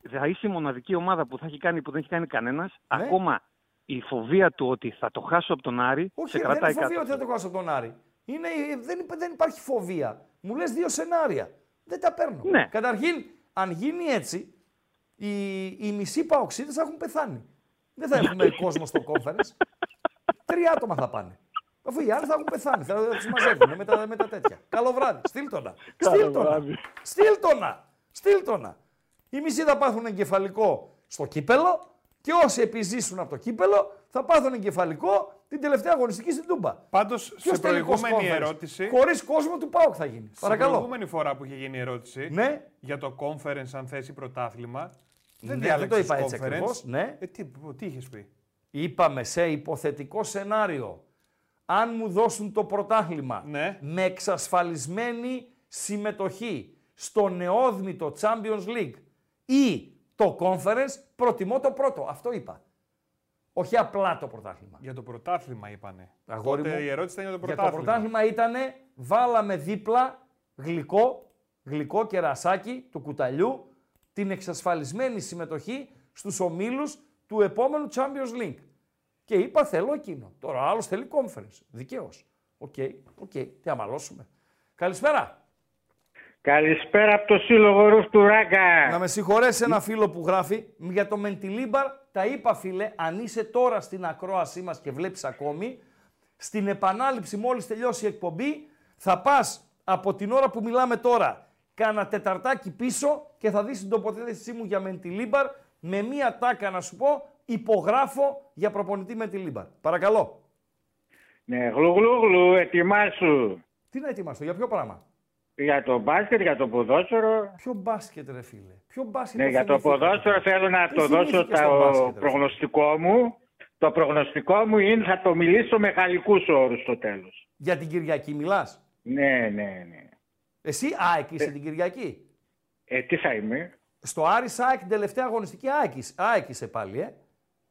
θα είσαι η μοναδική ομάδα που θα έχει κάνει που δεν έχει κάνει κανένας, Ναι. ακόμα η φοβία του ότι θα το χάσω από τον Άρη Όχι, σε δεν κρατάει είναι φοβία κάτω. ότι θα το χάσω από τον Άρη. Είναι, δεν, υπά- δεν υπάρχει φοβία. Μου λες δύο σενάρια. Δεν τα παίρνω. Ναι. Καταρχήν, αν γίνει έτσι, οι, οι μισοί παοξίδες θα έχουν πεθάνει. Δεν θα έχουμε κόσμο στο conference. Τρία άτομα θα πάνε. Αφού οι άλλοι θα έχουν πεθάνει, θα τους μαζεύουν με τα, με τα τέτοια. Καλό βράδυ. Στείλ το να. Στείλ το να. Στείλ το να. Στείλ το να. Οι μισοί θα πάθουν εγκεφαλικό στο κύπελο και όσοι επιζήσουν από το κύπελο θα πάθουν εγκεφαλικό την τελευταία αγωνιστική στην Τούμπα. Πάντως, σε προηγούμενη ερώτηση. ερώτηση, Χωρίς κόσμο του ΠΑΟΚ θα γίνει. στην Παρακαλώ. προηγούμενη φορά που είχε γίνει η ερώτηση Ναι. για το conference αν θέσει πρωτάθλημα, δεν Ναι, διάλεξες δεν το είπα έτσι conference. ακριβώς, ναι. Ε, τι, τι είχες πει; Είπαμε σε υποθετικό σενάριο. Αν μου δώσουν το πρωτάθλημα Ναι. με εξασφαλισμένη συμμετοχή στο νεόδμητο Champions League ή το Conference, προτιμώ το πρώτο. Αυτό είπα. Όχι απλά το πρωτάθλημα. Για το πρωτάθλημα είπανε. Αγόρι Τότε μου, η ερώτηση ήταν για το Για πρωτάθλημα. το πρωτάθλημα ήταν βάλαμε δίπλα γλυκό, γλυκό κερασάκι του κουταλιού, την εξασφαλισμένη συμμετοχή στους ομίλους του επόμενου Champions League. Και είπα θέλω εκείνο. Τώρα άλλος θέλει conference. Δικαίως. Οκ, οκ. Τι, θα μαλώσουμε. Καλησπέρα. Καλησπέρα από το Σύλλογο Ρουφ του Ράγκα. Να με συγχωρέσει ένα φίλο που γράφει για το Μεντιλίμπαρ. Τα είπα φίλε, αν είσαι τώρα στην ακρόασή μας και βλέπεις ακόμη, στην επανάληψη μόλις τελειώσει η εκπομπή, θα πας από την ώρα που μιλάμε τώρα κάνα τεταρτάκι πίσω και θα δεις την τοποθέτησή μου για Μεντιλίμπαρ με μία τάκα να σου πω υπογράφω για προπονητή Μεντιλίμπαρ. Παρακαλώ. Ναι, γλουγλουγλου, ετοιμάσου. Τι να ετοιμάσω, για ποιο πράγμα; Για το μπάσκετ, για το ποδόσφαιρο. Ποιο μπάσκετ ρε φίλε. Ποιο μπάσκετ Ναι, για το θυμηθήκατε; ποδόσφαιρο θέλω να Τι το δώσω θυμήθηκες το στο μπάσκετ, ρε φίλε; προγνωστικό μου. Το προγνωστικό μου είναι θα το μιλήσω με γαλλικούς όρους στο τέλος. Για την Κυριακή μιλάς; Ναι, ναι, ναι. Εσύ ΑΕΚ είσαι την Κυριακή; Ε, τι θα είμαι; Στο Άρης ΑΕΚ την τελευταία αγωνιστική ΑΕΚ, είσαι- ΑΕΚ είσαι πάλι, ε.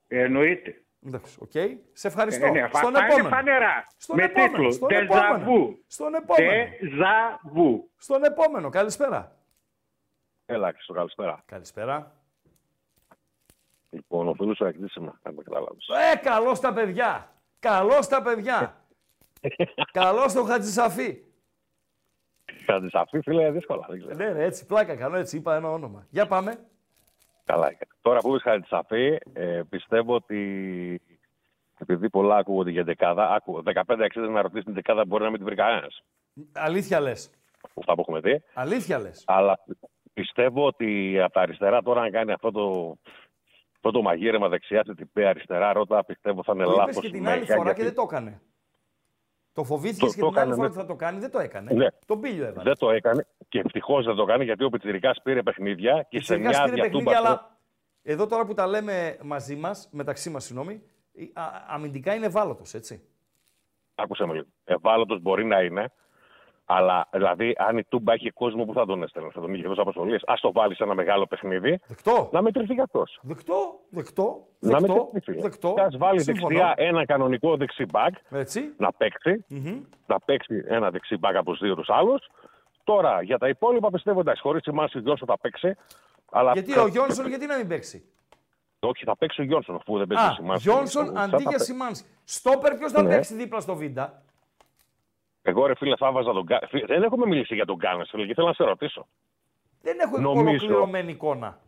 Εννοείται. Εντάξει, οκ. Σε ευχαριστώ. Ε, ναι, φα- Στον θα είναι επόμενο. φανερά. Στον με επόμενο. τίτλο Στον «Deja επόμενο. vu». Στον επόμενο. Τεζαβού. Στον επόμενο. Καλησπέρα. Έλα, στο καλησπέρα. Καλησπέρα. Λοιπόν, ο φίλος σου εκτίσιμα, αν με καταλάβεις. Ε, καλώς τα παιδιά. Καλώς τα παιδιά. καλώς το Χατζησαφή. Χατζησαφή, φίλε, δύσκολα, δεν ξέρω. Ναι, ναι, έτσι πλάκα κάνω, έτσι είπα ένα όνομα. Για πάμε. Καλά έκανε. Τώρα που είπες Χατζησαφή, ε, πιστεύω ότι επειδή πολλά ακούγονται για δεκάδα, άκου, 15-60 να ρωτήσεις την δεκάδα μπορεί να μην την βρει κανένας. Αλήθεια λες. Αυτά που έχουμε δει. Αλήθεια λες. Αλλά πιστεύω ότι από τα αριστερά τώρα να κάνει αυτό το, αυτό το μαγείρεμα δεξιά, την τυπή αριστερά, ρώτα πιστεύω θα είναι Το είπες λάθος. και την μέγα, άλλη φορά γιατί και δεν το έκανε. Το φοβήθηκες Το- και το την άλλη έκανε, φορά ναι. ότι θα το κάνει, δεν το έκανε. Ναι. Τον πήλιο έβαλες. Δεν το έκανε και ευτυχώς δεν το έκανε γιατί ο Πιτσυρικά πήρε παιχνίδια και σε Πιτσιρικάς μια πήρε παιχνίδια, διατούμπα. αλλά εδώ τώρα που τα λέμε μαζί μας, μεταξύ μας, συγγνώμη, α, αμυντικά είναι ευάλωτος, έτσι. Άκουσε με λίγο. Ευάλωτος μπορεί να είναι, αλλά δηλαδή αν η Τούμπα έχει κόσμο που θα τον έστελνε, θα τον είχε εκτό αποστολή, ας το βάλεις σε ένα μεγάλο παιχνίδι. Δεκτό. Να μετρηθεί κι αυτός. Δεκτό, δεκτό, Να δεκτό, μετρηθεί. δεκτό. Α βάλει Συμφωνώ. δεξιά ένα κανονικό δεξί μπακ Έτσι. να παίξει. Να παίξει ένα δεξί μπακ από τους δύο τους άλλους. Τώρα για τα υπόλοιπα πιστεύω εντάξει, χωρίς σημασία ο Γιόνσον θα παίξει. Αλλά Γιατί ο Γιόνσον, γιατί να μην παίξει; Όχι, θα παίξει ο Γιόνσον αφού δεν παίζει Α, σημασία. Γιόνσον αντί για Σιμάνσκι. Στόπερ ποιος θα Ναι. παίξει δίπλα στο Βίντα; Εγώ ρε φίλε θα βάζα τον Γκά- Φίλε, Δεν έχουμε μιλήσει για τον Γκάνες, φίλε, και θέλω να σε ρωτήσω. Δεν έχω Νομίζω. ολοκληρωμένη εικόνα.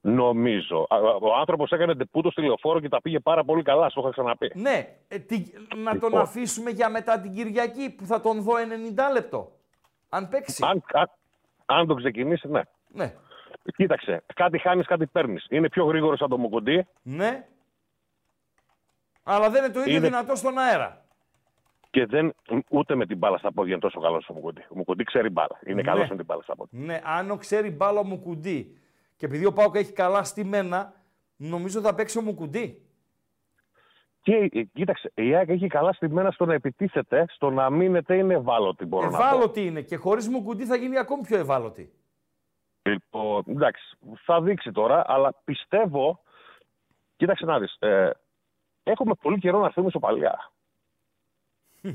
Νομίζω. Α, Ο άνθρωπος έκανε τεπούτο στη λεωφόρο και τα πήγε πάρα πολύ καλά, σου είχα ξαναπεί. Ναι, ε, τι- να τον Λοιπόν. αφήσουμε για μετά την Κυριακή που θα τον δω 90 λεπτό. Αν παίξει. Αν, αν, αν τον ξεκινήσει, ναι. Ναι. Κοίταξε, κάτι χάνεις, κάτι παίρνεις. Είναι πιο γρήγορος από το Μουκοντή Ναι. Αλλά δεν είναι το ίδιο Είναι- δυνατό στον αέρα. και δεν, ούτε με την μπάλα στα πόδια είναι τόσο καλός ο Μουκοντή. Ο Μουκοντή ξέρει μπάλα. Είναι Ναι. καλός με την μπάλα στα πόδια. Ναι, αν ο ξέρει μπάλα μου κουντί και επειδή ο Πάουκ έχει καλά στημένα, νομίζω θα παίξει ο Μουκουντή. Και ε, κοίταξε, η ΑΕΚ έχει καλά στημένα στο να επιτίθεται, στο να μείνεται είναι ευάλωτη, μπορώ να πω. Ευάλωτη είναι και χωρίς Μουκουντή θα γίνει ακόμη πιο ευάλωτη. Λοιπόν, εντάξει, θα δείξει τώρα, αλλά πιστεύω. Κοίταξε να δεις, ε, έχουμε πολύ καιρό να έρθουμε σοπαλιά.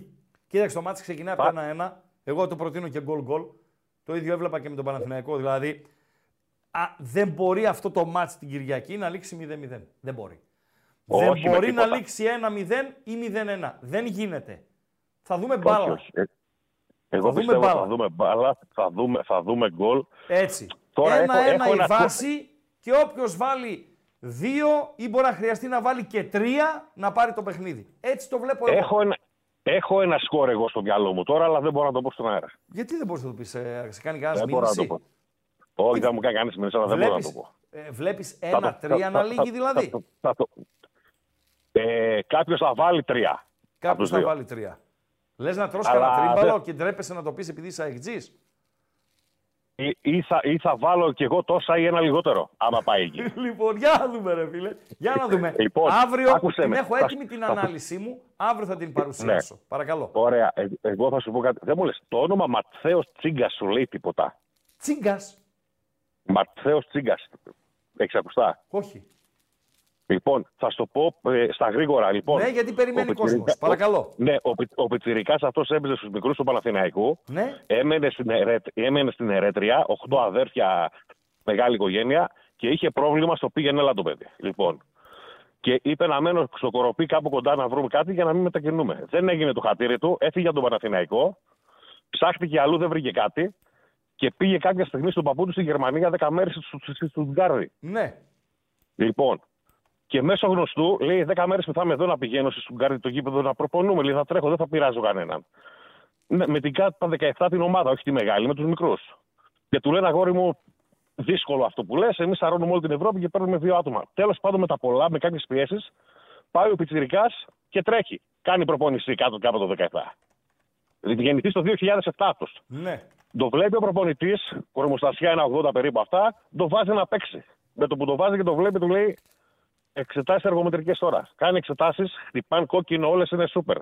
Κοίταξε, το μάτι ξεκινάει από το 1-1. Εγώ το προτείνω και γκολ γκολ. Το ίδιο έβλεπα και με τον Παναθηναϊκό. Δηλαδή, α, δεν μπορεί αυτό το μάτς την Κυριακή να λήξει 0-0. Δεν μπορεί. Όχι δεν με μπορεί να τίποτα. λήξει 1-0 ή 0-1. Δεν γίνεται. Θα δούμε μπάλα. Όχι, όχι. Ε, Εγώ Θα δούμε πιστεύω μπάλα. θα δούμε μπάλα, θα δούμε, θα δούμε γκολ. Έτσι. Τώρα έχω- Ένα-ένα έχω η ένα- βάση και όποιος βάλει δύο ή μπορεί να χρειαστεί να βάλει και τρία να πάρει το παιχνίδι. Έτσι το βλέπω εγώ. Έχω ένα, έχω ένα σκορ εγώ στο μυαλό μου τώρα, αλλά δεν μπορώ να το πω στον αέρα. Γιατί δεν μπορείς να το πεις, ε, σε κάνει κανένα Δεν μπορώ να το μήνυση. πω. Όχι, δεν μου κάνει κανεί μήνυση, αλλά δεν μπορώ να το πω. ε, βλέπεις Θα το- ένα-τρία θα- να θα- λύγει θα- δηλαδή; θα το- θα το- Ε, Κάποιος θα βάλει τρία. Κάποιος τους θα δύο. βάλει τρία. Λες να τρως Αλλά κανένα τρίμπαλο δεν- και ντρέπεσαι να το πεις επειδή είσαι αεκτζής. Ή, ή, θα, ή θα βάλω κι εγώ τόσα ή ένα λιγότερο, άμα πάει εκεί. λοιπόν, για να δούμε, ρε φίλε. Για να δούμε. Λοιπόν, Αύριο άκουσέ την με. έχω Θα- έτοιμη την θα- ανάλυση μου. Αύριο θα την παρουσιάσω. Ναι. Παρακαλώ. Ωραία. Ε, εγώ θα σου πω κάτι. Δεν μου λες, το όνομα Ματθαίος Τσίγκας σου λέει τίποτα. Τσίγκας. Ματθαίος Τσίγκας. Έχεις ακουστά; Όχι. Λοιπόν, θα σου το πω ε, στα γρήγορα. Λοιπόν, Ναι, γιατί περιμένει ο κόσμος. Πιτσιρικα- Παρακαλώ. Ναι, ο, Πι- ο Πιτσιρικάς αυτός έπαιζε στους μικρούς του Παναθηναϊκού. Ναι. Έμενε στην, Ερέτ, έμενε στην Ερέτρια, οχτώ αδέρφια, μεγάλη οικογένεια και είχε πρόβλημα στο πήγαινε έλα το παιδί. Λοιπόν, και είπε να μένω στο κοροπή κάπου κοντά να βρούμε κάτι για να μην μετακινούμε. Δεν έγινε το χατήρι του, έφυγε από τον Παναθηναϊκό, ψάχτηκε αλλού, δεν βρήκε κάτι και πήγε κάποια στιγμή στον παππού του στη Γερμανία 10 μέρες στη Στουτγκάρδη. Ναι. Λοιπόν, και μέσω γνωστού λέει 10 μέρες που θα είμαι εδώ να πηγαίνω στη Στουτγκάρδη το γήπεδο να προπονούμε. Λέει θα τρέχω, δεν θα πειράζω κανέναν. Ναι, με την κάτω 17 την ομάδα, όχι τη μεγάλη, με τους μικρούς. Και του λένε αγόρι μου, δύσκολο αυτό που λες. Εμείς αρώνουμε όλη την Ευρώπη και παίρνουμε δύο άτομα. Τέλος πάντων, με τα πολλά, με κάποιες πιέσεις, πάει ο Πιτσυρικά και τρέχει. Κάνει προπόνηση κάτω κάπου το 17. Δηλαδή γεννηθείς το 2007 αυτό. Ναι. Το βλέπει ο προπονητής, κορμοστασιά ένα 80 περίπου αυτά, το βάζει να παίξει. Με το που το βάζει και το βλέπει, του λέει εξετάσεις εργομετρικές τώρα. Κάνει εξετάσεις, χτυπάν κόκκινο, όλες είναι σούπερ.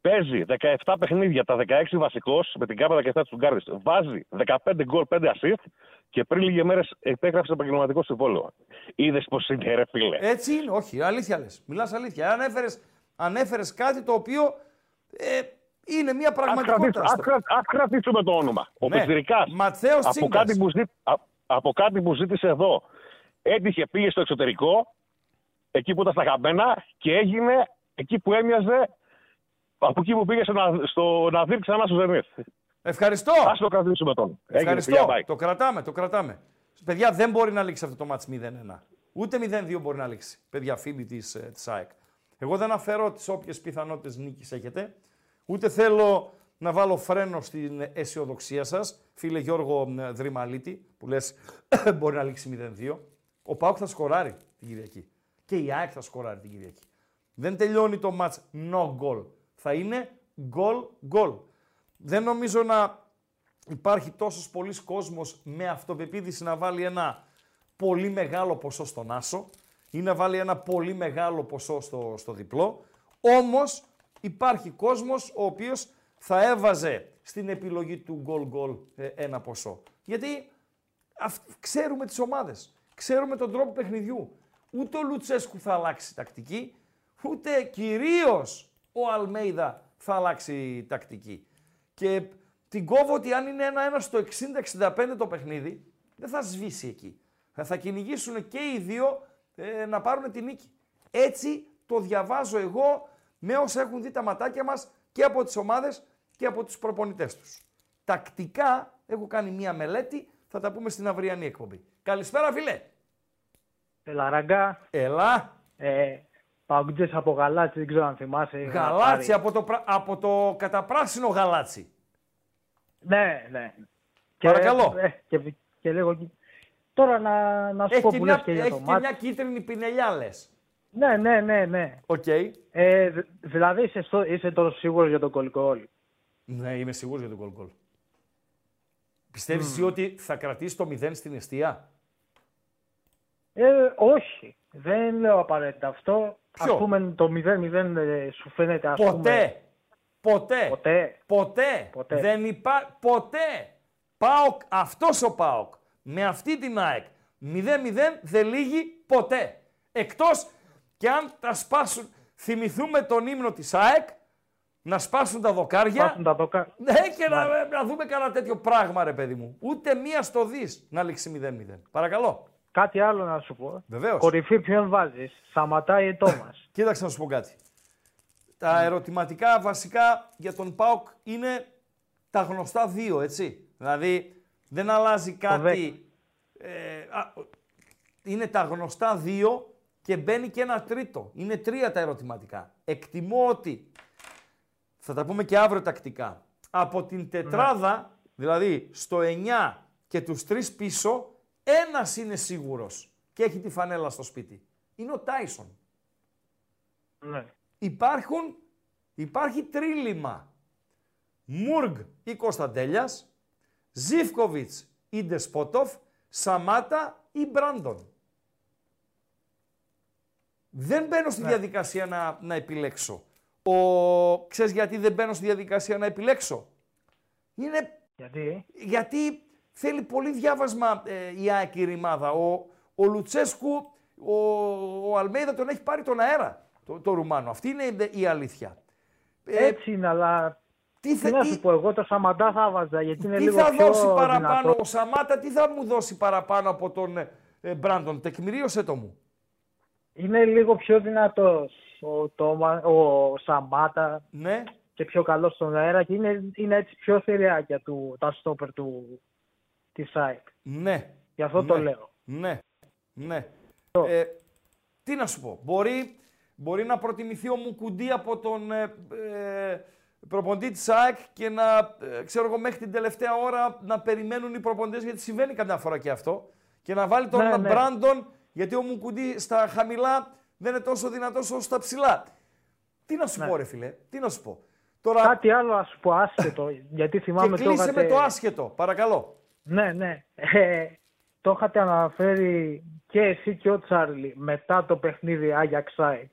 Παίζει 17 παιχνίδια, τα 16 βασικός με την κάπα 17 του Γκάρδης. Βάζει 15 γκολ, 5 assist και πριν λίγες μέρες επέγραψε επαγγελματικό συμβόλαιο. Είδες πώς είναι, ρε φίλε. Έτσι είναι, όχι, αλήθεια λες. Μιλάς αλήθεια. Ανέφερες, ανέφερες κάτι το οποίο ε, είναι μια πραγματικότητα. Ας κρατήσουμε- ας κρα- ας κρατήσουμε το όνομα. Ο Ναι. Πιτσιρικάς, Ματθαίος από Τσίγκας. κάτι, που ζή- α- από κάτι που ζήτησε εδώ, έτυχε, πήγε στο εξωτερικό, εκεί που ήταν στα χαμένα και έγινε εκεί που έμοιαζε από εκεί που πήγε στο, να- στο Ναδύρ ξανά στο Ζενήθ. Ευχαριστώ. Ας το κρατήσουμε τον. Έγινε, Ευχαριστώ. φιλιά, bye. Το κρατάμε, το κρατάμε. Παιδιά, δεν μπορεί να λήξει αυτό το μάτς 0-1. Ούτε 0-2 μπορεί να λήξει. Παιδιά, φίλοι της, ε, της ΑΕΚ. Εγώ δεν αφαιρώ τις όποιες πιθανότητες νίκης έχετε. Ούτε θέλω να βάλω φρένο στην αισιοδοξία σας. Φίλε Γιώργο ε, Δρυμαλίτη, που λες μπορεί να λήξει 0-2. Ο Πάουκ θα σκοράρει την Κυριακή. Και η ΑΕΚ θα σκοράρει την Κυριακή. Δεν τελειώνει το μάτς no goal. Θα είναι goal goal. Δεν νομίζω να υπάρχει τόσος πολλής κόσμος με αυτοπεποίθηση να βάλει ένα πολύ μεγάλο ποσό στον Άσο ή να βάλει ένα πολύ μεγάλο ποσό στο, στο διπλό. Όμως υπάρχει κόσμος ο οποίος θα έβαζε στην επιλογή του γκολ γκολ ε, ένα ποσό. Γιατί αυ, ξέρουμε τις ομάδες, ξέρουμε τον τρόπο παιχνιδιού. Ούτε ο Λουτσέσκου θα αλλάξει τακτική, ούτε κυρίως ο Αλμέιδα θα αλλάξει τακτική. Και την κόβω ότι αν είναι ένα-ένα στο 60-65 το παιχνίδι, δεν θα σβήσει εκεί. Θα κυνηγήσουν και οι δύο ε, να πάρουν την νίκη. Έτσι το διαβάζω εγώ με όσα έχουν δει τα ματάκια μας και από τις ομάδες και από τους προπονητές τους. Τακτικά έχω κάνει μία μελέτη, θα τα πούμε στην αυριανή εκπομπή. Καλησπέρα φίλε. Έλα Ράγκα. Έλα. Ε, Παγκουτζές από Γαλάτσι, δεν ξέρω αν θυμάσαι. Γαλάτσι, από το, από το καταπράσινο Γαλάτσι. Ναι, ναι. Παρακαλώ. Και, ε, και, και λίγο... Τώρα να, να σου έχει πω που μια, λες και για το Έχει ματς. μια κίτρινη πινελιά λες. Ναι, ναι, ναι, ναι. Οκ. Ε, δη- δηλαδή είσαι, στο, είσαι τόσο σίγουρος για τον γκολ γκολ. Ναι, είμαι σίγουρος για τον γκολ γκολ. Πιστεύεις εσύ ότι θα κρατήσει το 0 στην αιστεία; Ε, όχι. Δεν λέω απαραίτητα αυτό. Ποιο; Ας πούμε το 0-0 ε, σου φαίνεται ας πούμε... Ποτέ. Ποτέ. Ποτέ. Ποτέ. Ποτέ. Δεν υπά... Ποτέ. ΠΑΟΚ, αυτός ο ΠΑΟΚ, με αυτή την ΑΕΚ, 0-0 δεν λύγει ποτέ. Εκτός και αν τα σπάσουν, θυμηθούμε τον ύμνο της ΑΕΚ, να σπάσουν τα δοκάρια. Σπάσουν τα δοκάρια. Ναι, και να, να δούμε κανένα τέτοιο πράγμα, ρε παιδί μου. Ούτε μία στο δις να λήξει 0-0. Παρακαλώ. Κάτι άλλο να σου πω. Βεβαίως. Κορυφή ποιον βάζεις; Σαματά ή Τόμας. Κοίταξε να σου πω κάτι. Τα ερωτηματικά βασικά για τον ΠΑΟΚ είναι τα γνωστά δύο, έτσι. Δηλαδή δεν αλλάζει κάτι. Ε, α, είναι τα γνωστά δύο και μπαίνει και ένα τρίτο. Είναι τρία τα ερωτηματικά. Εκτιμώ ότι, θα τα πούμε και αύριο τακτικά, από την τετράδα, δηλαδή στο 9 και τους τρεις πίσω, ένας είναι σίγουρος και έχει τη φανέλα στο σπίτι. Είναι ο Τάισον. ναι. Υπάρχουν, υπάρχει τρίλημα. Μούργ ή Κωνσταντέλιας, Ζίφκοβιτς ή Ντεσπότοφ, Σαμάτα ή Μπράντον. Δεν μπαίνω στη διαδικασία να, να επιλέξω. Ο... Ξέρεις γιατί δεν μπαίνω στη διαδικασία να επιλέξω; Είναι Γιατί; γιατί θέλει πολύ διάβασμα ε, η ΑΕΚ η ρημάδα. Ο, ο Λουτσέσκου, ο, ο Αλμέιδα τον έχει πάρει τον αέρα, το, το Ρουμάνο. Αυτή είναι η αλήθεια. Ε, Έτσι είναι, αλλά τι, θε- να τι- σου πω, εγώ το Σαμαντά θα βάζα γιατί είναι τι λίγο θα πιο δώσει παραπάνω δυνατό. ο Σαμάτα, τι θα μου δώσει παραπάνω από τον ε, Μπράντον; Τεκμηρίωσέ το μου. Είναι λίγο πιο δυνατός ο, Τόμα, ο Σαμάτα Ναι. και πιο καλός στον αέρα και είναι, είναι έτσι πιο θηριάκια του, τα στόπερ του, της ΑΕΚ. Ναι. Γι' αυτό το Ναι. λέω. Ναι. Ναι. Ε, τι να σου πω. Μπορεί, μπορεί να προτιμηθεί ο Μουκουντή από τον ε, ε, προπονητή της ΑΕΚ και να, ε, ξέρω εγώ, μέχρι την τελευταία ώρα να περιμένουν οι προπονητές, γιατί συμβαίνει καμιά φορά και αυτό, και να βάλει τον Ναι, ναι. Μπράντον, γιατί ο Μουκουντή στα χαμηλά δεν είναι τόσο δυνατός όσο στα ψηλά. Τι να σου Ναι. πω ρε φίλε, τι να σου πω. Τώρα, Κάτι άλλο ας σου πω άσχετο, γιατί και θυμάμαι το κλείσε είχατε... με το άσχετο, παρακαλώ. Ναι, ναι. Ε, το είχατε αναφέρει και εσύ και ο Τσάρλι μετά το παιχνίδι Άγιαξ ΑΕΚ.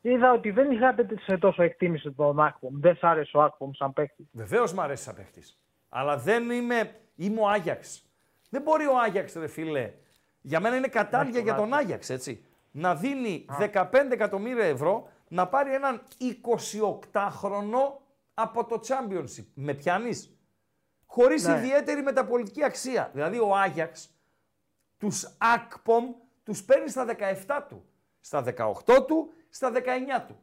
Είδα ότι δεν είχατε σε τόσο εκτίμηση τον Ακπομ. Δεν σ' άρεσε ο Ακπομ σαν παίκτη. Βεβαίως μ' αρέσει σαν παίχτη. Αλλά δεν είμαι. Είμαι ο Άγιαξ. Δεν μπορεί ο Άγιαξ, ρε φίλε. Για μένα είναι κατάλληλα για τον Άγιαξ, έτσι. Να δίνει 15 εκατομμύρια ευρώ να πάρει έναν 28χρονο από το Championship. Με πιάνεις; Χωρίς Ναι. ιδιαίτερη μεταπολιτική αξία. Δηλαδή ο Άγιαξ τους Ακπομ τους παίρνει στα 17 του. Στα 18 του, στα 19 του.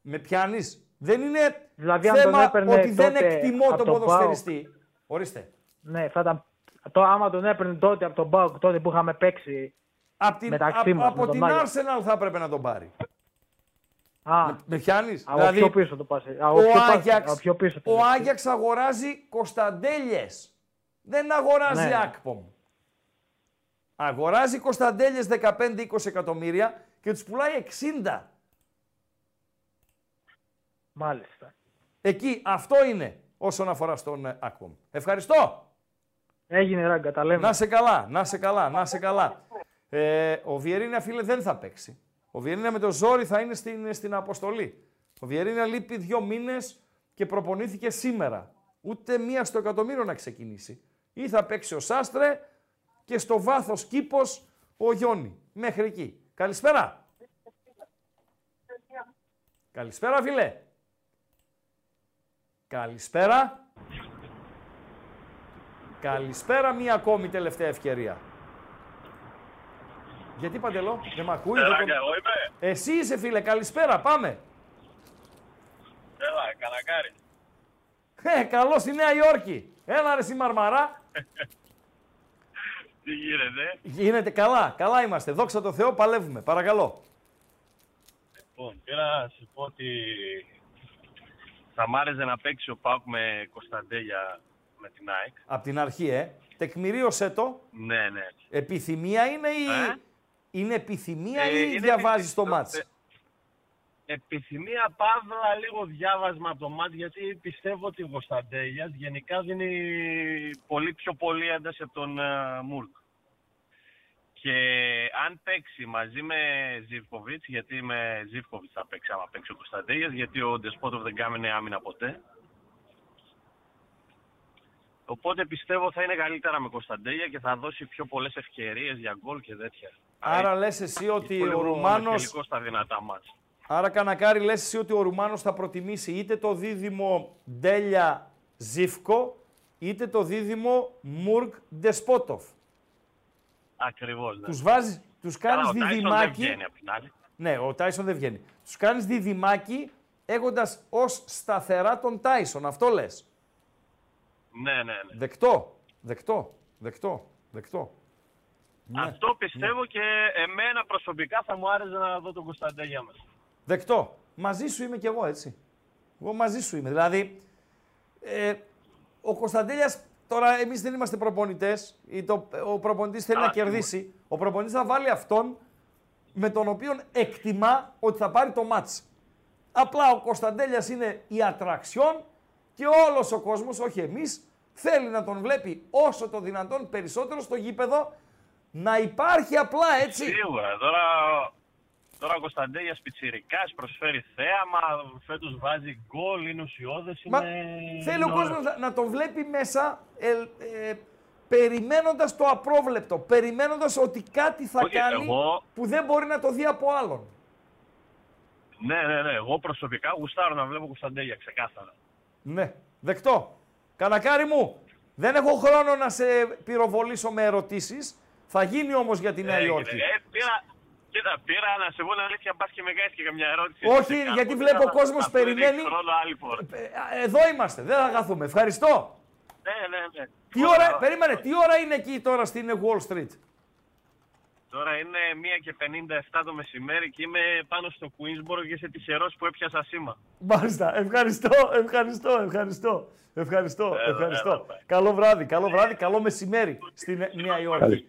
Με πιάνεις. Δεν είναι Δηλαδή, αν τον θέμα έπαιρνε ότι δεν τότε εκτιμώ από τον τον ποδοσφαιριστή. Ορίστε. Ναι, θα ήταν... Το, άμα τον έπαιρνε τότε από τον Μπάουκ, τότε που είχαμε παίξει Απ' την, μεταξύ απ- μας, από με τον την Άγιαξ. Arsenal θα έπρεπε να τον πάρει. Α, Με, με πιάνεις; από πιο πίσω το πας. Α, ο, πιο πας- Άγιαξ, α, πιο πίσω το ο πας. Άγιαξ αγοράζει Κωνσταντέλιες. Δεν αγοράζει Ναι. Ακπομ. Αγοράζει Κωνσταντέλιες 15-20 εκατομμύρια και τους πουλάει 60. Μάλιστα. Εκεί αυτό είναι όσον αφορά στον ε, Ακπομ. Ευχαριστώ. Έγινε ράγκα, τα λέμε. Να σε καλά, να σε καλά, να σε καλά. Ε, ο Βιερίνια, φίλε, δεν θα παίξει. Ο Βιερίνια με το ζόρι θα είναι στην, στην αποστολή. Ο Βιερίνια λείπει δύο μήνες και προπονήθηκε σήμερα. Ούτε μία στο εκατομμύριο να ξεκινήσει. Ή θα παίξει ο Σάστρε και στο βάθος κήπος ο Γιόνι. Μέχρι εκεί. Καλησπέρα. Καλησπέρα, φίλε. Καλησπέρα. Καλησπέρα, μία ακόμη τελευταία ευκαιρία. Γιατί Παντελό, δεν με ακούει. δεν τον- εγώ είμαι. Εσύ είσαι φίλε, καλησπέρα, πάμε. Έλα, κανακάρι. Ε, καλό στη Νέα Υόρκη. Έλα ρε εσύ Μαρμαρά. Τι γίνεται; Γίνεται καλά, καλά είμαστε. Δόξα τω Θεώ, παλεύουμε. Παρακαλώ. Λοιπόν, πήρα να σου πω ότι θα μ' άρεσε να παίξει ο Πάουκ με Κωνσταντέλια με την ΑΕΚ. Απ' την αρχή, ε. Τεκμηρίωσέ το. Ναι, ναι. Επιθυμία είναι ή... Ε; Είναι επιθυμία Ε, ή είναι διαβάζεις το επιθυμία. μάτς; Ε, Επιθυμία παύλα λίγο διάβασμα από το μάτι γιατί πιστεύω ότι ο Κωνσταντέλιας γενικά δίνει πολύ πιο πολύ ένταση από τον uh, Μουρκ. Και αν παίξει μαζί με Ζιβκοβιτς, γιατί με Ζιβκοβιτς θα παίξει άμα παίξει ο Κωνσταντέλιας, γιατί ο Ντεσπότοβ δεν κάνει άμυνα ποτέ. Οπότε πιστεύω θα είναι καλύτερα με Κωνσταντέλια και θα δώσει πιο πολλές ευκαιρίες για γκολ και τέτοια. Άρα λες εσύ ότι Λίγο ο Ρουμάνος... μεστελικό στα δυνατά μάτς. Άρα Κανακάρη λες εσύ ότι ο Ρουμάνος θα προτιμήσει είτε το δίδυμο Ντέλια Ζίφκο, είτε το δίδυμο Μουρκ Ντεσπότοφ. Ακριβώς, ναι. Τους βάζεις, τους κάνεις Καλά, ο Tyson δεν διδυμάκι. βγαίνει απ' την άλλη. Ναι, ο Τάισον δεν βγαίνει. Τους κάνεις διδυμάκι έχοντας ως σταθερά τον Τάισον. Αυτό λες. Ναι, ναι, ναι. Δεκτό, δεκτό, δεκτό, δεκτό. Ναι. Αυτό πιστεύω και εμένα προσωπικά θα μου άρεσε να δω τον Κωνσταντέλια μας. Δεκτό. Μαζί σου είμαι κι εγώ, έτσι. Εγώ μαζί σου είμαι. Δηλαδή, ε, ο Κωνσταντέλιας, τώρα εμείς δεν είμαστε προπονητές, ή το, ο προπονητής θέλει Α, να κερδίσει. Ο προπονητής θα βάλει αυτόν με τον οποίο εκτιμά ότι θα πάρει το μάτς. Απλά ο Κωνσταντέλιας είναι η ατραξιόν και όλος ο κόσμος, όχι εμείς, θέλει να τον βλέπει όσο το δυνατόν περισσότερο στο γήπεδο, να υπάρχει απλά έτσι. Σίγουρα. Τώρα, τώρα ο Κωνσταντέλιας Πιτσιρικάς προσφέρει θέαμα, φέτος βάζει γκολ, είναι ουσιώδες, Μα είναι... θέλει ο είναι κόσμος ωραίο. να, να τον βλέπει μέσα ε, ε, περιμένοντας το απρόβλεπτο, περιμένοντας ότι κάτι θα Όχι, κάνει εγώ- που δεν μπορεί να το δει από άλλον. Ναι, ναι, ναι. Εγώ προσωπικά γουστάρω να βλέπω Κωνσταντέλια, ξεκάθαρα. Ναι, δεκτό. Κανακάρι μου, δεν έχω χρόνο να σε πυροβολήσω με ερωτήσεις. Θα γίνει όμως για τη Νέα Ε, Υόρκη. Ε, πήρα, κοίτα, πήρα να σε πω την αλήθεια, πας και με κάνεις και καμιά ερώτηση. Όχι, Σε κάνω, γιατί δεν βλέπω θα- ο κόσμος αυτό είναι περιμένει. χρόνο άλλη φορά. Ε, Εδώ είμαστε, δεν θα χαθούμε. Ευχαριστώ. Ναι, ναι, ναι. Τι ώρα, περίμενε, τι ώρα είναι εκεί τώρα στην Wall Street; Τώρα είναι 1 και 57 το μεσημέρι και είμαι πάνω στο Queensboro και είσαι τυχερός που έπιασα σήμα. Μάλιστα. Ευχαριστώ, ευχαριστώ, ευχαριστώ. Ευχαριστώ, Έλα, ευχαριστώ. έλα, καλό βράδυ, καλό βράδυ, καλό μεσημέρι στη Νε- Νέα Υόρκη.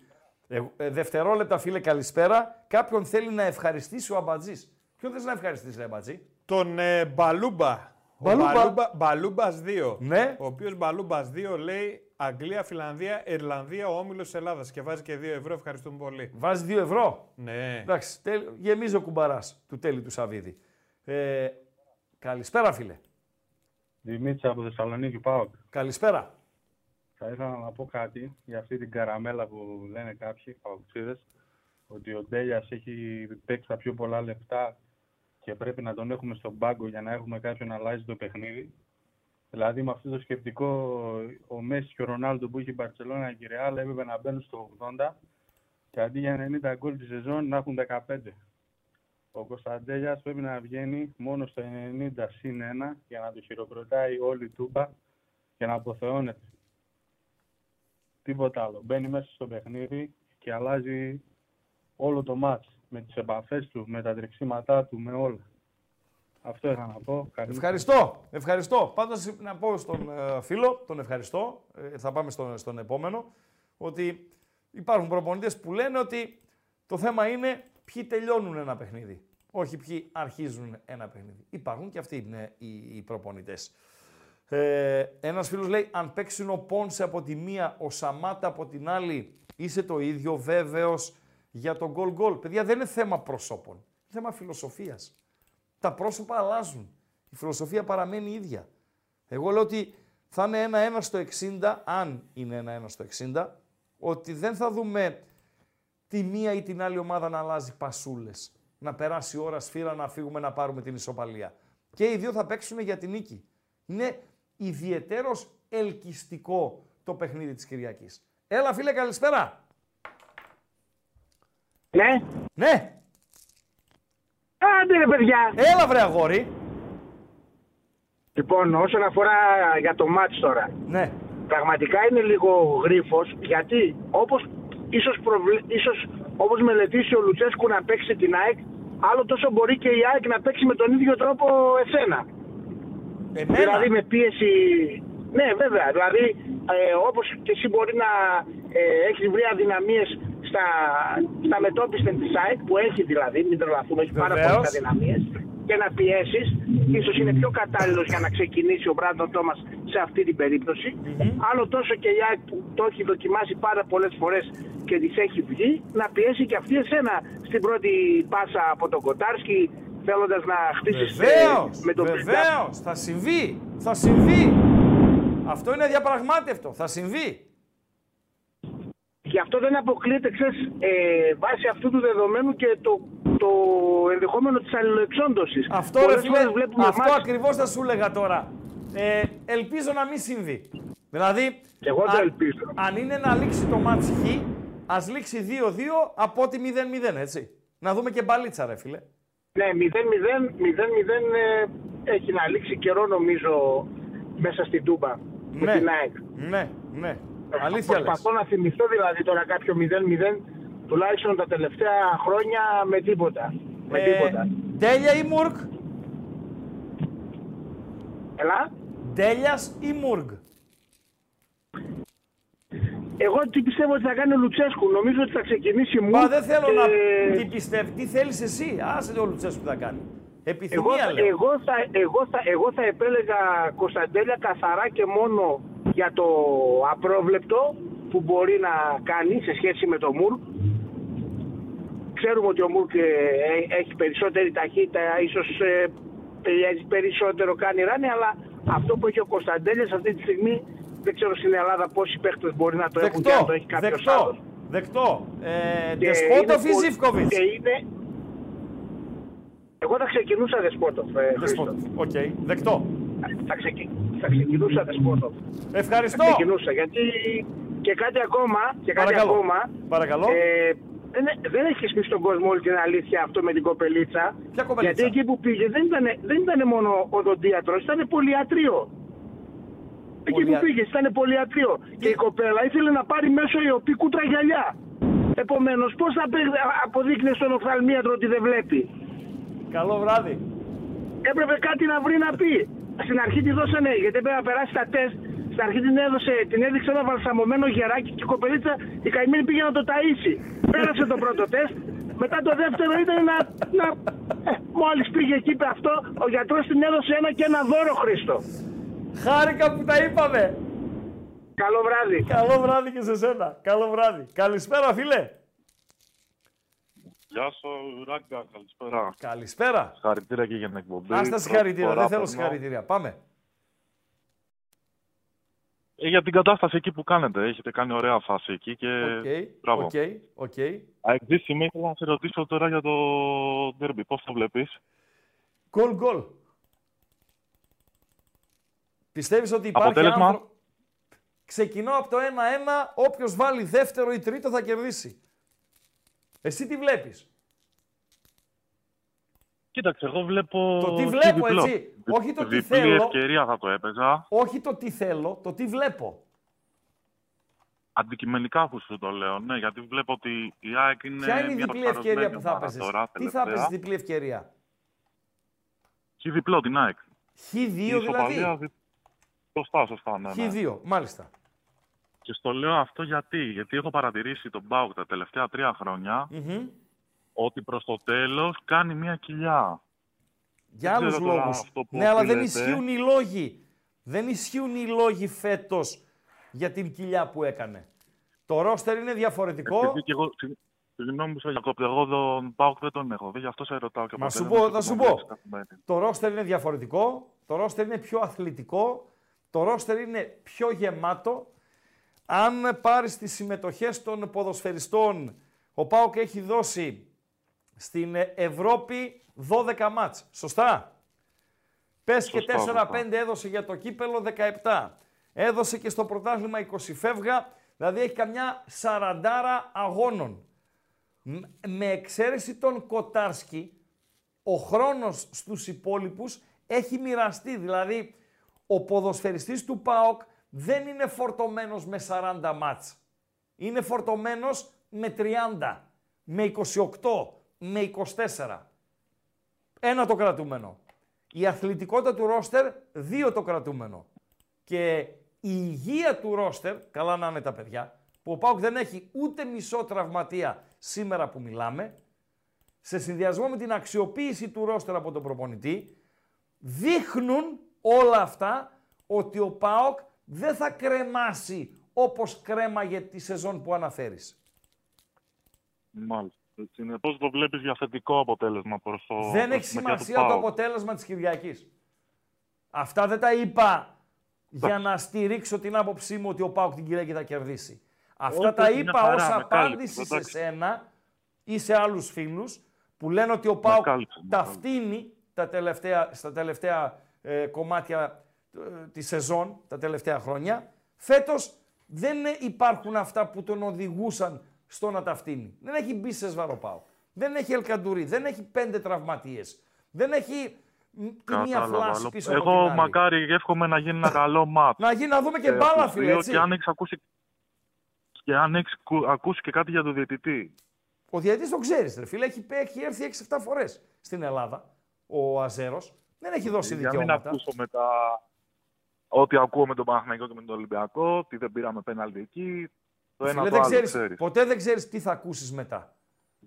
Ε, ε, δευτερόλεπτα, φίλε, καλησπέρα. Κάποιον θέλει να ευχαριστήσει ο Αμπατζής. Ποιον θες να ευχαριστήσει, ρε Αμπατζή; Τον ε, Μπαλούμπα. Μπαλούμπα. Ο Μπαλούμπα, Μπαλούμπας 2. Ναι. Ο οποίος Μπαλούμπας 2 λέει Αγγλία, Φιλανδία, Ιρλανδία, ο όμιλος τη Ελλάδας. Και βάζει και 2 ευρώ. Ευχαριστούμε πολύ. Βάζεις 2 ευρώ; Ναι. Εντάξει, τέλ, γεμίζει ο κουμπαράς του τέλη του Σαββίδη. Ε, καλησπέρα, φίλε. Δημήτρη από Θεσσαλονίκη, πάω. Καλησπέρα. Θα ήθελα να πω κάτι για αυτή την καραμέλα που λένε κάποιοι παουξίδες, ότι ο Ντέλιας έχει παίξει τα πιο πολλά λεπτά και πρέπει να τον έχουμε στον πάγκο για να έχουμε κάποιον να αλλάζει το παιχνίδι. Δηλαδή με αυτό το σκεπτικό ο Μέση και ο Ρονάλντο που είχε η Μπαρτσελώνα και η Ρεάλ έπρεπε να μπαίνουν στο 80 και αντί για 90 γκολ τη σεζόν να έχουν 15. Ο Κωνσταντέλιας πρέπει να βγαίνει μόνο στο 90 συν 1 για να το χειροκροτάει όλη η τούπα και να αποθεώνεται. Τίποτα άλλο. Μπαίνει μέσα στο παιχνίδι και αλλάζει όλο το μάτς με τις επαφές του, με τα τρεξίματά του, με όλα. Αυτό είχα να πω. Καλή Ευχαριστώ, ευχαριστώ. Πάντως να πω στον ε, φίλο, τον ευχαριστώ, ε, θα πάμε στον, στον επόμενο, ότι υπάρχουν προπονητές που λένε ότι το θέμα είναι ποιοι τελειώνουν ένα παιχνίδι, όχι ποιοι αρχίζουν ένα παιχνίδι. Υπάρχουν και αυτοί είναι οι, οι προπονητές. Ε, ένας φίλος λέει, αν παίξουν ο Πόνσε από τη μία, ο Σαμάτα από την άλλη, είσαι το ίδιο βέβαιος για τον γκολ γκολ. Παιδιά, δεν είναι θέμα προσώπων. Είναι θέμα φιλοσοφίας. Τα πρόσωπα αλλάζουν. Η φιλοσοφία παραμένει ίδια. Εγώ λέω ότι θα είναι ένα-ένα στο 60, αν είναι ένα-ένα στο 60, ότι δεν θα δούμε τη μία ή την άλλη ομάδα να αλλάζει πασούλες. Να περάσει η ώρα σφύρα να φύγουμε να πάρουμε την ισοπαλία. Και οι δύο θα παίξουν για την νίκη. Είναι ιδιαιτέρως ελκυστικό το παιχνίδι της Κυριακής. Έλα φίλε καλησπέρα. Ναι. Ναι. Άντε ρε παιδιά. Έλα βρε αγόρι. Λοιπόν, όσον αφορά για το μάτς τώρα. Ναι. Πραγματικά είναι λίγο γρίφος, γιατί όπως ίσως, προβλε... ίσως όπως μελετήσει ο Λουτσέσκου να παίξει την ΑΕΚ, άλλο τόσο μπορεί και η ΑΕΚ να παίξει με τον ίδιο τρόπο εσένα. Εμένα. Δηλαδή με πίεση... Ναι, βέβαια. Δηλαδή, ε, όπως και εσύ μπορεί να ε, έχεις βρει αδυναμίες στα, στα μετόπιστα της ΑΕΚ, που έχει δηλαδή, μην τρελαθούμε, έχει πάρα Βεβαίως. πολλές αδυναμίες, και να πιέσεις, ίσως είναι πιο κατάλληλος για να ξεκινήσει ο Μπράντον Τόμας σε αυτή την περιπτωση Άλλο τόσο και η ΑΕΚ που το έχει δοκιμάσει πάρα πολλές φορές και της έχει βγει, να πιέσει και αυτή εσένα στην πρώτη πάσα από τον Κοτάρσκι, θέλοντας να χτίσεις ε, Βεβαίως, με τον βεβαίως. Θα συμβεί. Θα συμβεί. Αυτό είναι διαπραγμάτευτο. Θα συμβεί. Γι' αυτό δεν αποκλείεται, ξέρεις, ε, βάσει αυτού του δεδομένου και το, το ενδεχόμενο της αλληλοεξόντωσης. Αυτό, ρε Πολλές φίλε, φορές βλέπουμε αυτό μάτς- ακριβώς θα σου έλεγα τώρα. Ε, ελπίζω να μην συμβεί. Δηλαδή, Εγώ το αν- ελπίζω. αν είναι να λήξει το μάτς Χ, ας λήξει 2-2 από ότι 0-0, έτσι. Να δούμε και μπαλίτσα, ρε φίλε. Ναι, 0-0, 0-0 ε, έχει να λήξει καιρό νομίζω μέσα στην Τούμπα με Ναι. την ΑΕΚ. Ναι, ναι. Αλήθεια λες. Προσπαθώ να θυμηθώ δηλαδή τώρα κάποιο 0-0 τουλάχιστον τα τελευταία χρόνια με τίποτα. Με Ε, τίποτα. Ντέλια ή Μουργκ; Ελά. Ντέλιας ή Μουργκ; Εγώ τι πιστεύω ότι θα κάνει ο Λουτσέσκου. Νομίζω ότι θα ξεκινήσει μου. Μα δεν θέλω και... να τι πιστεύει. Τι θέλεις εσύ; Άσε το Λουτσέσκου θα κάνει. Εγώ, Επιθυμία θα- λέω. εγώ, θα, εγώ, θα, εγώ θα επέλεγα Κωνσταντέλια καθαρά και μόνο για το απρόβλεπτο που μπορεί να κάνει σε σχέση με το Μουρκ. Ξέρουμε ότι ο Μουρκ ε, ε, έχει περισσότερη ταχύτητα, ίσως ε, πιέζει περισσότερο κάνει ράνι, αλλά αυτό που έχει ο Κωνσταντέλιας αυτή τη στιγμή δεν ξέρω στην Ελλάδα πόσοι παίχτες μπορεί να το έχουν και αν το έχει Δεκτό. κάποιος Δεκτό. άλλος. Δεκτό. Ε, Και Δεσπότοφ είναι ή πολύ- Ζιβκοβιτς. και είναι... Εγώ θα ξεκινούσα Δεσπότοφ. ε, Χρήστο. Δεσπότοφ. Οκ. Δεκτό. Θα, ξεκι... θα ξεκινούσα Δεσπότοφ. Ευχαριστώ. Θα ξεκινούσα γιατί και κάτι ακόμα. Και κάτι Παρακαλώ. ακόμα Παρακαλώ. Ε, δεν, δεν έχει πει στον κόσμο όλη την αλήθεια αυτό με την κοπελίτσα. Ποια κοπελίτσα; Γιατί εκεί που πήγε δεν ήταν, δεν ήταν μόνο οδοντίατρος, ήταν πολυιατρείο. Εκεί που Πολυια- πήγες ήταν πολυιατρείο. Και η κοπέλα ήθελε να πάρει μέσω ΕΟΠΥΥ κούτρα γυαλιά. Επομένως, πώς θα παί- αποδείκνει στον οφθαλμίατρο ότι δεν βλέπει; Καλό βράδυ. Έπρεπε κάτι να βρει να πει. Στην αρχή τη δώσανε, γιατί έπρεπε να περάσει τα τεστ. Στην αρχή την, έδωσε, την έδειξε ένα βαλσαμωμένο γεράκι και η κοπελίτσα η καημένη πήγε να το ταΐσει. Πέρασε το πρώτο τεστ. Μετά το δεύτερο ήταν να. να ε, Μόλις πήγε εκεί είπε αυτό, ο γιατρός την έδωσε ένα και ένα δώρο Χρήστο. Χάρηκα που τα είπαμε. Καλό βράδυ. Καλό βράδυ και σε σένα. Καλό βράδυ. Καλησπέρα, φίλε. Γεια σου, Ράγκα, καλησπέρα. Καλησπέρα. Συγχαρητήρια και για την εκπομπή. Άστα συγχαρητήρια. Πρώτη Δεν φορά θέλω περνώ. συγχαρητήρια. Πάμε. Ε, για την κατάσταση εκεί που κάνετε. Έχετε κάνει ωραία φάση εκεί και Οκ. μπράβο. OK. OK. Αεξίσιμη, ήθελα να σε ρωτήσω τώρα για το ντέρμπι. Πώς το βλέπεις; Γκολ γκολ. Πιστεύεις ότι υπάρχει Αποτέλεσμα; άνθρω... Ξεκινώ από το 1-1, όποιος βάλει δεύτερο ή τρίτο θα κερδίσει. Εσύ τι βλέπεις; Κοίταξε, εγώ βλέπω... Το τι χ βλέπω, διπλό. έτσι. Όχι το τι Διπλή θέλω. ευκαιρία θα το έπαιζα. Όχι το τι θέλω, το τι βλέπω. Αντικειμενικά που σου το λέω, ναι, γιατί βλέπω ότι η ΑΕΚ είναι Ποια είναι η μια διπλή ευκαιρία που θα προσαρμοσμένη έπαιζες; ομάδα τώρα, Τι θα τελευταία. έπαιζες διπλή ευκαιρία; Χ διπλό την ΑΕΚ. Χ2 Η ισοπαλία δηλαδή; δι- Σωστά, σωστά, ναι. ναι. Χ2, μάλιστα. Και στο λέω αυτό γιατί. Γιατί έχω παρατηρήσει τον Μπάουκ τα τελευταία τρία χρόνια Μμμ. ότι προς το τέλος κάνει μια κοιλιά. Για Δεν άλλους ξέρω τώρα λόγους. αυτό που Ναι, αλλά δεν οφείλεται. ισχύουν οι λόγοι. Δεν ισχύουν οι λόγοι φέτος για την κοιλιά που έκανε. Το ρόστερ είναι διαφορετικό. Επειδή και εγώ, συ- Συγγνώμη που σε διακόπτω. Εγώ τον Πάοκ δεν τον έχω δει, γι' αυτό σε ρωτάω. Και Μα ποτέ σου δεν πω, έχω θα σου προπονήσει πω. καθημερινή. Το ρόστερ είναι διαφορετικό, το ρόστερ είναι πιο αθλητικό, το ρόστερ είναι πιο γεμάτο. Αν πάρεις τις συμμετοχές των ποδοσφαιριστών, ο ΠΑΟΚ έχει δώσει στην Ευρώπη 12 μάτς. Σωστά; Πες και Σωστά, 4-5 έδωσε για το κύπελο 17. Έδωσε και στο πρωτάθλημα 20 φεύγα, δηλαδή έχει καμιά 40 αγώνων. Μ- Με εξαίρεση τον Κοτάρσκι, ο χρόνος στους υπόλοιπους έχει μοιραστεί. Δηλαδή, ο ποδοσφαιριστής του ΠΑΟΚ δεν είναι φορτωμένος με 40 μάτς. Είναι φορτωμένος με 30, με 28, με 24. Ένα το κρατούμενο. Η αθλητικότητα του ρόστερ, δύο το κρατούμενο. Και η υγεία του ρόστερ, καλά να είναι τα παιδιά, που ο ΠΑΟΚ δεν έχει ούτε μισό τραυματία σήμερα που μιλάμε, σε συνδυασμό με την αξιοποίηση του ρόστερ από τον προπονητή, δείχνουν όλα αυτά ότι ο ΠΑΟΚ δεν θα κρεμάσει όπως κρέμαγε τη σεζόν που αναφέρεις. Μάλιστα. Έτσι είναι. Πώς το βλέπεις για θετικό αποτέλεσμα προς το δεν προς έχει τη μεριά του σημασία το ΠΑΟΚ. αποτέλεσμα της Κυριακής. Αυτά δεν τα είπα για να στηρίξω την άποψή μου ότι ο ΠΑΟΚ την Κυριακή θα κερδίσει. Αυτά Όχι, τα όχι, μια είπα χαρά, ως με απάντηση κάλυψε, σε εντάξει. σένα ή σε άλλους φίλους που λένε ότι ο ΠΑΟΚ κάλυψε, με ταυτίνει τα τελευταία, στα τελευταία ε, κομμάτια ε, τη σεζόν, τα τελευταία χρόνια. Φέτος δεν ε, υπάρχουν αυτά που τον οδηγούσαν στο να ταυτίνει. Δεν έχει μπει σε σβαροπάο. Δεν έχει Ελκαντουρί. Δεν έχει πέντε τραυματίες. Δεν έχει μ, τη μία Κατάλαβα. φλάση Αλλά πίσω από Εγώ την άλλη. μακάρι εύχομαι να γίνει ένα καλό μάτς. Να γίνει να δούμε και Ε, μπάλα, από τους φίλε, δύο έτσι. Και αν έχεις ακούσει, και αν έχεις κου- ακούσει και κάτι για τον διαιτητή. Ο διαιτητής το ξέρεις, ρε φίλε. Έχει, έχει έρθει 6-7 φορές στην Ελλάδα. Ο Αζέρος. Δεν έχει δώσει για να μην δικαιώματα. ακούσω μετά ό,τι ακούω με τον Παναθηναϊκό και με τον Ολυμπιακό, ότι δεν πήραμε πέναλτι εκεί. Το ένα Φίλε, το δεν άλλο ξέρεις, ξέρεις. ποτέ δεν ξέρεις τι θα ακούσεις μετά.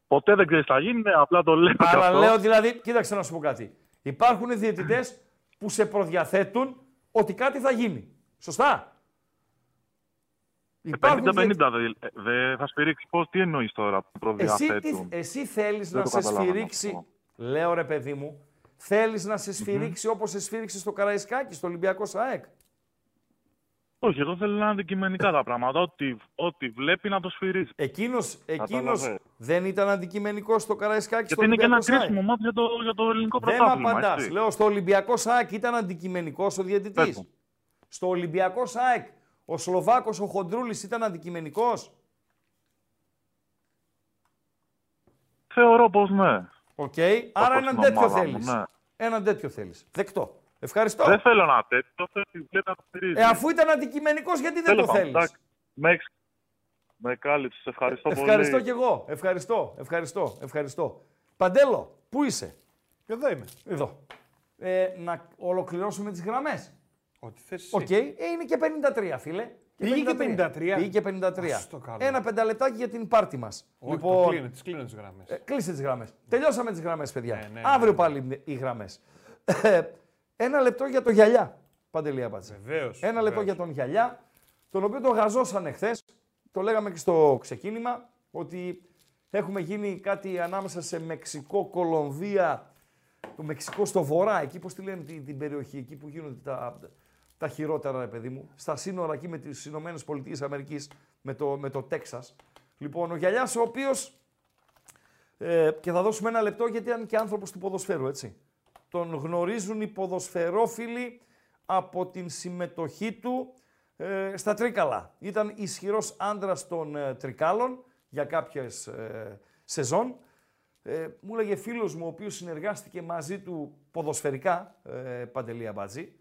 Ποτέ δεν ξέρεις τι θα γίνει, ναι, απλά το λέω κι Αλλά αυτό. λέω δηλαδή, κοίταξε να σου πω κάτι. Υπάρχουν διαιτητές που σε προδιαθέτουν ότι κάτι θα γίνει. Σωστά; Υπάρχουν 50-50 διαιτητές- δεν δε θα σφυρίξεις. Πώς, τι εννοείς τώρα που Εσύ, προδιαθέτουν; τι, εσύ θέλεις Δεν να το σε καταλάβαμε σφυρίξει, αυτό. λέω ρε παιδί μου, θέλεις να σε σφυρίξει όπως σε σφύριξε στο Καραϊσκάκι, στο Ολυμπιακό ΣΑΕΚ; Όχι, εγώ θέλω να είναι αντικειμενικά τα πράγματα. Ό,τι, ό,τι βλέπει να το σφυρίζει. Εκείνος, εκείνος Κατάλαβε. δεν ήταν αντικειμενικός στο Καραϊσκάκι, στο Γιατί είναι και ένα Ολυμπιακό ΣΑΕΚ; κρίσιμο μάτι για το, για το ελληνικό Δεν με πρωτάθλημα. απαντάς. έτσι. Λέω στο Ολυμπιακός ΑΕΚ ήταν αντικειμενικός ο διαιτητής. Πες μου. Στο Ολυμπιακός ΑΕΚ ο Σλοβάκος ο Χοντρούλης ήταν αντικειμενικός; Θεωρώ πως ναι. Οκ. Άρα Όπως έναν στην τέτοιο ομάδα μου, θέλεις. ναι. Έναν τέτοιο θέλεις. Δεκτό. Ευχαριστώ. Δεν θέλω να τέτοιο, θέλω ότι βλέπει να το σφυρίζει. Ε, αφού ήταν αντικειμενικός, γιατί δεν Τέλος το πάντων, θέλεις; εντάξει. Με, έχεις- με κάλυψες. Ευχαριστώ, Ευχαριστώ πολύ. κι εγώ. Ευχαριστώ. Ευχαριστώ. Ευχαριστώ. Παντέλο, πού είσαι; Εδώ είμαι. Εδώ. Ε, να ολοκληρώσουμε τις γραμμές. Ό,τι θες εσύ. Οκ. Ε, είναι και 53, φίλε. Πήγε και 53. Πήγε και 53. Ας το καλό. Ένα πενταλεπτάκι για την πάρτι μας. Όχι, το κλείνω, τις κλείνω τις γραμμές. Ε, κλείστε τις γραμμές. Τελειώσαμε τις γραμμές, παιδιά. ναι, ναι, Αύριο ναι. πάλι οι γραμμές. Ένα λεπτό για το γυαλιά. Παντελή Αμπατζή. Βεβαίως, Ένα λεπτό βεβαίως. για τον γυαλιά, τον οποίο τον γαζώσανε χθες. Το λέγαμε και στο ξεκίνημα ότι έχουμε γίνει κάτι ανάμεσα σε Μεξικό, Κολομβία, το Μεξικό στο βορρά, εκεί πώς τη λένε την, την περιοχή, εκεί που γίνονται τα, τα χειρότερα, ρε παιδί μου, στα σύνορα εκεί με τις Ηνωμένες Πολιτείες Αμερικής, με το, με το Τέξας. Λοιπόν, ο Γυαλιάς ο οποίος, ε, και θα δώσουμε ένα λεπτό γιατί ήταν και άνθρωπος του ποδοσφαίρου, έτσι. Τον γνωρίζουν οι ποδοσφαιρόφιλοι από την συμμετοχή του ε, στα Τρίκαλα. Ήταν ισχυρός άντρας των ε, Τρικάλων για κάποιες ε, σεζόν. Ε, μου έλεγε φίλος μου, ο οποίος συνεργάστηκε μαζί του ποδοσφαιρικά, ε, Παντελή Αμπατζή,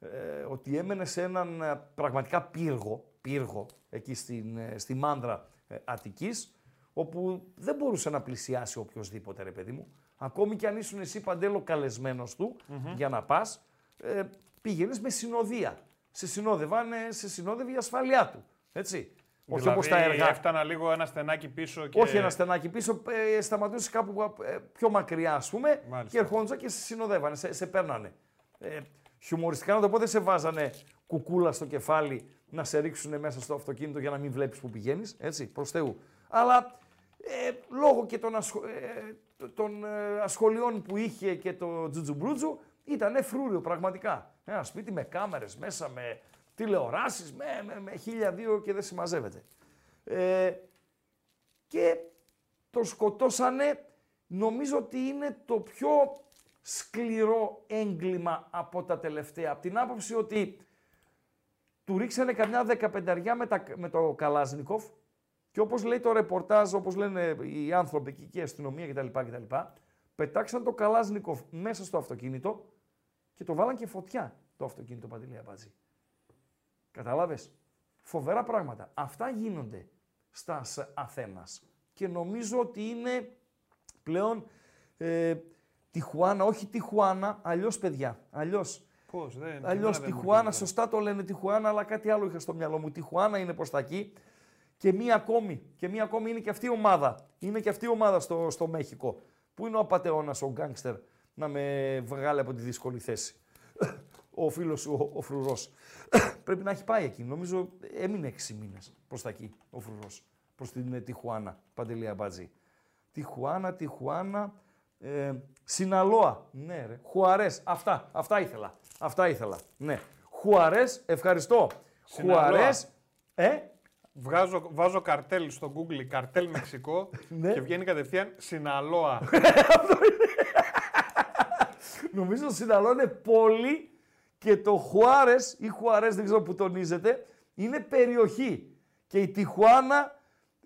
ε, ότι έμενε σε έναν ε, πραγματικά πύργο, πύργο εκεί στην, ε, στη Μάνδρα ε, Αττικής, όπου δεν μπορούσε να πλησιάσει οποιοδήποτε, ρε παιδί μου. Ακόμη κι αν ήσουν εσύ παντέλο καλεσμένος του Μμμ. για να πας, ε, πήγαινες με συνοδεία. Σε συνόδευαν, ε, σε συνόδευε η ασφάλειά του. Έτσι. Όχι Δηλαδή, όπως τα έργα. Έφτανα λίγο ένα στενάκι πίσω και. Όχι ένα στενάκι πίσω, ε, σταματούσε κάπου ε, πιο μακριά, ας πούμε, Μάλιστα. και ερχόντουσαν και σε συνοδεύανε, σε, σε παίρνανε. Ε, Χιουμοριστικά να το πω, δεν σε βάζανε κουκούλα στο κεφάλι να σε ρίξουν μέσα στο αυτοκίνητο για να μην βλέπεις που πηγαίνεις. Έτσι, προς Θεού. Αλλά ε, λόγω και των, ασχο... ε, των ε, ασχολιών που είχε και το τζουτζουμπρούτζου, ήταν φρούριο πραγματικά. Ένα σπίτι με κάμερες μέσα, με τηλεοράσεις, με, με, με χίλια δύο και δεν συμμαζεύεται. Ε, και το σκοτώσανε, νομίζω ότι είναι το πιο σκληρό έγκλημα από τα τελευταία. Από την άποψη ότι του ρίξανε καμιά δεκαπενταριά με, τα, με το Καλάζνικοφ και όπως λέει το ρεπορτάζ, όπως λένε οι άνθρωποι εκεί και η αστυνομία κτλ. κτλ πετάξαν το Καλάζνικοφ μέσα στο αυτοκίνητο και το βάλαν και φωτιά το αυτοκίνητο Παντελή Αμπάτζη. Κατάλαβες; Φοβερά πράγματα. Αυτά γίνονται στα Αθένας. Και νομίζω ότι είναι πλέον ε, Τιχουάνα, όχι Τιχουάνα, αλλιώς παιδιά, αλλιώς. Πώς, δεν Αλλιώς Τιχουάνα, σωστά το λένε Τιχουάνα, αλλά κάτι άλλο είχα στο μυαλό μου. Τιχουάνα είναι προς τα εκεί. Και μία ακόμη, και μία ακόμη είναι και αυτή η ομάδα. Είναι και αυτή η ομάδα στο, στο Μέχικο. Πού είναι ο απατεώνας, ο γκάγκστερ, να με βγάλει από τη δύσκολη θέση; ο φίλος σου, ο, ο φρουρός. Πρέπει να έχει πάει εκεί. Νομίζω έμεινε 6 μήνες προς τα εκεί ο φρουρός. Προς την ε, Τιχουάνα. Παντελή Αμπάτζη. Τιχουάνα, Τιχουάνα. Ε, Συναλόα. Ναι, ρε. Χουαρές. Αυτά, αυτά ήθελα. Αυτά ήθελα. Ναι. Χουαρές, ευχαριστώ. Χουαρές. Ε, Βγάζω, βάζω καρτέλ στο Google, καρτέλ Μεξικό Ναι. και βγαίνει κατευθείαν Συναλόα. Νομίζω το Συναλό είναι πόλη και το Χουάρες ή Χουαρές, δεν ξέρω που τονίζεται, είναι περιοχή. Και η Τιχουάνα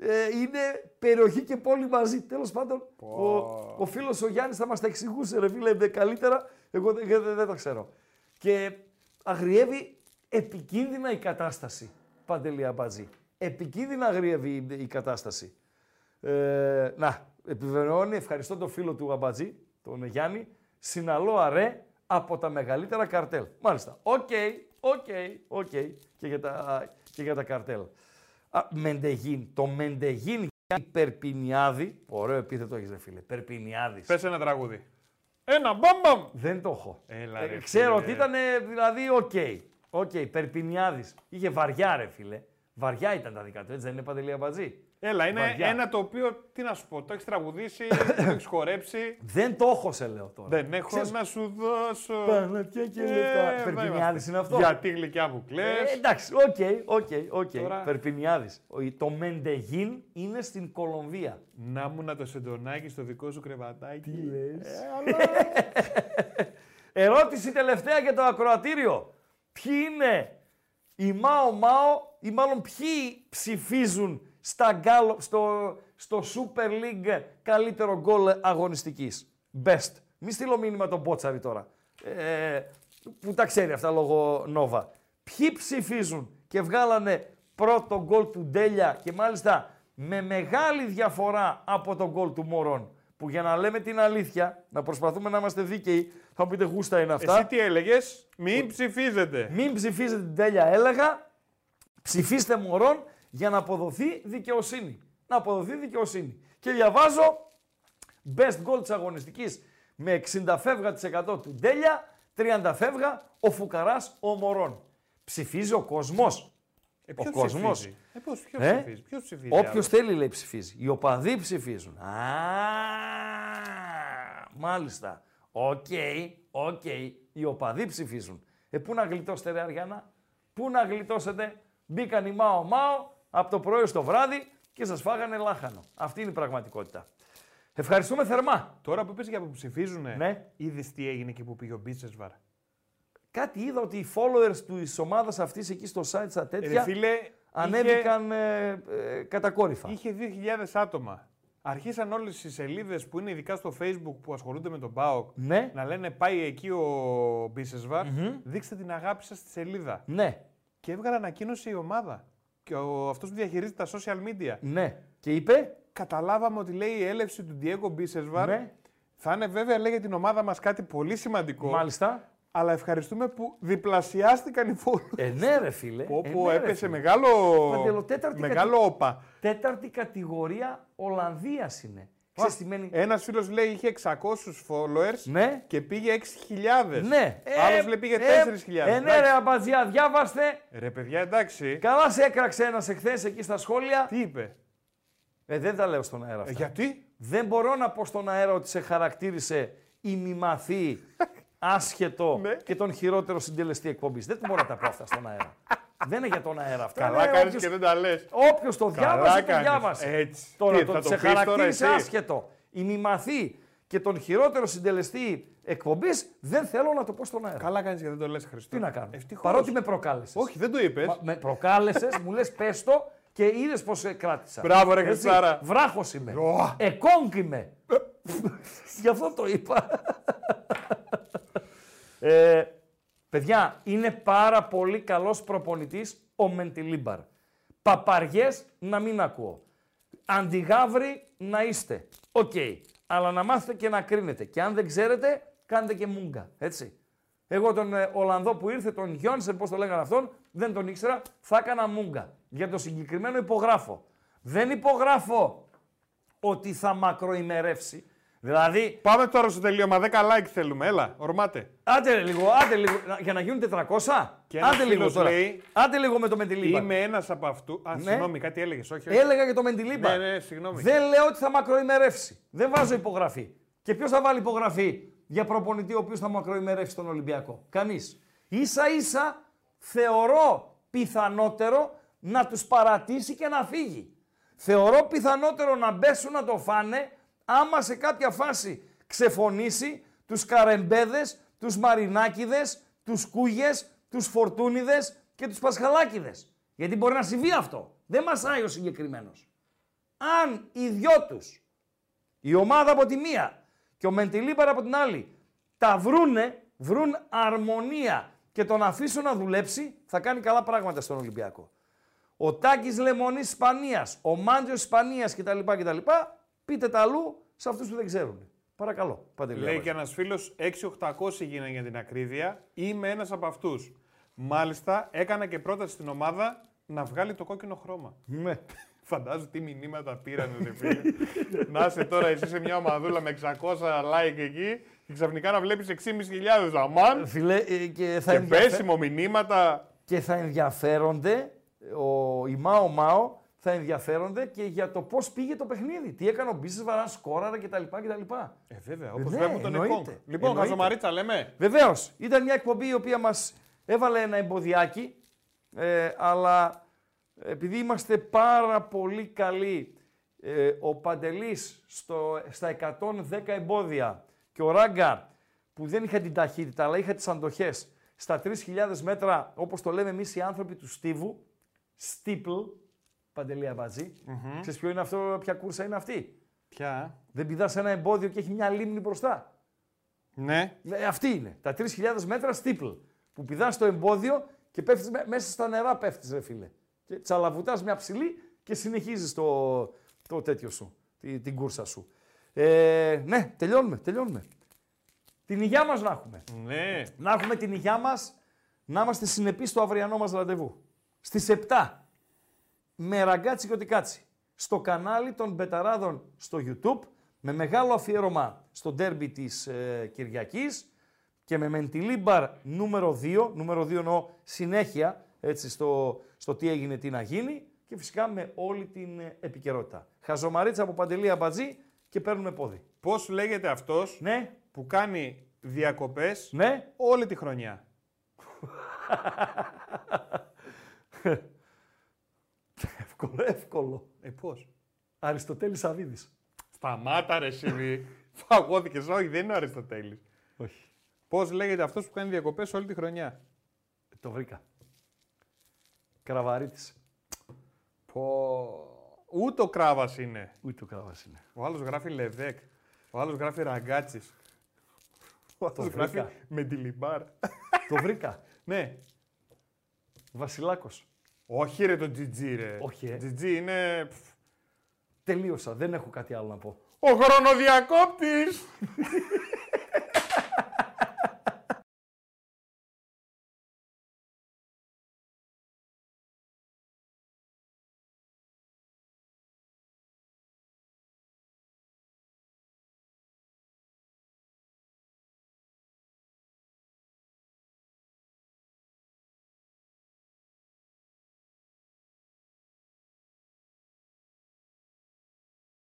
ε, είναι περιοχή και πόλη μαζί. Τέλος πάντων, ο, ο φίλος ο Γιάννης θα μας τα εξηγούσε, ρε φίλε, δε- καλύτερα. Εγώ δεν, δεν, δεν τα ξέρω. Και αγριεύει επικίνδυνα η κατάσταση, Παντελή Αμπατζή. Επικίνδυνα αγριεύει η, η κατάσταση. Ε, να, επιβεβαιώνει, ευχαριστώ τον φίλο του Αμπατζή, τον Γιάννη, Σιναλόα ρε από τα μεγαλύτερα καρτέλ. Μάλιστα. OK, OK, οκ. Και, για τα, και για τα καρτέλ. Α, Μεντεγίν. Το Μεντεγίν Γιάννη Περπινιάδη. Ωραίο επίθετο έχεις ρε φίλε. Περπινιάδης. Πες ένα τραγούδι. Ένα μπαμπαμ. Δεν το έχω. Έλα, Ε, ρε, ξέρω φίλε. ότι ήταν δηλαδή OK. OK, Περπινιάδης. Είχε βαριά ρε φίλε. Βαριά ήταν τα δικά του, έτσι δεν είναι Παντελή Αμπατζή; Έλα, είναι Βαριά. ένα το οποίο, τι να σου πω, το έχεις τραγουδήσει, το έχεις χορέψει. Δεν το έχω σε λέω τώρα. Δεν έχω Ξέρεις- να σου δώσω. Πανατιά και Ε, λεφτά. εδώ Περπινιάδης είμαστε. είναι αυτό; Γιατί γλυκιά μου κλαις. Ε, εντάξει, OK, OK, OK. Τώρα- Περπινιάδης. Ο- Το Μεντεγίν είναι στην Κολομβία. Να μου να το σεντονάκι στο δικό σου κρεβατάκι. Τι λες; Ε, Ερώτηση τελευταία για το ακροατήριο. Ποιοι είναι; Οι Μάο Μάο ή μάλλον ποιοι ψηφίζουν στα γκάλοπ, στο, στο Super League καλύτερο γκολ αγωνιστικής. Best. Μη στείλω μήνυμα τον Μπότσαρη τώρα. Ε, που τα ξέρει αυτά λόγω Νόβα. Ποιοι ψηφίζουν και βγάλανε πρώτο γκολ του Ντέλια και μάλιστα με μεγάλη διαφορά από τον γκολ του Μωρόν. Που για να λέμε την αλήθεια, να προσπαθούμε να είμαστε δίκαιοι, θα μου πείτε γούστα είναι αυτά. Εσύ τι έλεγες, μην ψηφίζετε. Μην ψηφίζετε την τέλεια, έλεγα. Ψηφίστε μωρών για να αποδοθεί δικαιοσύνη. Να αποδοθεί δικαιοσύνη. Και διαβάζω best goal της αγωνιστικής με 60 φεύγα τοις 100 του Ντέλια, 30 φεύγα ο Φουκαράς ο Μωρών. Ψηφίζει ο κόσμος. Ε, ο ποιος κόσμος. ψηφίζει; Ε, πώς, ποιος ψηφίζει; Ποιος ψηφίζει Όποιος άλλος; θέλει λέει ψηφίζει. Οι οπαδοί ψηφίζουν. Α, μάλιστα. OK, OK. Οι οπαδοί ψηφίζουν. Ε, πού να γλιτώσετε ρε Αριάννα; Πού να γλιτώσετε; Μπήκαν οι Μάο Μάο από το πρωί στο βράδυ και σας φάγανε λάχανο. Αυτή είναι η πραγματικότητα. Ευχαριστούμε θερμά. Τώρα που είπες για που ψηφίζουνε, Ναι. είδες τι έγινε και που πήγε ο Μπίτσεσβαρ. Κάτι είδα ότι οι followers της ομάδας αυτής εκεί στο site στα τέτοια Ρε φίλε, ανέβηκαν ε, ε, κατακόρυφα. Είχε 2.000 άτομα. Αρχίσαν όλες οι σελίδες που είναι ειδικά στο facebook που ασχολούνται με τον ΠΑΟΚ Ναι. να λένε πάει εκεί ο μπισεσβαρ δείξτε την αγάπη σας στη σελίδα. Ναι. Και έβγαλε ανακοίνωση η ομάδα. Και ο, αυτός που διαχειρίζεται τα social media. Ναι. Και είπε; Καταλάβαμε ότι λέει η έλευση του Diego Μπίσεσβαρ Ναι. θα είναι βέβαια λέει για την ομάδα μας κάτι πολύ σημαντικό. Μάλιστα. Αλλά ευχαριστούμε που διπλασιάστηκαν οι followers. Ε, ναι, ρε φίλε. Πω, Ε, πω, ναι, ρε, έπεσε φίλε. μεγάλο, Παντελο, τέταρτη μεγάλο κατη- όπα. Τέταρτη κατηγορία Ολλανδίας είναι. Ξέρεις τι μένει; Ένας φίλος λέει είχε 600 followers Ναι. και πήγε 6.000. Ναι. Άλλος λέει πήγε 4.000. Ε, ναι, ρε αμπατζιά, διάβαστε. Ρε παιδιά, εντάξει. Καλά σε έκραξε ένας εχθές εκεί στα σχόλια. Τι είπε; Ε, δεν τα λέω στον αέρα αυτά. Ε, γιατί; Δεν μπορώ να πω στον αέρα ότι σε χαρακτήρισε ημιμαθή, άσχετο Ναι. και τον χειρότερο συντελεστή εκπομπής. Δεν μπορώ να τα πω αυτά στον αέρα. Δεν είναι για τον αέρα αυτά. Καλά Είναι κάνεις όποιος- και δεν τα λες. Όποιος το διάβασε, το κάνεις. διάβασε. Έτσι. Τώρα Τι, το θα ότι το σε πεις τώρα χαρακτήρισε εσύ; άσχετο, ημιμαθή και τον χειρότερο συντελεστή εκπομπής, δεν θέλω να το πω στον αέρα. Καλά κάνεις και δεν το λες, Χριστό. Τι να κάνω. Ευτυχώς. Παρότι με προκάλεσες. Όχι, δεν το είπες. Με προκάλεσες, μου λες πες το και είδες πώς σε κράτησα. Μπράβο, ρε Έτσι, Χριστάρα. Βράχος είμαι. Ω. Εκόνγκ είμαι. Γι' αυτό το είπα. ε, παιδιά, είναι πάρα πολύ καλός προπονητής ο Μεντιλίμπαρ. Παπαριές να μην ακούω. Αντιγάβροι να είστε. Οκ. Αλλά να μάθετε και να κρίνετε. Και αν δεν ξέρετε, κάντε και μούγκα. Έτσι. Εγώ τον ε, Ολλανδό που ήρθε, τον Γιόνσεν, πώς το λέγανε αυτόν, δεν τον ήξερα, θα έκανα μούγκα. Για το συγκεκριμένο υπογράφω. Δεν υπογράφω ότι θα μακροημερεύσει. Δηλαδή, Πάμε τώρα στο τελείωμα. 10 like θέλουμε. Έλα, ορμάτε. άντε ρε λίγο, άντε λίγο, να- για να γίνουν 400. Και ένας άντε λίγο φίλος τώρα. λέει, άντε λίγο με το Μεντιλίμπα. Είμαι ένας από αυτού. Α, Ναι. συγγνώμη, κάτι έλεγες. Όχι, όχι. Έλεγα για το Μεντιλίμπα. Ναι, ναι, συγγνώμη. Δεν λέω ότι θα μακροημερεύσει. Δεν βάζω υπογραφή. Και ποιος θα βάλει υπογραφή για προπονητή ο οποίος θα μακροημερεύσει τον Ολυμπιακό; Κανείς. σα ίσα θεωρώ πιθανότερο να τους παρατήσει και να φύγει. Θεωρώ πιθανότερο να μπέσουν να το φάνε άμα σε κάποια φάση ξεφωνήσει τους καρεμπέδες, τους μαρινάκιδες, τους κούγες, τους φορτούνιδες και τους πασχαλάκιδες. Γιατί μπορεί να συμβεί αυτό. Δεν μασάει ο συγκεκριμένος. Αν οι δυο τους, η ομάδα από τη μία και ο Μεντιλίπαρα από την άλλη, τα βρούνε, βρουν αρμονία και τον αφήσουν να δουλέψει, θα κάνει καλά πράγματα στον Ολυμπιακό. Ο Τάκης Λεμονής Ισπανίας, ο Μάντζος Ισπανίας κτλ. κτλ. Πείτε τα αλλού σε αυτούς που δεν ξέρουν. Παρακαλώ, Παντελή. Λέει Αβάζη. και ένας φίλος 6-800 γίνανε για την ακρίβεια. Είμαι ένας από αυτούς. Μάλιστα, έκανα και πρόταση στην ομάδα να βγάλει το κόκκινο χρώμα. Ναι. Φαντάζομαι τι μηνύματα πήραν, ρε φίλε. να είσαι τώρα εσύ σε μια ομαδούλα με 600 like εκεί και ξαφνικά να βλέπεις 6.500 αμάν. Φίλε, ε, και θα και ενδιαφε- πέσιμο μηνύματα. και θα ενδιαφέρονται, ο, οι Μάο Μάο θα ενδιαφέρονται και για το πώς πήγε το παιχνίδι. Τι έκανε ο Μπίσης Βαράν, σκόραρε κτλ. κτλ. Ε, βέβαια, όπως Ναι, βλέπουν τον εννοείται. Εκόνγκ. Λοιπόν, Εννοείται. Χαζομαρίτσα λέμε. Βεβαίως. Ήταν μια εκπομπή η οποία μας έβαλε ένα εμποδιάκι, ε, αλλά επειδή είμαστε πάρα πολύ καλοί, ε, ο Παντελής στο, στα 110 εμπόδια και ο Ράγκα που δεν είχα την ταχύτητα αλλά είχα τις αντοχές στα 3.000 μέτρα, όπως το λέμε εμείς οι άνθρωποι του Στίβου, Στίπλ, Παντελή Αβατζή. Μμμ. Ξέρεις ποιο είναι αυτό, ποια κούρσα είναι αυτή; Ποια; Δεν πηδάς ένα εμπόδιο και έχει μια λίμνη μπροστά. Ναι. Ε, αυτή είναι. Τα 3.000 μέτρα στίπλ. Που πηδάς το εμπόδιο και πέφτεις με- μέσα στα νερά πέφτεις ρε φίλε. Και τσαλαβουτάς μια ψηλή και συνεχίζεις το, το τέτοιο σου, τη- την κούρσα σου. Ε, ναι, τελειώνουμε, τελειώνουμε. Την υγειά μας να έχουμε. Ναι. Να έχουμε την υγειά μας, να είμαστε συνεπείς στο αυριανό μας ραντεβού. Στις 7, με ραγκάτσι και οτικάτσι, στο κανάλι των Μπεταράδων στο YouTube, με μεγάλο αφιέρωμα στο ντέρμπι της ε, Κυριακής και με Μεντιλίμπαρ νούμερο 2, νούμερο 2 εννοώ συνέχεια, έτσι, στο, στο τι έγινε, τι να γίνει και φυσικά με όλη την ε, επικαιρότητα. Χαζομαρίτσα από Παντελή Αμπατζή και παίρνουμε πόδι. Πώς λέγεται αυτός ναι. που κάνει διακοπές ναι. όλη τη χρονιά; εύκολο, εύκολο. Ε, πώς; Αριστοτέλης Σαββίδης. Σταμάτα ρε Σιβή. Φαγώθηκες. Όχι, δεν είναι ο Αριστοτέλης. Όχι. Πώς λέγεται αυτός που κάνει διακοπές όλη τη χρονιά; Το βρήκα. Κραβαρίτης. Πω. Ούτε ο Κράβας είναι. Ούτε ο Κράβας είναι. Ο άλλος γράφει Λεβέκ. Ο άλλος γράφει Ραγκάτσης. Ο Το άλλος γράφει βρήκα. Μεντιλιμπάρ. Το βρήκα. ναι. Βασιλάκος. Όχι ρε το GG ρε. Όχι, ε. GG είναι... πφ, Τελείωσα. Δεν έχω κάτι άλλο να πω. Ο χρονοδιακόπτης!